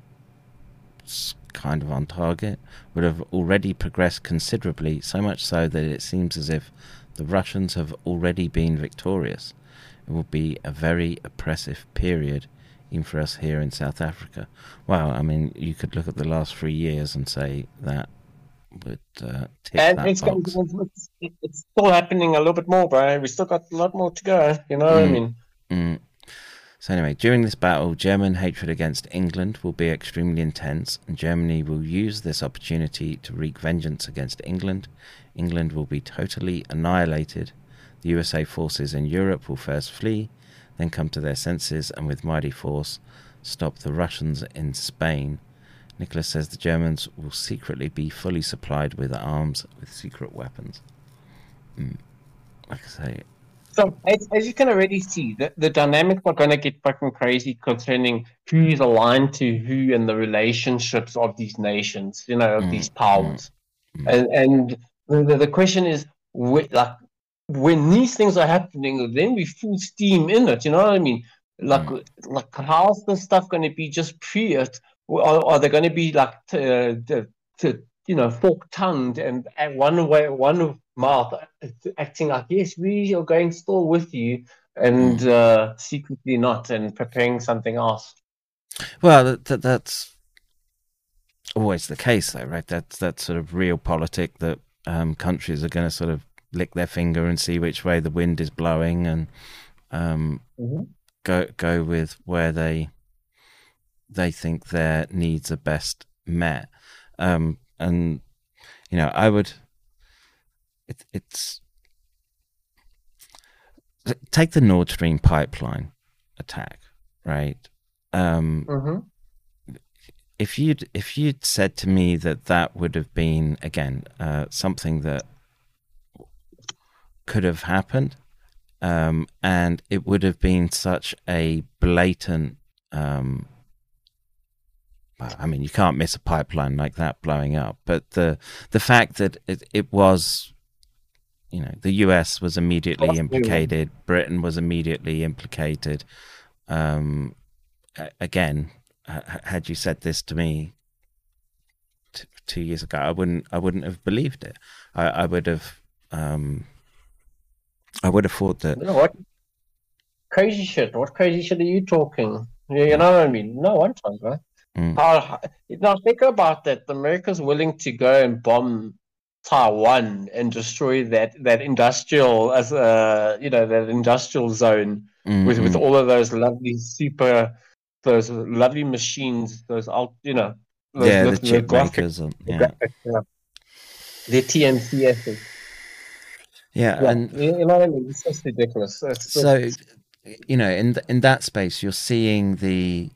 it's kind of on target, would have already progressed considerably, so much so that it seems as if The Russians have already been victorious. It will be a very oppressive period, even for us here in South Africa. Well, I mean, you could look at the last three years and say that would uh, And it's, it's, it's still happening a little bit more, bro. We still got a lot more to go. You know what I Mm. mean? Mm. So anyway, during this battle, German hatred against England will be extremely intense, and Germany will use this opportunity to wreak vengeance against England. England will be totally annihilated. The USA forces in Europe will first flee, then come to their senses, and with mighty force stop the Russians in Spain. Nicholas says the Germans will secretly be fully supplied with arms, with secret weapons. Mm. Like I say, So as, as you can already see, the, the dynamics are going to get fucking crazy concerning who's aligned to who and the relationships of these nations, you know, of Mm, these powers. Mm, mm. And and the, the, the question is, wh- like, when these things are happening, then we full steam in it. You know what I mean? Like, mm. like how's this stuff going to be just pre it? Or are they going to be like, to, uh, to, you know, fork tongued and at one way, one mouth acting like, yes, we are going still with you, and uh, secretly not, and preparing something else. Well, that, that, that's always the case, though, right? That's that sort of realpolitik that um, countries are going to sort of lick their finger and see which way the wind is blowing, and um, Mhm. go go with where they they think their needs are best met. Um, and you know, I would. It, it's take the Nord Stream pipeline attack, right? Um, Mm-hmm. if you'd if you'd said to me that that would have been again uh, something that could have happened, um, and it would have been such a blatant. Um, I mean, you can't miss a pipeline like that blowing up, but the the fact that it, it was, you know, the U.S. was immediately Absolutely. implicated, Britain was immediately implicated. Um, again, had you said this to me t- two years ago, I wouldn't I wouldn't have believed it. I, I would have um, I would have thought that You know what? Crazy shit. What crazy shit are you talking? You, you know what I mean? No one time, bro. Mm. How, now think about that. America's willing to go and bomb Taiwan and destroy that that industrial as a you know that industrial zone Mm, with with mm. all of those lovely super those lovely machines those out you know those, yeah, the the chip makers, and, the yeah, graphic, yeah. the TMCS. yeah, Yeah, and you know I mean? It's just ridiculous. It's so you know in th- in that space you're seeing the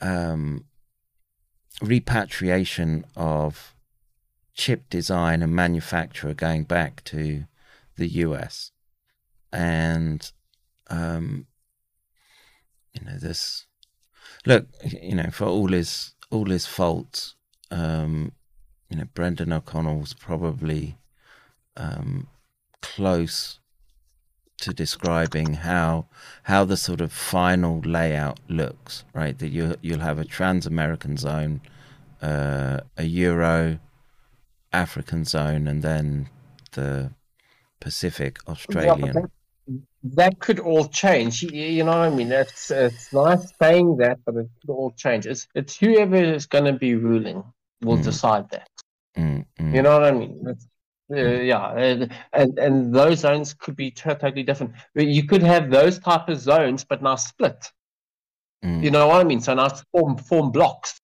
um, repatriation of chip design and manufacture going back to the US and um, you know this look you know for all his all his faults um, you know Brendan O'Connell's probably um, close to describing how how the sort of final layout looks, right? That you you'll have a trans-American zone, uh, a Euro African zone, and then the Pacific Yeah, Australian. that, that could all change. You, you know what I mean? It's it's nice saying that, but it could all change. It's it's whoever is going to be ruling will Mm. decide that. Mm, mm, You know what I mean? It's, uh, yeah, and, and and those zones could be totally different. You could have those type of zones, but now split. mm, You know what I mean? So now form form blocks.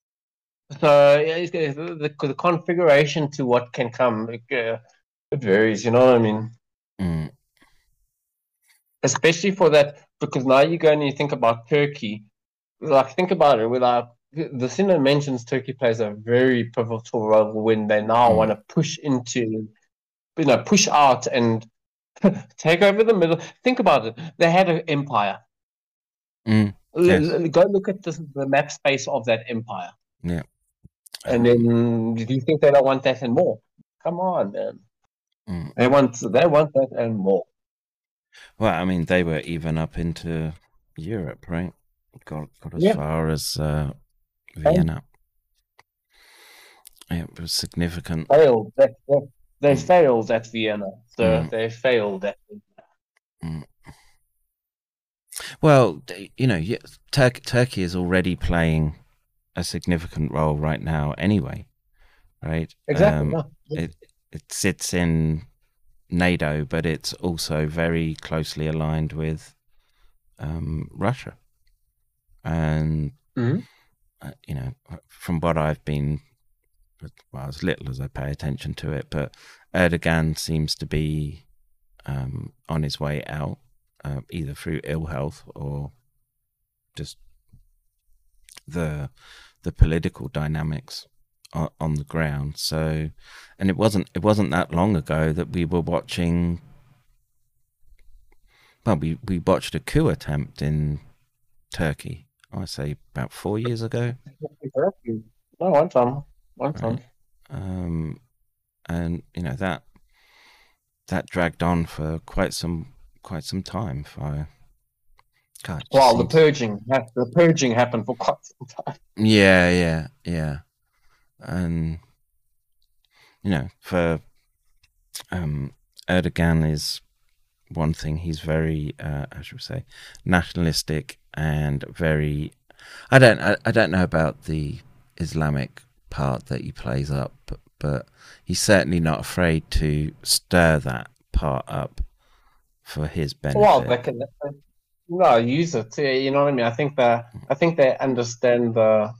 So yeah, it's, the, the configuration to what can come it, uh, it varies. You know what I mean? mm, especially for that because now you go and you think about Turkey. Like think about it. Without the Siener mentions Turkey plays a very pivotal role when they now Mm. want to push into, you know, push out and [LAUGHS] take over the middle. Think about it. They had an empire. mm. Yes. Go look at this, the map space of that empire. Yeah. And then, do you think they don't want that and more? Come on, man. Mm. They want they want that and more. Well, I mean, they were even up into Europe, right? Got got as Yeah. far as uh, Vienna. Yeah, it was significant. Failed. That, that, they mm. failed at Vienna. So mm. they failed at. Mm. Well, you know, Tur- Turkey is already playing a significant role right now, anyway. Right? Exactly. Um, yeah. It it sits in NATO, but it's also very closely aligned with um, Russia, and mm-hmm. uh, you know, from what I've been, well, as little as I pay attention to it, but Erdogan seems to be um, on his way out, uh, either through ill health or just the the political dynamics on, on the ground. So, and it wasn't it wasn't that long ago that we were watching. Well, we we watched a coup attempt in Turkey. I say about four years ago. No, one time, one time. Um, and you know that that dragged on for quite some quite some time. For God, well, the purging the purging happened for quite some [LAUGHS] time. Yeah, yeah, yeah and you know, for um, Erdogan is one thing. He's very, uh, how should say, nationalistic and very. I don't. I, I don't know about the Islamic part that he plays up, but, but he's certainly not afraid to stir that part up for his benefit. Well, they can, no, use it. You know what I mean? I think that I think they understand the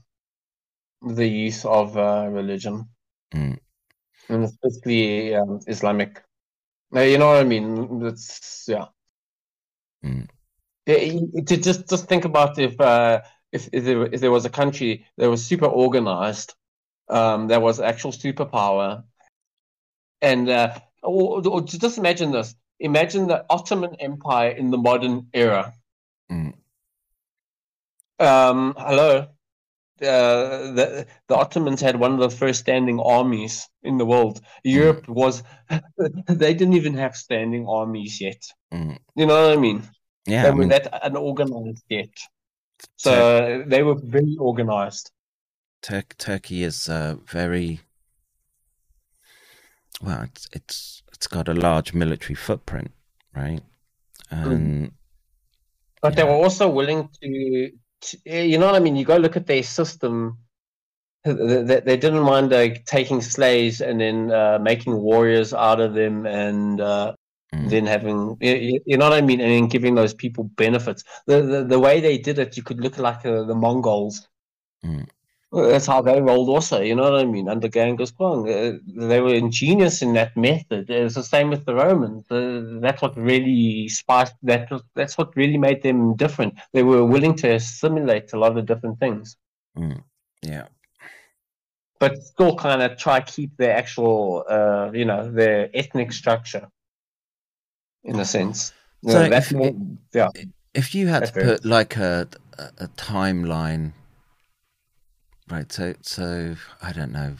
the use of uh, religion, mm. and especially um, Islamic. You know what I mean? It's yeah. Mm. to just just think about if uh, if if there, if there was a country that was super organized, um, that was actual superpower, and uh, or, or just imagine this: imagine the Ottoman Empire in the modern era. Mm. Um, hello, uh, the, the Ottomans had one of the first standing armies in the world. Europe mm. was, [LAUGHS] they didn't even have standing armies yet. Mm. You know what I mean? Yeah. They I mean, were that unorganized yet. So Tur- they were very organized. Tur- Turkey is uh, very, well, it's, it's, it's got a large military footprint, right? Mm. And, but they were also willing to you know what I mean? You go look at their system. They, they didn't mind uh, taking slaves and then uh, making warriors out of them, and uh, mm. then having you, you, know what I mean, and then giving those people benefits. The the, the way they did it, you could look like uh, the Mongols. Mm. That's how they rolled, also. You know what I mean? Under Genghis Khan, uh, they were ingenious in that method. It's the same with the Romans. Uh, that's what really spiced. That was, that's what really made them different. They were willing to assimilate a lot of different things. Mm. Yeah, but still kind of try keep their actual, uh, you know, their ethnic structure. In a sense, so if, more, yeah. If you had to put like a a timeline Right. So, so I don't know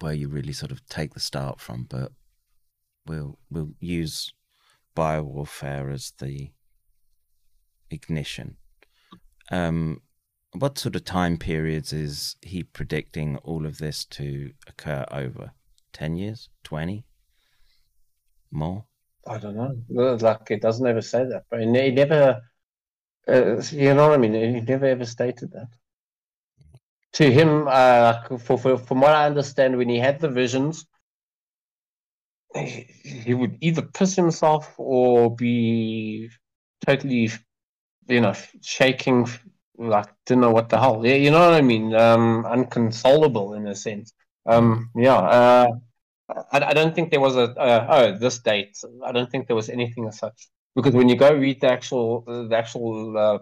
where you really sort of take the start from, but we'll we'll use biowarfare as the ignition. Um, what sort of time periods is he predicting all of this to occur over? Ten years? Twenty? More? I don't know. Like it doesn't ever say that, but he never. Uh, you know what I mean? He never ever stated that to him, uh, for, for, from what I understand, when he had the visions, he, he would either piss himself or be totally, you know, shaking, like didn't know what the hell. Yeah, you know what I mean? Um, unconsolable in a sense. Um, yeah. Uh, I, I don't think there was a uh, oh this date. I don't think there was anything as such because when you go read the actual the actual uh,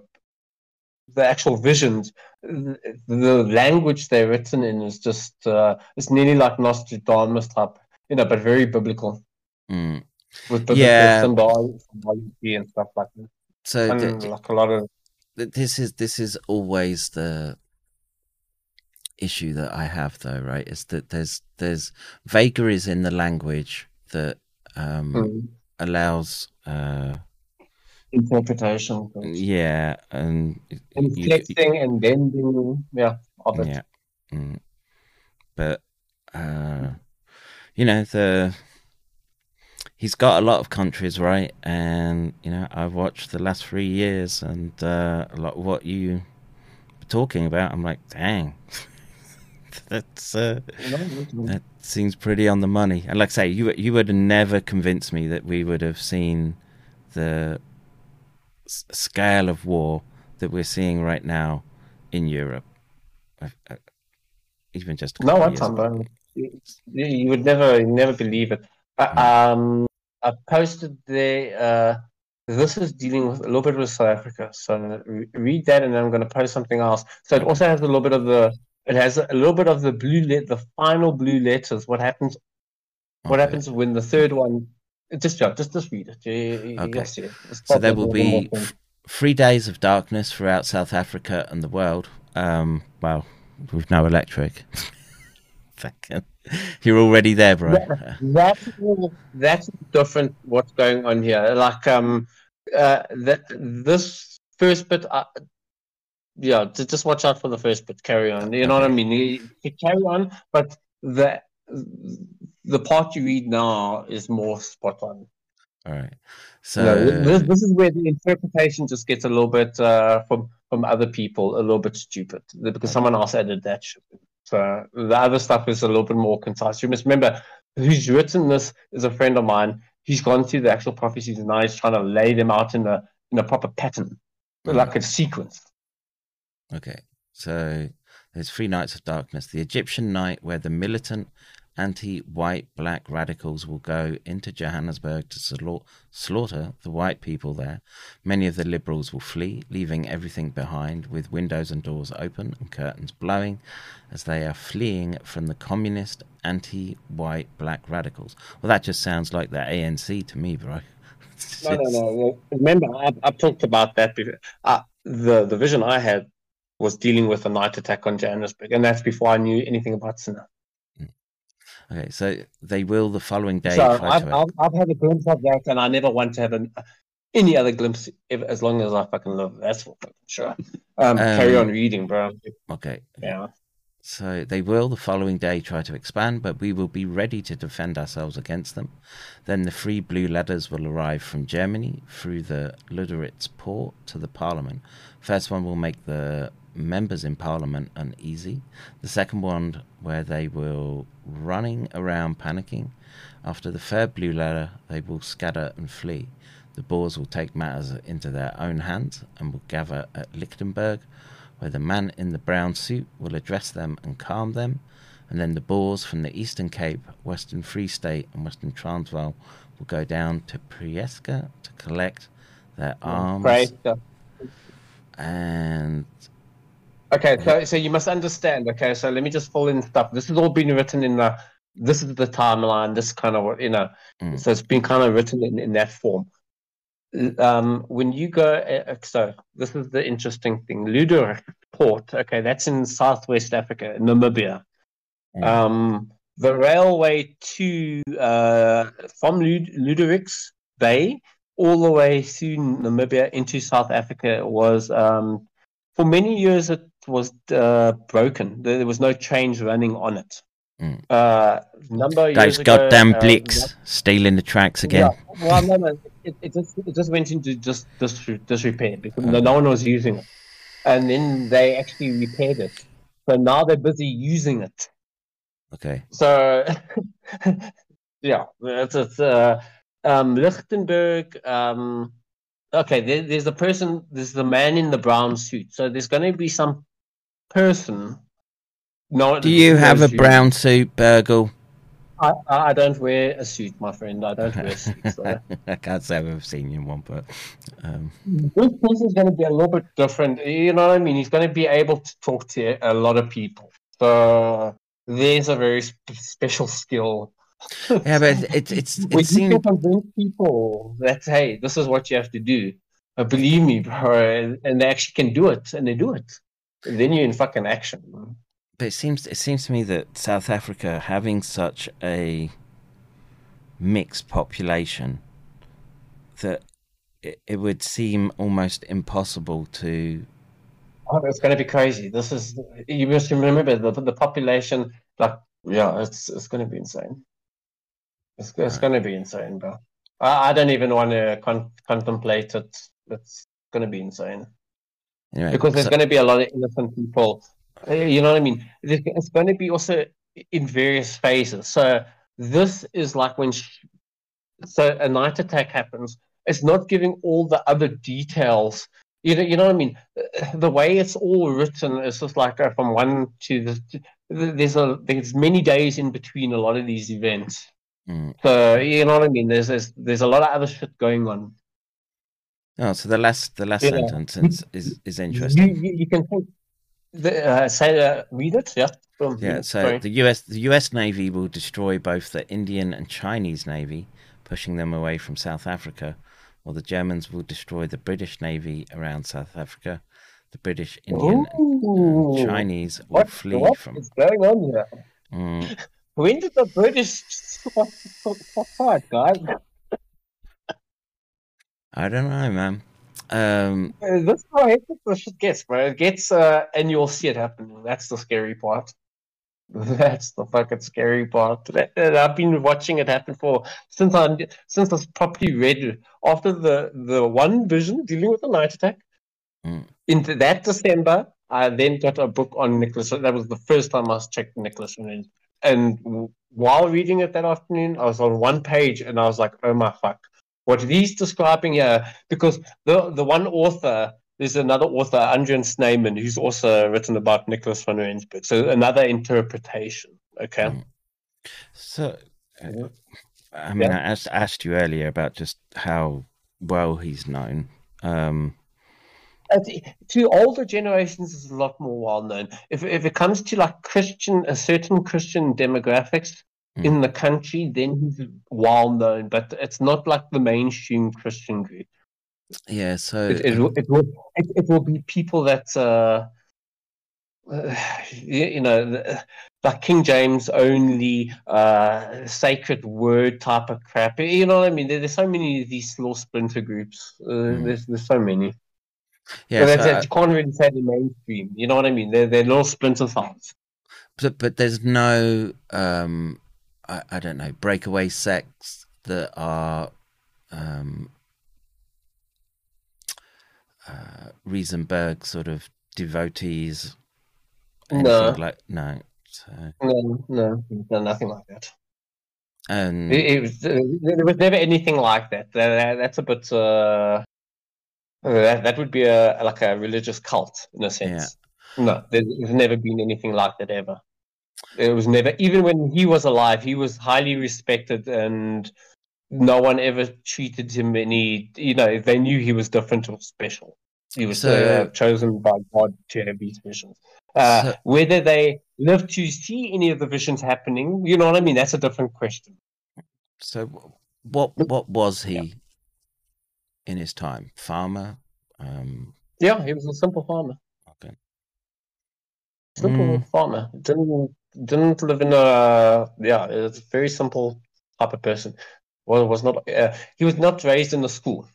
the actual visions, the language they're written in is just uh, it's nearly like Nostradamus type, you know, but very biblical. Mm. With biblical yeah. symbology and stuff like that. So and the, like a lot of this is this is always the issue that I have though, right? Is that there's there's vagaries in the language that um, mm. allows uh, interpretation. Yeah, and inflecting you, and bending, yeah, of it. Yeah, mm. but uh, you know the he's got a lot of countries right, and you know I've watched the last three years and uh, a lot of what you were talking about. I'm like, dang, [LAUGHS] that's uh, that seems pretty on the money. And like I say, you you would have never convinced me that we would have seen the s- scale of war that we're seeing right now in Europe. I, I, even just no one time, you would never never believe it. Mm. Um, I posted there. Uh, this is dealing with a little bit with South Africa. So re- read that, and then I'm going to post something else. So it also has a little bit of the. It has a little bit of the blue let the final blue letters. What happens? Okay. What happens when the third one? Just yeah, just just read it. You, okay. So there will be three days of darkness throughout South Africa and the world. Um, well, with no electric. [LAUGHS] You're already there, bro. That, that's that's different. What's going on here? Like um, uh, that this first bit. Uh, yeah, just watch out for the first bit. Carry on. You know okay. what I mean? You, you carry on, but the the part you read now is more spot on. All right. So this, this is where the interpretation just gets a little bit uh, from from other people a little bit stupid because someone else added that. So the other stuff is a little bit more concise. You must remember who's written this is a friend of mine. He's gone through the actual prophecies and now he's trying to lay them out in a in a proper pattern, mm-hmm. like a sequence. Okay, so there's three nights of darkness. The Egyptian night, where the militant anti white black radicals will go into Johannesburg to slaughter the white people there. Many of the liberals will flee, leaving everything behind, with windows and doors open and curtains blowing as they are fleeing from the communist anti white black radicals. Well, that just sounds like the ANC to me, bro. [LAUGHS] no, no, no. Remember, I've, I've talked about that before. Uh, the, the vision I had was dealing with a night attack on Johannesburg, and that's before I knew anything about Siener. Okay, so they will the following day. So I've, I've, I've, had a glimpse of that, and I never want to have an, any other glimpse ever, as long as I fucking live. That's for sure. Um, um, carry on reading, bro. Okay. Yeah. So they will the following day try to expand, but we will be ready to defend ourselves against them. Then the three blue letters will arrive from Germany through the Luderitz port to the Parliament. First one will make the members in Parliament uneasy. The second one, where they will running around panicking. After the third blue letter, they will scatter and flee. The Boers will take matters into their own hands and will gather at Lichtenburg, where the man in the brown suit will address them and calm them. And then the Boers from the Eastern Cape, Western Free State, and Western Transvaal will go down to Prieska to collect their mm, arms. And Okay, so so you must understand. Okay, so let me just fill in stuff. This has all been written in the. This is the timeline. This kind of you know, mm. so it's been kind of written in, in that form. Um, when you go, uh, uh so this is the interesting thing. Luderitz Port. Okay, that's in Southwest Africa, Namibia. Mm. Um, the railway to uh, from Lud- Bay all the way through Namibia into South Africa was um, for many years it was uh, broken. There was no change running on it. Mm. Uh, number those goddamn ago, blicks uh, stealing the tracks again. Yeah. Well, no, no, it, it, just it just went into just dis- disrepair because no one was using it, and then they actually repaired it. So now they're busy using it. Okay. So, [LAUGHS] yeah, it's, it's uh, um, Lichtenburg. Um, okay, there, there's a person, there's the man in the brown suit. So there's going to be some person. No, Do you have a suit. brown suit, Boergle? I, I don't wear a suit, my friend. I don't wear suits. So. [LAUGHS] I can't say I've ever seen you in one, but um... this person's going to be a little bit different. You know what I mean? He's going to be able to talk to a lot of people. So there's a very sp- special skill yeah, but it's it's [LAUGHS] it seems... convince people that hey, this is what you have to do. Uh, believe me, bro, and they actually can do it, and they do it. Then you're in fucking action. But it seems it seems to me that South Africa having such a mixed population that it, it would seem almost impossible to. Oh, it's going to be crazy. This is you must remember the the population. Like, yeah, it's it's going to be insane. It's, it's going to be insane, bro. I, I don't even want to con- contemplate it. It's going to be insane. Anyway, because there's so- going to be a lot of innocent people. Uh, You know what I mean? It's going to be also in various phases. So this is like when, sh- so a night attack happens. It's not giving all the other details. You know, you know what I mean? Uh, The way it's all written is just like uh, from one to the. There's a there's many days in between a lot of these events. Mm. So you know what I mean? There's there's, there's a lot of other shit going on. Oh, so the last the last Yeah. sentence is is interesting. you, you can the, uh, say uh, read it, yeah. From- Yeah, so sorry. the US the US Navy will destroy both the Indian and Chinese Navy, pushing them away from South Africa, while the Germans will destroy the British Navy around South Africa. The British, Indian, and Chinese will What, flee what from. is going on here? Mm, [LAUGHS] When did the British [LAUGHS] what guys? I don't know, man. Um, Uh, This is how hectic this shit gets, bro. It gets, uh, and you'll see it happening. That's the scary part. [LAUGHS] That's the fucking scary part. That- that I've been watching it happen for since I since I properly read after the the one vision dealing with the night attack. Mm. Into that December, I then got a book on Nicholas. That was the first time I checked Nicholas. And while reading it that afternoon, I was on one page, and I was like, "Oh my fuck!" What he's describing here, because the the one author, there's another author, Adriaan Snyman, who's also written about Nicholas von Ryn's. So another interpretation. Okay. So, uh, I mean, Yeah. I asked, asked you earlier about just how well he's known. Um, Uh, to- to older generations is a lot more well known. If if it comes to like Christian, a certain Christian demographics Mm. in the country, then he's well known. But it's not like the mainstream Christian group. yeah, so It it, will- it will it, it will be people that uh, [SIGHS] uh, you, know like King James only uh, sacred word type of crap. You know what I mean? There, there's so many of these little splinter groups. Uh, There's there's so many. yeah, So. You can't really say the mainstream. You know what I mean? They're, they're little splinter cells. but, but there's no um I, I don't know breakaway sects that are um uh Rensburg sort of devotees No. like no so No, no, no, nothing like that. and It, it was, uh, there was never anything like that. That, that- that's a bit. Uh, that, that would be a like a religious cult in a sense. No, there's, there's never been anything like that ever. It was never, even when he was alive, he was highly respected, and no one ever treated him any. You know, they knew he was different or special. He was So- uh, chosen by God to have these visions. Uh, So- whether they live to see any of the visions happening, you know what I mean? That's a different question. so what what was he in his time farmer um Yeah, he was a simple farmer. okay Simple farmer. Didn't didn't live in a yeah. it's a very simple type of person. Well, was not. Uh, he was not raised in a school.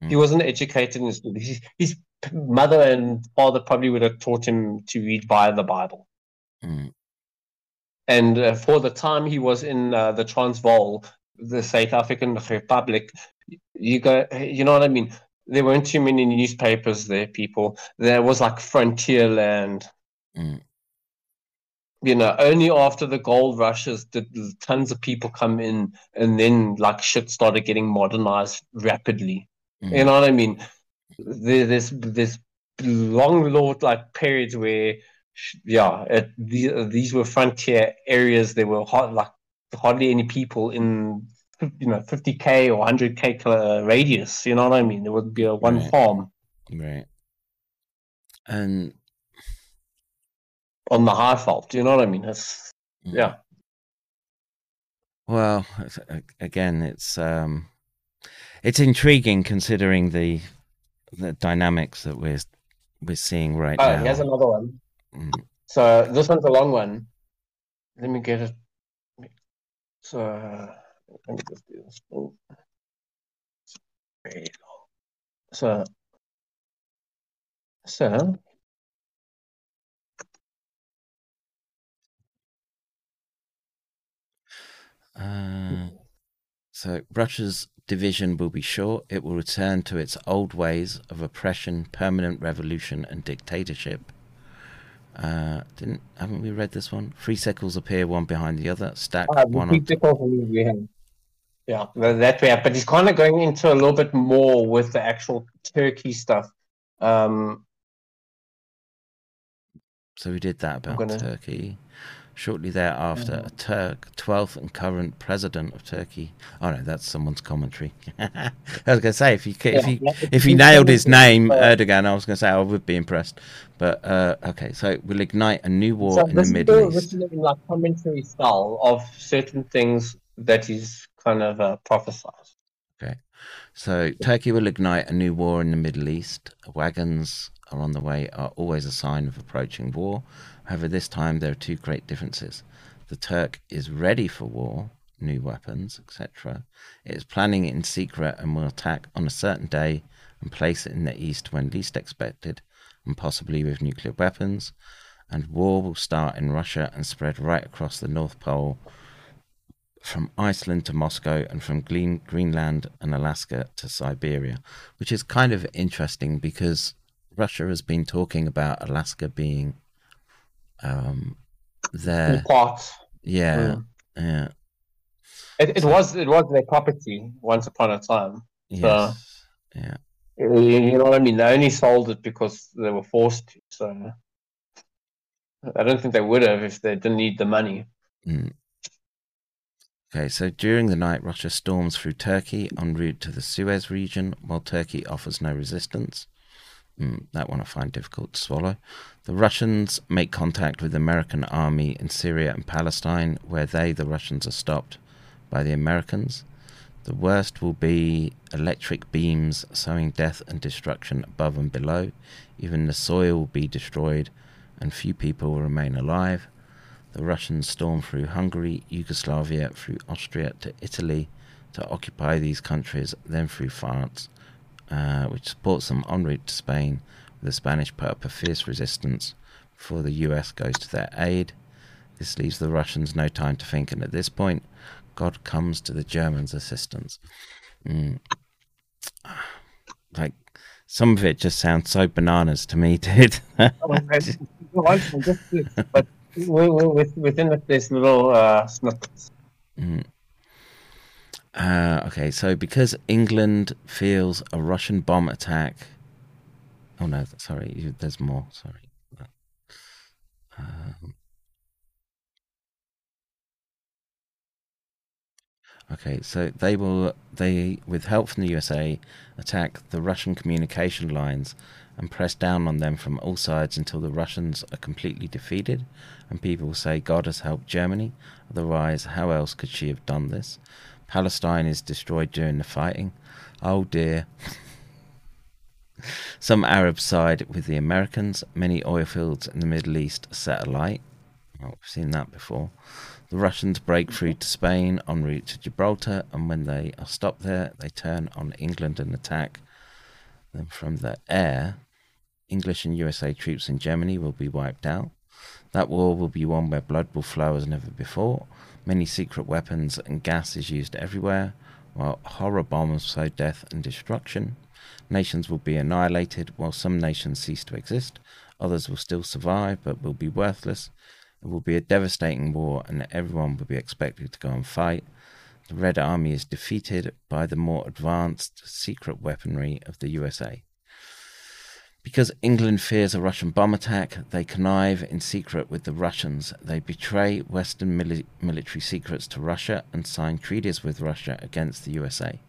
He Mm. wasn't educated in school. His, his mother and father probably would have taught him to read via the Bible. Mm. And uh, for the time he was in uh, the Transvaal, the South African Republic, you go, you know what I mean? There weren't too many newspapers there, people. There was like frontier land. Mm. You know, only after the gold rushes did tons of people come in, and then like shit started getting modernized rapidly. Mm. You know what I mean? There, there's there's long little like periods where, yeah, it, the, these were frontier areas. There were hard, like hardly any people in you know 50k or 100k radius. You know what I mean? There would be a one Right. farm right and on the Highveld. Do you know what I mean? It's yeah. Well, again, it's um, it's intriguing considering the the dynamics that we're we're seeing right now. Oh, now. here's another one. Mm. So this one's a long one. Let me get it. So let me just do this. Oh. It's very long. So so So Russia's division will be short. It will return to its old ways of oppression, permanent revolution, and dictatorship. Uh, didn't haven't we read this one? Three circles appear one behind the other, stacked Uh, one on. sickles. Yeah, that that we have. But he's kind of going into a little bit more with the actual Turkey stuff. Um, So we did that about gonna- Turkey. Shortly thereafter, a Turk, 12th and current president of Turkey. Oh no, that's someone's commentary. [LAUGHS] I was going to say if you if you yeah, if you nailed his name, Erdogan, I was going to say I would be impressed. But uh, okay, so we'll ignite a new war so in the Middle East. written in like commentary style of certain things that he's kind of uh, prophesied. Okay. So Turkey will ignite a new war in the Middle East. Wagons are on the way are always a sign of approaching war. However, this time there are two great differences. The Turk is ready for war, new weapons, etc. It is planning it in secret and will attack on a certain day and place it in the east when least expected, and possibly with nuclear weapons. And war will start in Russia and spread right across the North Pole from Iceland to Moscow and from Greenland and Alaska to Siberia, which is kind of interesting because Russia has been talking about Alaska being um, their parts. yeah Mm. yeah It, it was it was their property once upon a time. yes yeah You you know what I mean? They only sold it because they were forced to. So I don't think they would have if they didn't need the money. Mm. Okay, so during the night, Russia storms through Turkey en route to the Suez region, while Turkey offers no resistance. Mm, that one I find difficult to swallow. The Russians make contact with the American army in Syria and Palestine, where they, the Russians, are stopped by the Americans. The worst will be electric beams sowing death and destruction above and below. Even the soil will be destroyed, and few people will remain alive. The Russians storm through Hungary, Yugoslavia, through Austria to Italy to occupy these countries, then through France, uh, which supports them en route to Spain. The Spanish put up a fierce resistance before the US goes to their aid. This leaves the Russians no time to think, and at this point, God comes to the Germans' assistance. Mm. Like, some of it just sounds so bananas to me, [LAUGHS] dude. within this little uh, snippets. Uh, okay, so because England feels a Russian bomb attack. Oh no, sorry, there's more. Sorry. Um, okay, so they will they with help from the USA attack the Russian communication lines and press down on them from all sides until the Russians are completely defeated and people say God has helped Germany. Otherwise, how else could she have done this? Palestine is destroyed during the fighting. Oh dear. Some Arabs side with the Americans. Many oil fields in the Middle East set alight. Oh, we've seen that before. The Russians break through to Spain en route to Gibraltar, and when they are stopped there, they turn on England and attack. Then from the air, English and USA troops in Germany will be wiped out. That war will be one where blood will flow as never before. Many secret weapons and gas is used everywhere, while horror bombs sow death and destruction. Nations will be annihilated, while some nations cease to exist. Others will still survive, but will be worthless. It will be a devastating war, and everyone will be expected to go and fight. The Red Army is defeated by the more advanced secret weaponry of the USA. Because England fears a Russian bomb attack, they connive in secret with the Russians. They betray Western mili- military secrets to Russia and sign treaties with Russia against the USA.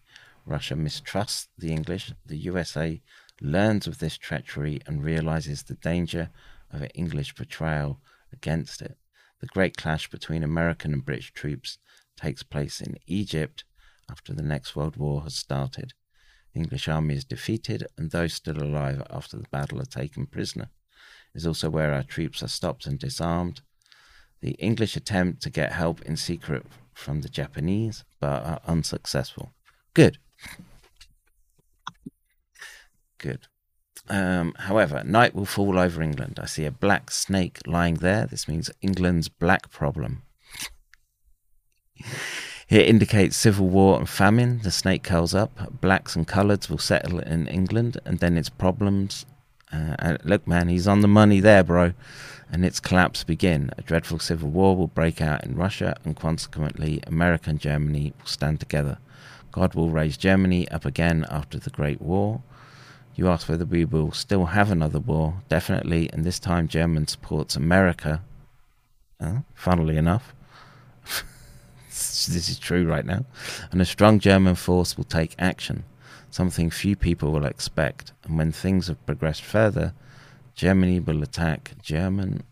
Russia mistrusts the English. The USA learns of this treachery and realizes the danger of an English betrayal against it. The great clash between American and British troops takes place in Egypt after the next World War has started. The English army is defeated, and those still alive after the battle are taken prisoner. Is also where our troops are stopped and disarmed. The English attempt to get help in secret from the Japanese, but are unsuccessful. Good. Good. Um, however, night will fall over England. I see a black snake lying there. This means England's black problem. [LAUGHS] It indicates civil war and famine. The snake curls up. Blacks and coloureds will settle in England, and then its problems. Uh, look, man, he's on the money there, bro. And its collapse begin. A dreadful civil war will break out in Russia, and consequently, America and Germany will stand together. God will raise Germany up again after the Great War. You ask whether we will still have another war. Definitely, and this time German supports America. Uh, funnily enough, [LAUGHS] this is true right now. And a strong German force will take action, something few people will expect. And when things have progressed further, Germany will attack German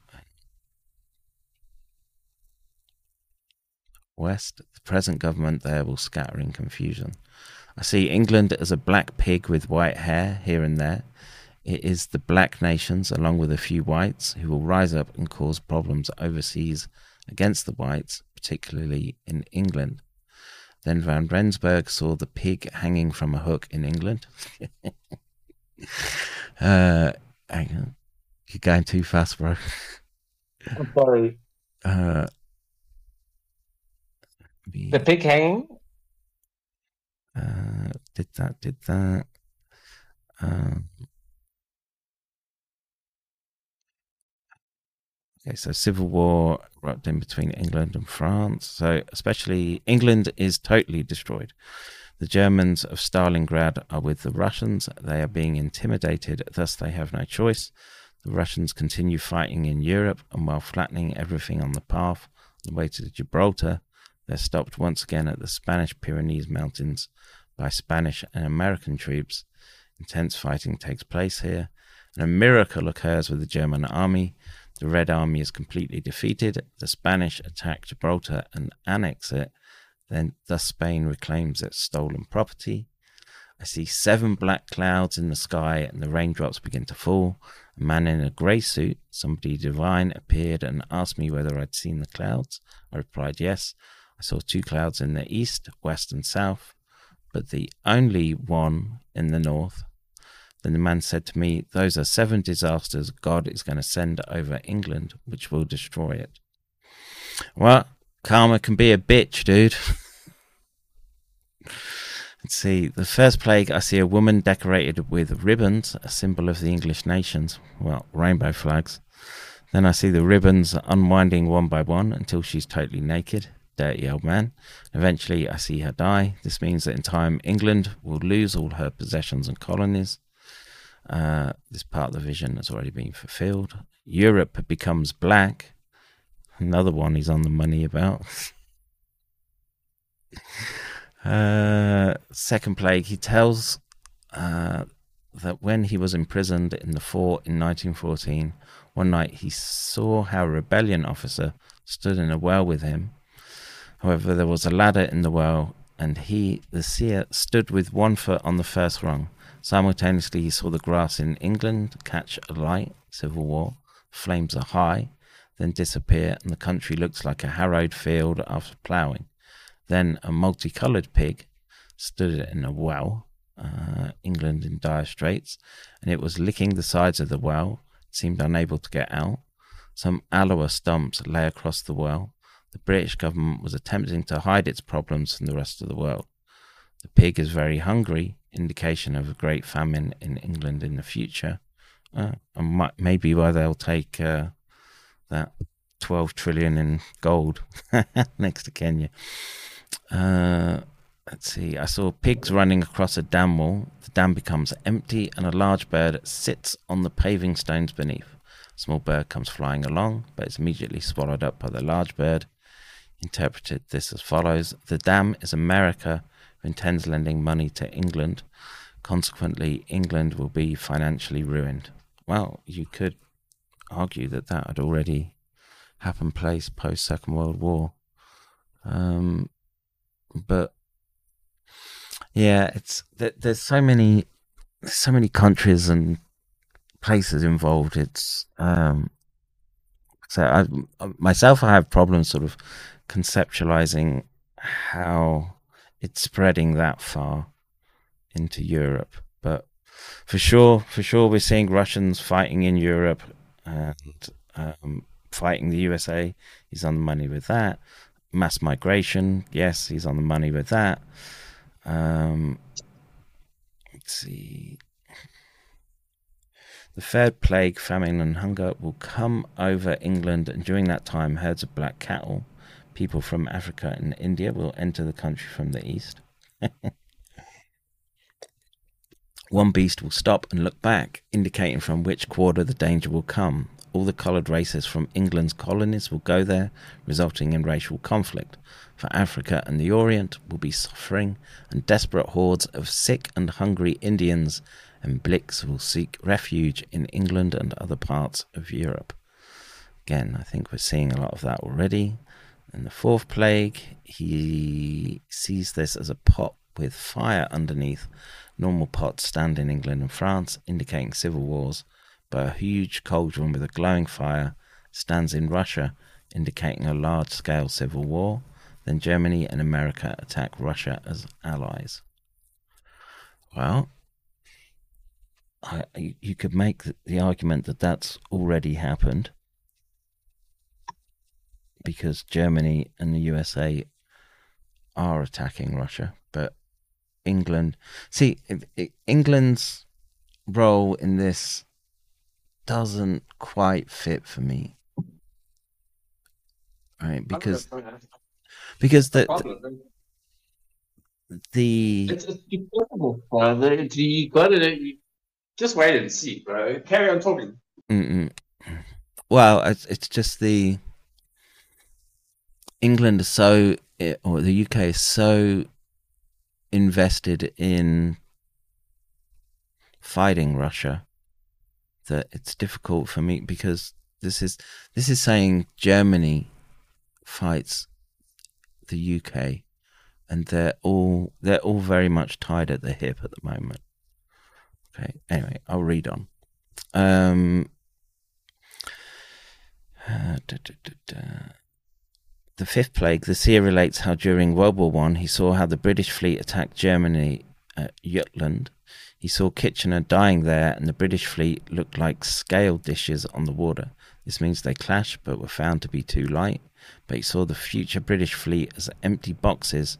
West. The present government there will scatter in confusion. I see England as a black pig with white hair here and there. It is the black nations, along with a few whites, who will rise up and cause problems overseas against the whites, particularly in England. Then Van Rensburg saw the pig hanging from a hook in England. [LAUGHS] uh, you're going too fast, bro. I'm sorry. Uh, the pig hanging? Uh, did that, did that. Um, okay, so civil war erupted in between England and France. So, especially England is totally destroyed. The Germans of Stalingrad are with the Russians. They are being intimidated, thus, they have no choice. The Russians continue fighting in Europe, and while flattening everything on the path, on the way to Gibraltar, they're stopped once again at the Spanish Pyrenees Mountains by Spanish and American troops. Intense fighting takes place here, and a miracle occurs with the German army. The Red Army is completely defeated. The Spanish attack Gibraltar and annex it. Then, thus, Spain reclaims its stolen property. I see seven black clouds in the sky, and the raindrops begin to fall. A man in a grey suit, somebody divine, appeared and asked me whether I'd seen the clouds. I replied yes. I saw two clouds in the east, west, and south, but the only one in the north. Then the man said to me, Those are seven disasters God is going to send over England, which will destroy it. Well, karma can be a bitch, dude. [LAUGHS] Let's see. The first plague, I see a woman decorated with ribbons, a symbol of the English nations. Well, rainbow flags. Then I see the ribbons unwinding one by one until she's totally naked dirty old man. Eventually, I see her die. This means that in time, England will lose all her possessions and colonies. Uh, this part of the vision has already been fulfilled. Europe becomes black. Another one he's on the money about. [LAUGHS] uh, second plague, he tells uh, that when he was imprisoned in the fort in 1914, one night he saw how a rebellion officer stood in a well with him However, there was a ladder in the well, and he, the seer, stood with one foot on the first rung. Simultaneously, he saw the grass in England catch alight, civil war, flames are high, then disappear, and the country looks like a harrowed field after ploughing. Then a multicoloured pig stood in a well, uh, England in dire straits, and it was licking the sides of the well, seemed unable to get out. Some aloe stumps lay across the well, the British government was attempting to hide its problems from the rest of the world. The pig is very hungry, indication of a great famine in England in the future. Uh, and maybe why they'll take uh, that 12 trillion in gold [LAUGHS] next to Kenya. Uh, let's see. I saw pigs running across a dam wall. The dam becomes empty, and a large bird sits on the paving stones beneath. A small bird comes flying along, but is immediately swallowed up by the large bird interpreted this as follows The dam is America who intends lending money to England. Consequently, England will be financially ruined. Well, you could argue that that had already happened place post Second World War. Um, but yeah, it's there's so many so many countries and places involved. It's um, so I myself I have problems sort of conceptualizing how it's spreading that far into Europe. But for sure, for sure, we're seeing Russians fighting in Europe and um, fighting the USA. He's on the money with that. mass migration. Yes, he's on the money with that. Um, let's see. The third plague, famine, and hunger will come over England, and during that time, herds of black cattle, people from Africa and India, will enter the country from the east. [LAUGHS] One beast will stop and look back, indicating from which quarter the danger will come. All the coloured races from England's colonies will go there, resulting in racial conflict. For Africa and the Orient will be suffering, and desperate hordes of sick and hungry Indians and Blix will seek refuge in England and other parts of Europe. Again, I think we're seeing a lot of that already. In the fourth plague, he sees this as a pot with fire underneath. Normal pots stand in England and France, indicating civil wars, but a huge cauldron with a glowing fire stands in Russia, indicating a large scale civil war. Then Germany and America attack Russia as allies. Well, I, you could make the argument that that's already happened because Germany and the USA are attacking Russia, but England. See, England's role in this doesn't quite fit for me, right? Because because the the, the it's, it's impossible, brother. You got it. Just wait and see, bro. Carry on talking. Mm-mm. Well, it's, it's just the England is so, eh, or the UK is so invested in fighting Russia that it's difficult for me because this is this is saying Germany fights the UK and they're all they're all very much tied at the hip at the moment. Okay. Anyway, I'll read on. Um, uh, da, da, da, the fifth plague, the seer relates how during World War One he saw how the British fleet attacked Germany at Jutland. He saw Kitchener dying there, and the British fleet looked like scale dishes on the water. This means they clashed, but were found to be too light. But he saw the future British fleet as empty boxes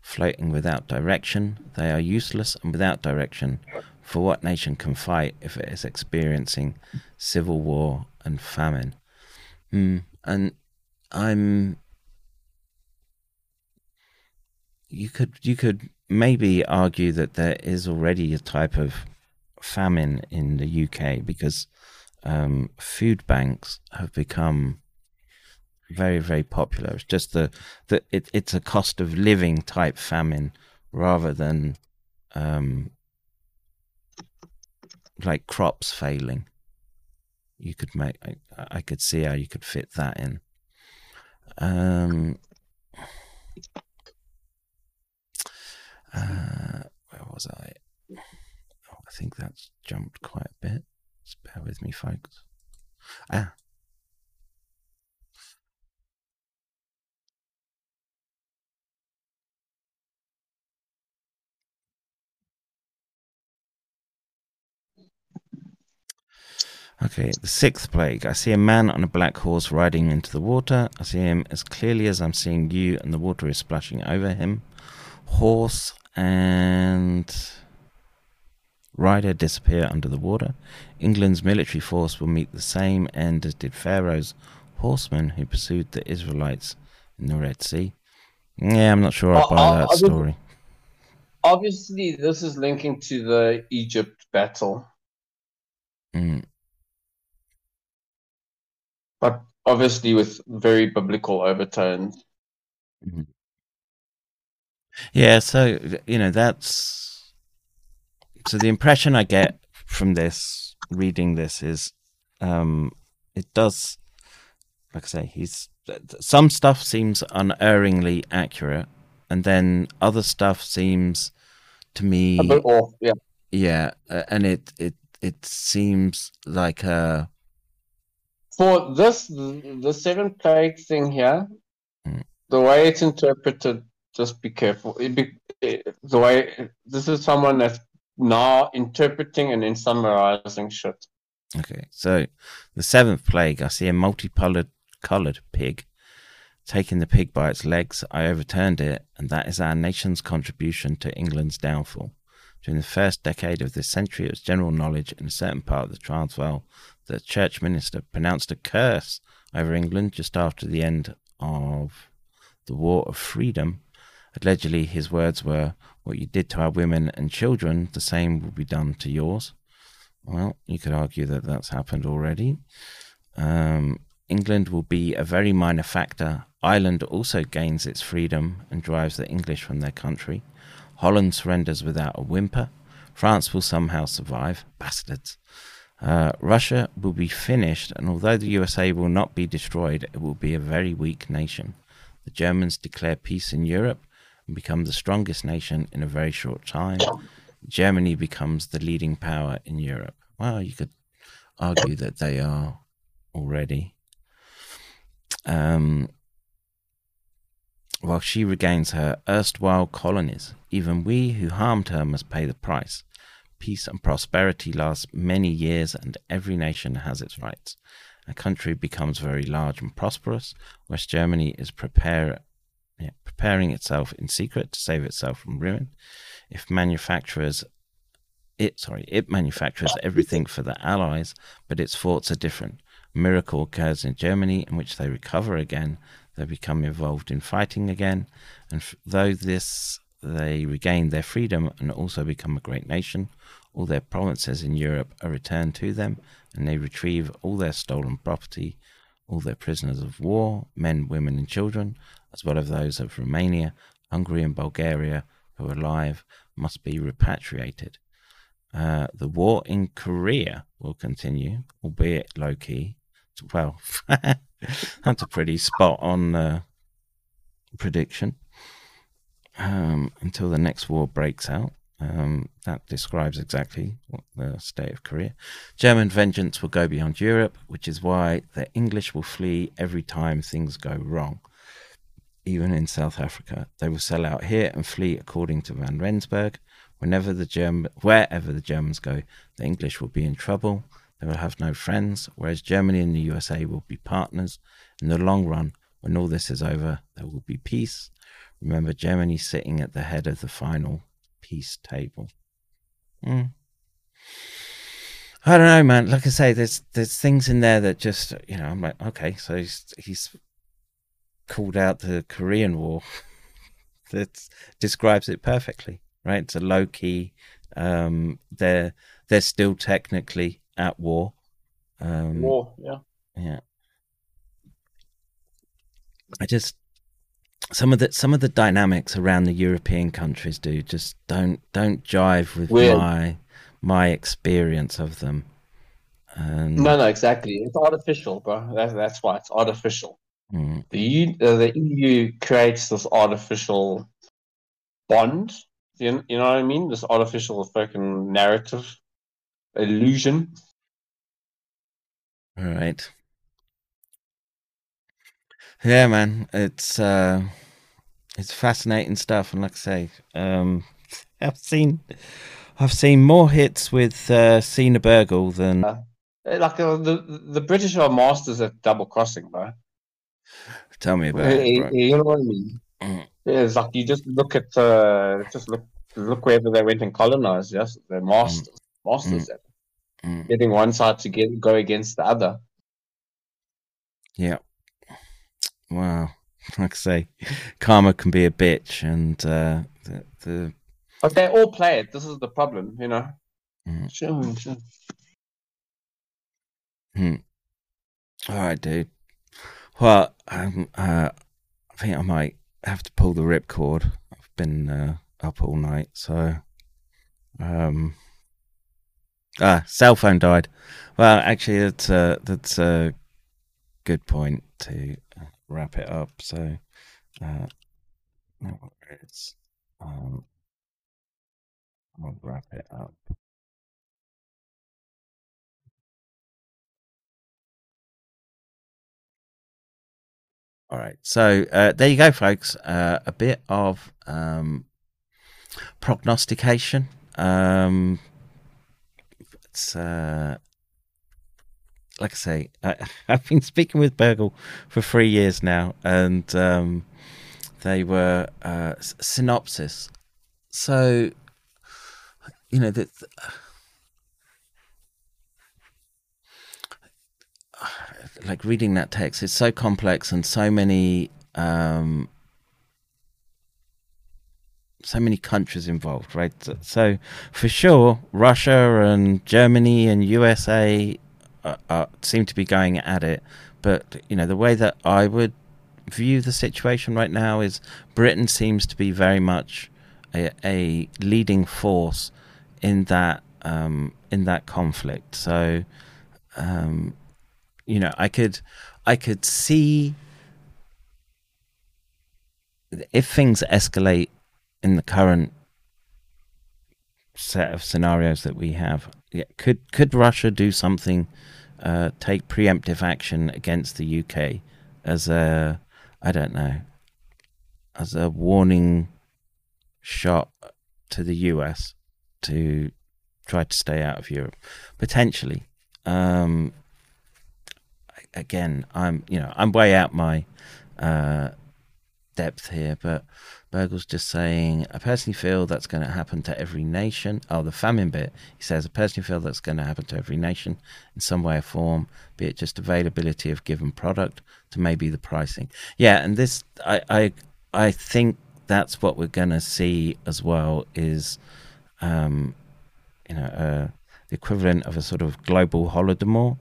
floating without direction. They are useless and without direction, for what nation can fight if it is experiencing civil war and famine? Mm, and I'm. You could you could maybe argue that there is already a type of famine in the UK because um, food banks have become very very popular. It's just the that it, it's a cost of living type famine rather than um, like crops failing. You could make. I, I could see how you could fit that in. Um, where was I? Oh, I think that's jumped quite a bit. Just bear with me, folks. Ah, Okay, the sixth plague. I see a man on a black horse riding into the water. I see him as clearly as I'm seeing you, and the water is splashing over him. Horse and rider disappear under the water. England's military force will meet the same end as did Pharaoh's horsemen who pursued the Israelites in the Red Sea. Yeah, I'm not sure I buy uh, that story. Obviously, this is linking to the Egypt battle. Mm but obviously with very biblical overtones. Mm-hmm. Yeah, so you know that's so the impression I get from this reading this is um it does like I say he's some stuff seems unerringly accurate and then other stuff seems to me a bit off yeah yeah and it it it seems like a for this the seven plague thing here, mm. the way it's interpreted, just be careful. It be, it, the way this is someone that's now interpreting and then summarizing shit. Okay, so the seventh plague, I see a multicolored colored pig. Taking the pig by its legs, I overturned it, and that is our nation's contribution to England's downfall. During the first decade of this century, it was general knowledge in a certain part of the Transvaal that a church minister pronounced a curse over England just after the end of the War of Freedom. Allegedly, his words were, What you did to our women and children, the same will be done to yours. Well, you could argue that that's happened already. Um, England will be a very minor factor. Ireland also gains its freedom and drives the English from their country. Holland surrenders without a whimper. France will somehow survive. Bastards. Uh, Russia will be finished, and although the USA will not be destroyed, it will be a very weak nation. The Germans declare peace in Europe become the strongest nation in a very short time. Germany becomes the leading power in Europe. Well, you could argue that they are already. Um, while she regains her erstwhile colonies, even we who harmed her must pay the price. Peace and prosperity last many years, and every nation has its rights. A country becomes very large and prosperous. West Germany is prepare, yeah, preparing itself in secret to save itself from ruin. If manufacturers, it sorry, it manufactures everything for the Allies, but its thoughts are different. A miracle occurs in Germany in which they recover again. They become involved in fighting again, and f- though this they regain their freedom and also become a great nation. All their provinces in Europe are returned to them, and they retrieve all their stolen property, all their prisoners of war, men, women, and children, as well as those of Romania, Hungary, and Bulgaria who are alive, must be repatriated. Uh, the war in Korea will continue, albeit low key. Well, [LAUGHS] that's a pretty spot on uh, prediction um, until the next war breaks out. Um, that describes exactly what the state of Korea. German vengeance will go beyond Europe, which is why the English will flee every time things go wrong. Even in South Africa, they will sell out here and flee, according to Van Rensburg. Whenever the German, wherever the Germans go, the English will be in trouble. They will have no friends, whereas Germany and the USA will be partners. In the long run, when all this is over, there will be peace Remember, Germany sitting at the head of the final peace table. Mm. I don't know, man. Like I say, there's there's things in there that just you know I'm like, okay, so he's he's called out the Korean War. [LAUGHS] that describes it perfectly, right? It's a low key. Um, they're they're still technically at war. Um, war, yeah, yeah. I just some of the some of the dynamics around the European countries do just don't don't jive with Weird. my my experience of them. And... No, no, exactly. It's artificial, bro. That's that's why it's artificial. Mm. The EU, uh, the EU creates this artificial bond. You, you know what I mean? This artificial fucking narrative illusion. All right. Yeah, man, it's uh, it's fascinating stuff, and like I say, um, [LAUGHS] I've seen I've seen more hits with uh, Siener Boergle than uh, like uh, the the British are masters at double crossing, bro. Tell me about it. Bro. You know what I mean? Mm. It's like you just look at uh, just look look wherever they went and colonized. Yes, they're masters, mm. masters mm. at mm. getting one side to get go against the other. Yeah. Wow. Like I say, karma can be a bitch, and uh, the, the... But they all play it. This is the problem, you know. Mm. Sure, sure. Hmm. All right, dude. Well, um, uh, I think I might have to pull the ripcord. I've been uh, up all night, so um, ah, cell phone died. Well, actually, that's uh, that's a good point to wrap it up. So, uh, it's, um, I'll wrap it up. All right, so uh, there you go, folks. Uh, a bit of um, prognostication. Um, it's uh, like I say, I, [LAUGHS] have been speaking with Boergle for three years now, and um, they were uh, synopsis. So, you know, that like reading that text, it's so complex and so many. Um, so many countries involved, right? So, for sure, Russia and Germany and USA uh, uh, seem to be going at it. But you know, the way that I would view the situation right now is Britain seems to be very much a, a leading force in that um, in that conflict. So, um, you know, I could I could see if things escalate in the current set of scenarios that we have, yeah, could could Russia do something, uh, take preemptive action against the UK as a, I don't know, as a warning shot to the US to try to stay out of Europe, potentially. Um, again, I'm you know I'm way out my uh, depth here, but Boergle's just saying, I personally feel that's going to happen to every nation. Oh, the famine bit. He says, I personally feel that's going to happen to every nation in some way or form, be it just availability of given product to maybe the pricing. Yeah, and this, I, I, I think that's what we're going to see as well is, um, you know, uh, the equivalent of a sort of global holodomor.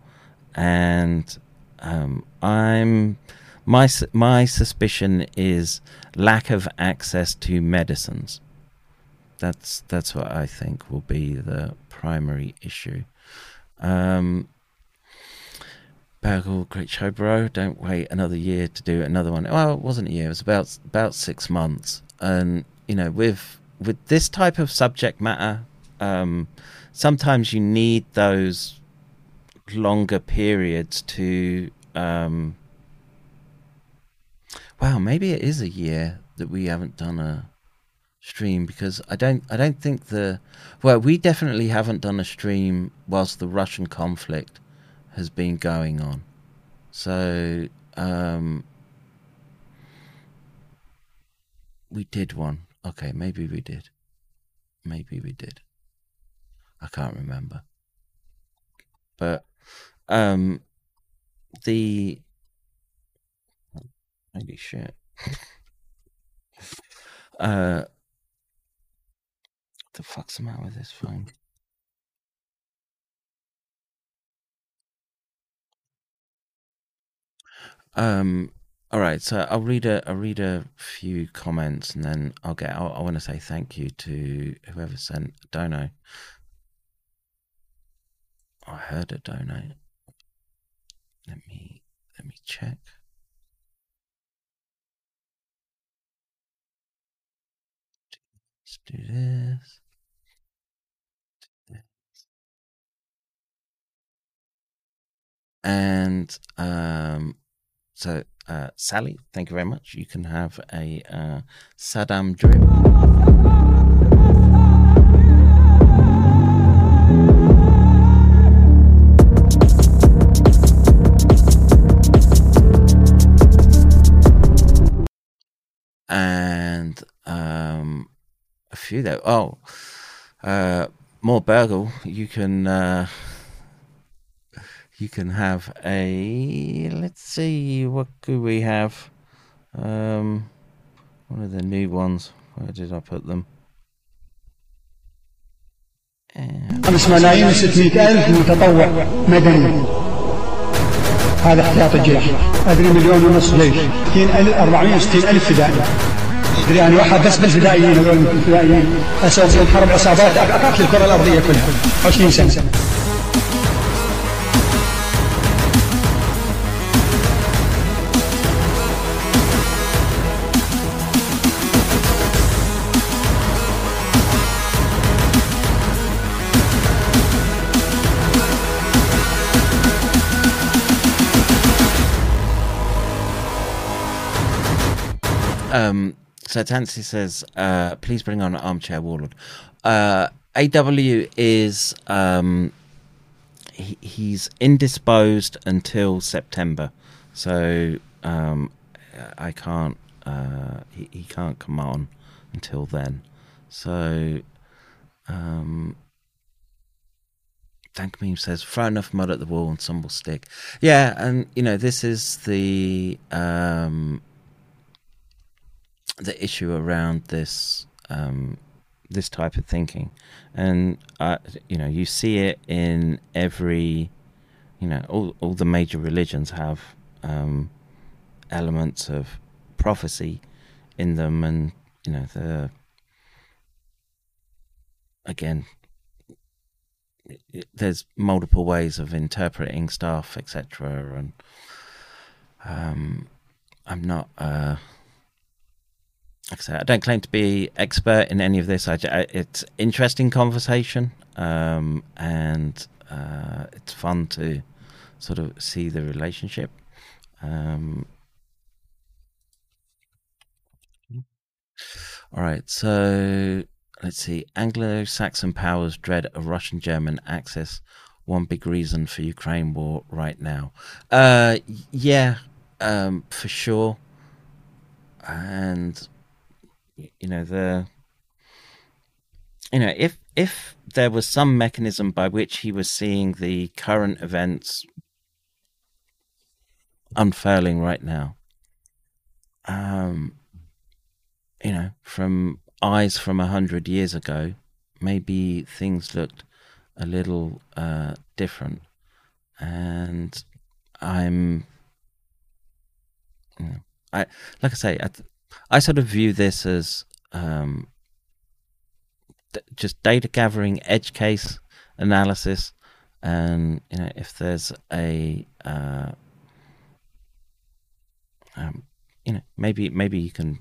And um, I'm my my suspicion is lack of access to medicines. That's that's what I think will be the primary issue. Um, Boergle, great show, bro. Don't wait another year to do another one. Well, it wasn't a year; it was about about six months. And you know, with with this type of subject matter, um, sometimes you need those longer periods to um, wow, maybe it is a year that we haven't done a stream because I don't I don't think the well we definitely haven't done a stream whilst the Russian conflict has been going on. So um we did one. Okay, maybe we did. Maybe we did. I can't remember. But um the Holy shit. [LAUGHS] uh, what the fuck's the matter with this phone? Um. All right. So I'll read a I'll read a few comments and then I'll get. I'll, I want to say thank you to whoever sent a dono. I heard a donate. Let me let me check. Let's do this. And um, so, uh, Sally, thank you very much. You can have a uh, Saddam drip. and um, a few though. Oh, uh, more burgle. You can uh, you can have a. Let's see, what could we have? Um, one of the new ones. Where did I put them? هذا احتياط الجيش. أدري مليون ونص جيش. 460 ألف فدائي. يعني واحد بس بالفدائيين هذول الفدائيين أساس الحرب عصابات اقاتل الكرة الأرضية كلها. 20 سنة. Um, so Tansy says, uh, please bring on Armchair Warlord. Uh, AW is um, he, he's indisposed until September, so um, I can't. Uh, he, he can't come on until then. So, um, Dank Meme says, throw enough mud at the wall and some will stick. Yeah, and you know, this is the um, the issue around this um, this type of thinking, and uh, you know, you see it in every, you know, all all the major religions have um, elements of prophecy in them, and you know, the again, there's multiple ways of interpreting stuff, etc. And um, I'm not. Uh, like I say, I don't claim to be expert in any of this. I, it's interesting conversation, um, and uh, it's fun to sort of see the relationship. Um, all right, so let's see. Anglo-Saxon powers dread a Russian-German axis. One big reason for Ukraine war right now. Uh, yeah, um, for sure. And you know the you know if if there was some mechanism by which he was seeing the current events unfurling right now um you know from eyes from a hundred years ago maybe things looked a little uh different. And i'm you know, i like i say I, I sort of view this as um, just data gathering, edge case analysis, and you know if there's a uh, um, you know maybe maybe you can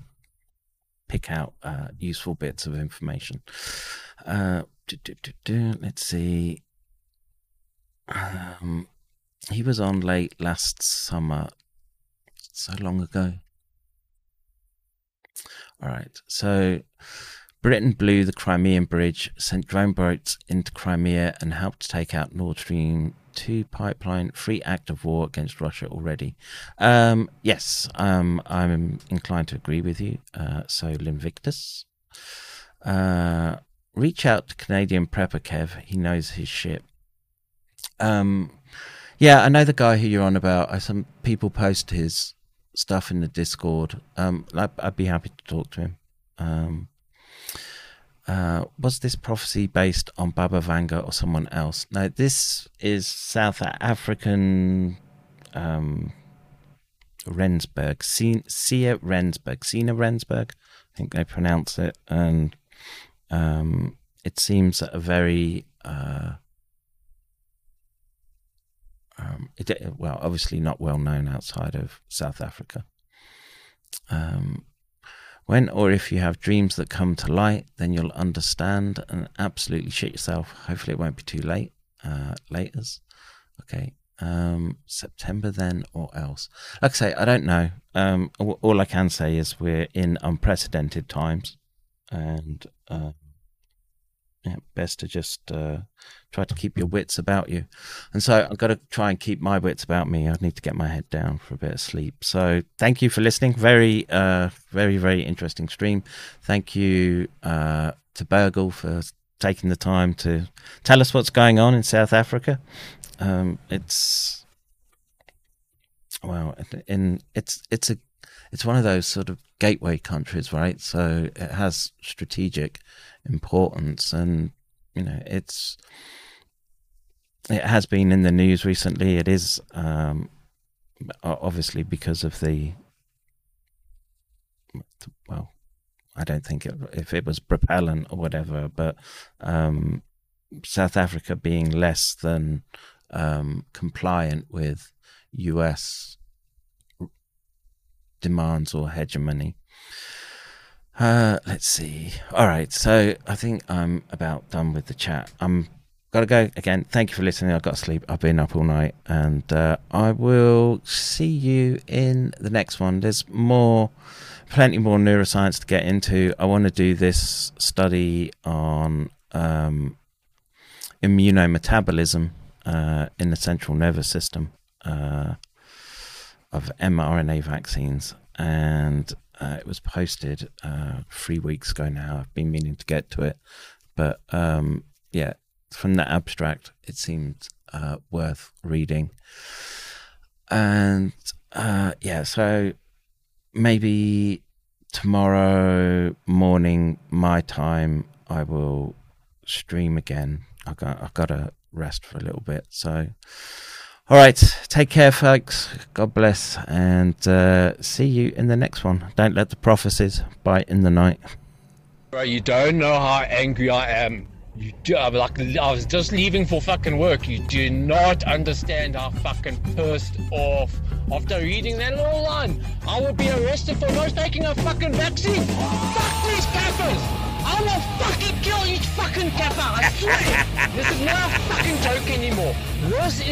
pick out uh, useful bits of information. Uh, do, do, do, let's see. Um, he was on late last summer, so long ago. All right. So Britain blew the Crimean Bridge, sent drone boats into Crimea, and helped take out Nord Stream 2 pipeline. Free act of war against Russia already. Um, yes, um, I'm inclined to agree with you. Uh, so, Linvictus. Uh, reach out to Canadian prepper Kev. He knows his shit. Um, yeah, I know the guy who you're on about. Some people post his stuff in the Discord. Um, I'd, I'd be happy to talk to him. Um, uh, was this prophecy based on Baba Vanga or someone else? No, this is South African um, Rensburg, Sia Rensburg, Sina Rensburg, I think they pronounce it, and um, it seems a very uh, um, it, well, obviously not well known outside of South Africa. Um, when or if you have dreams that come to light, then you'll understand and absolutely shit yourself. Hopefully, it won't be too late. Uh, laters. Okay. Um, September then or else. Like I say, I don't know. Um, all, I can say is we're in unprecedented times, and uh, yeah, best to just uh, try to keep your wits about you. And so I've got to try and keep my wits about me. I need to get my head down for a bit of sleep. So thank you for listening. Very, uh, very, very interesting stream. Thank you uh, to Boergle for taking the time to tell us what's going on in South Africa. Um, it's well, in it's it's a it's one of those sort of gateway countries, right? So it has strategic importance, and you know, it's it has been in the news recently. It is um, obviously because of the well, I don't think it, if it was propellant or whatever, but um, South Africa being less than um, compliant with US demands or hegemony. Uh, let's see. All right, so I think I'm about done with the chat. I'm gotta go again. Thank you for listening. I've got to sleep. I've been up all night, and uh, I will see you in the next one. There's more, plenty more neuroscience to get into. I want to do this study on um, immunometabolism uh, in the central nervous system uh, of mRNA vaccines, and uh, it was posted uh, three weeks ago now. I've been meaning to get to it, but um, yeah, from that abstract, it seemed uh, worth reading. And uh, yeah, so maybe tomorrow morning, my time, I will stream again. I got I got to rest for a little bit. So, all right, take care, folks. God bless, and uh, see you in the next one. Don't let the prophecies bite in the night. Bro, you don't know how angry I am. You do, I'm like, I was just leaving for fucking work. You do not understand how fucking pissed off. After reading that little line, I would be arrested for not taking a fucking vaccine. Fuck these cappers! I will fucking kill each fucking capper, I swear! this is not a fucking joke anymore. This is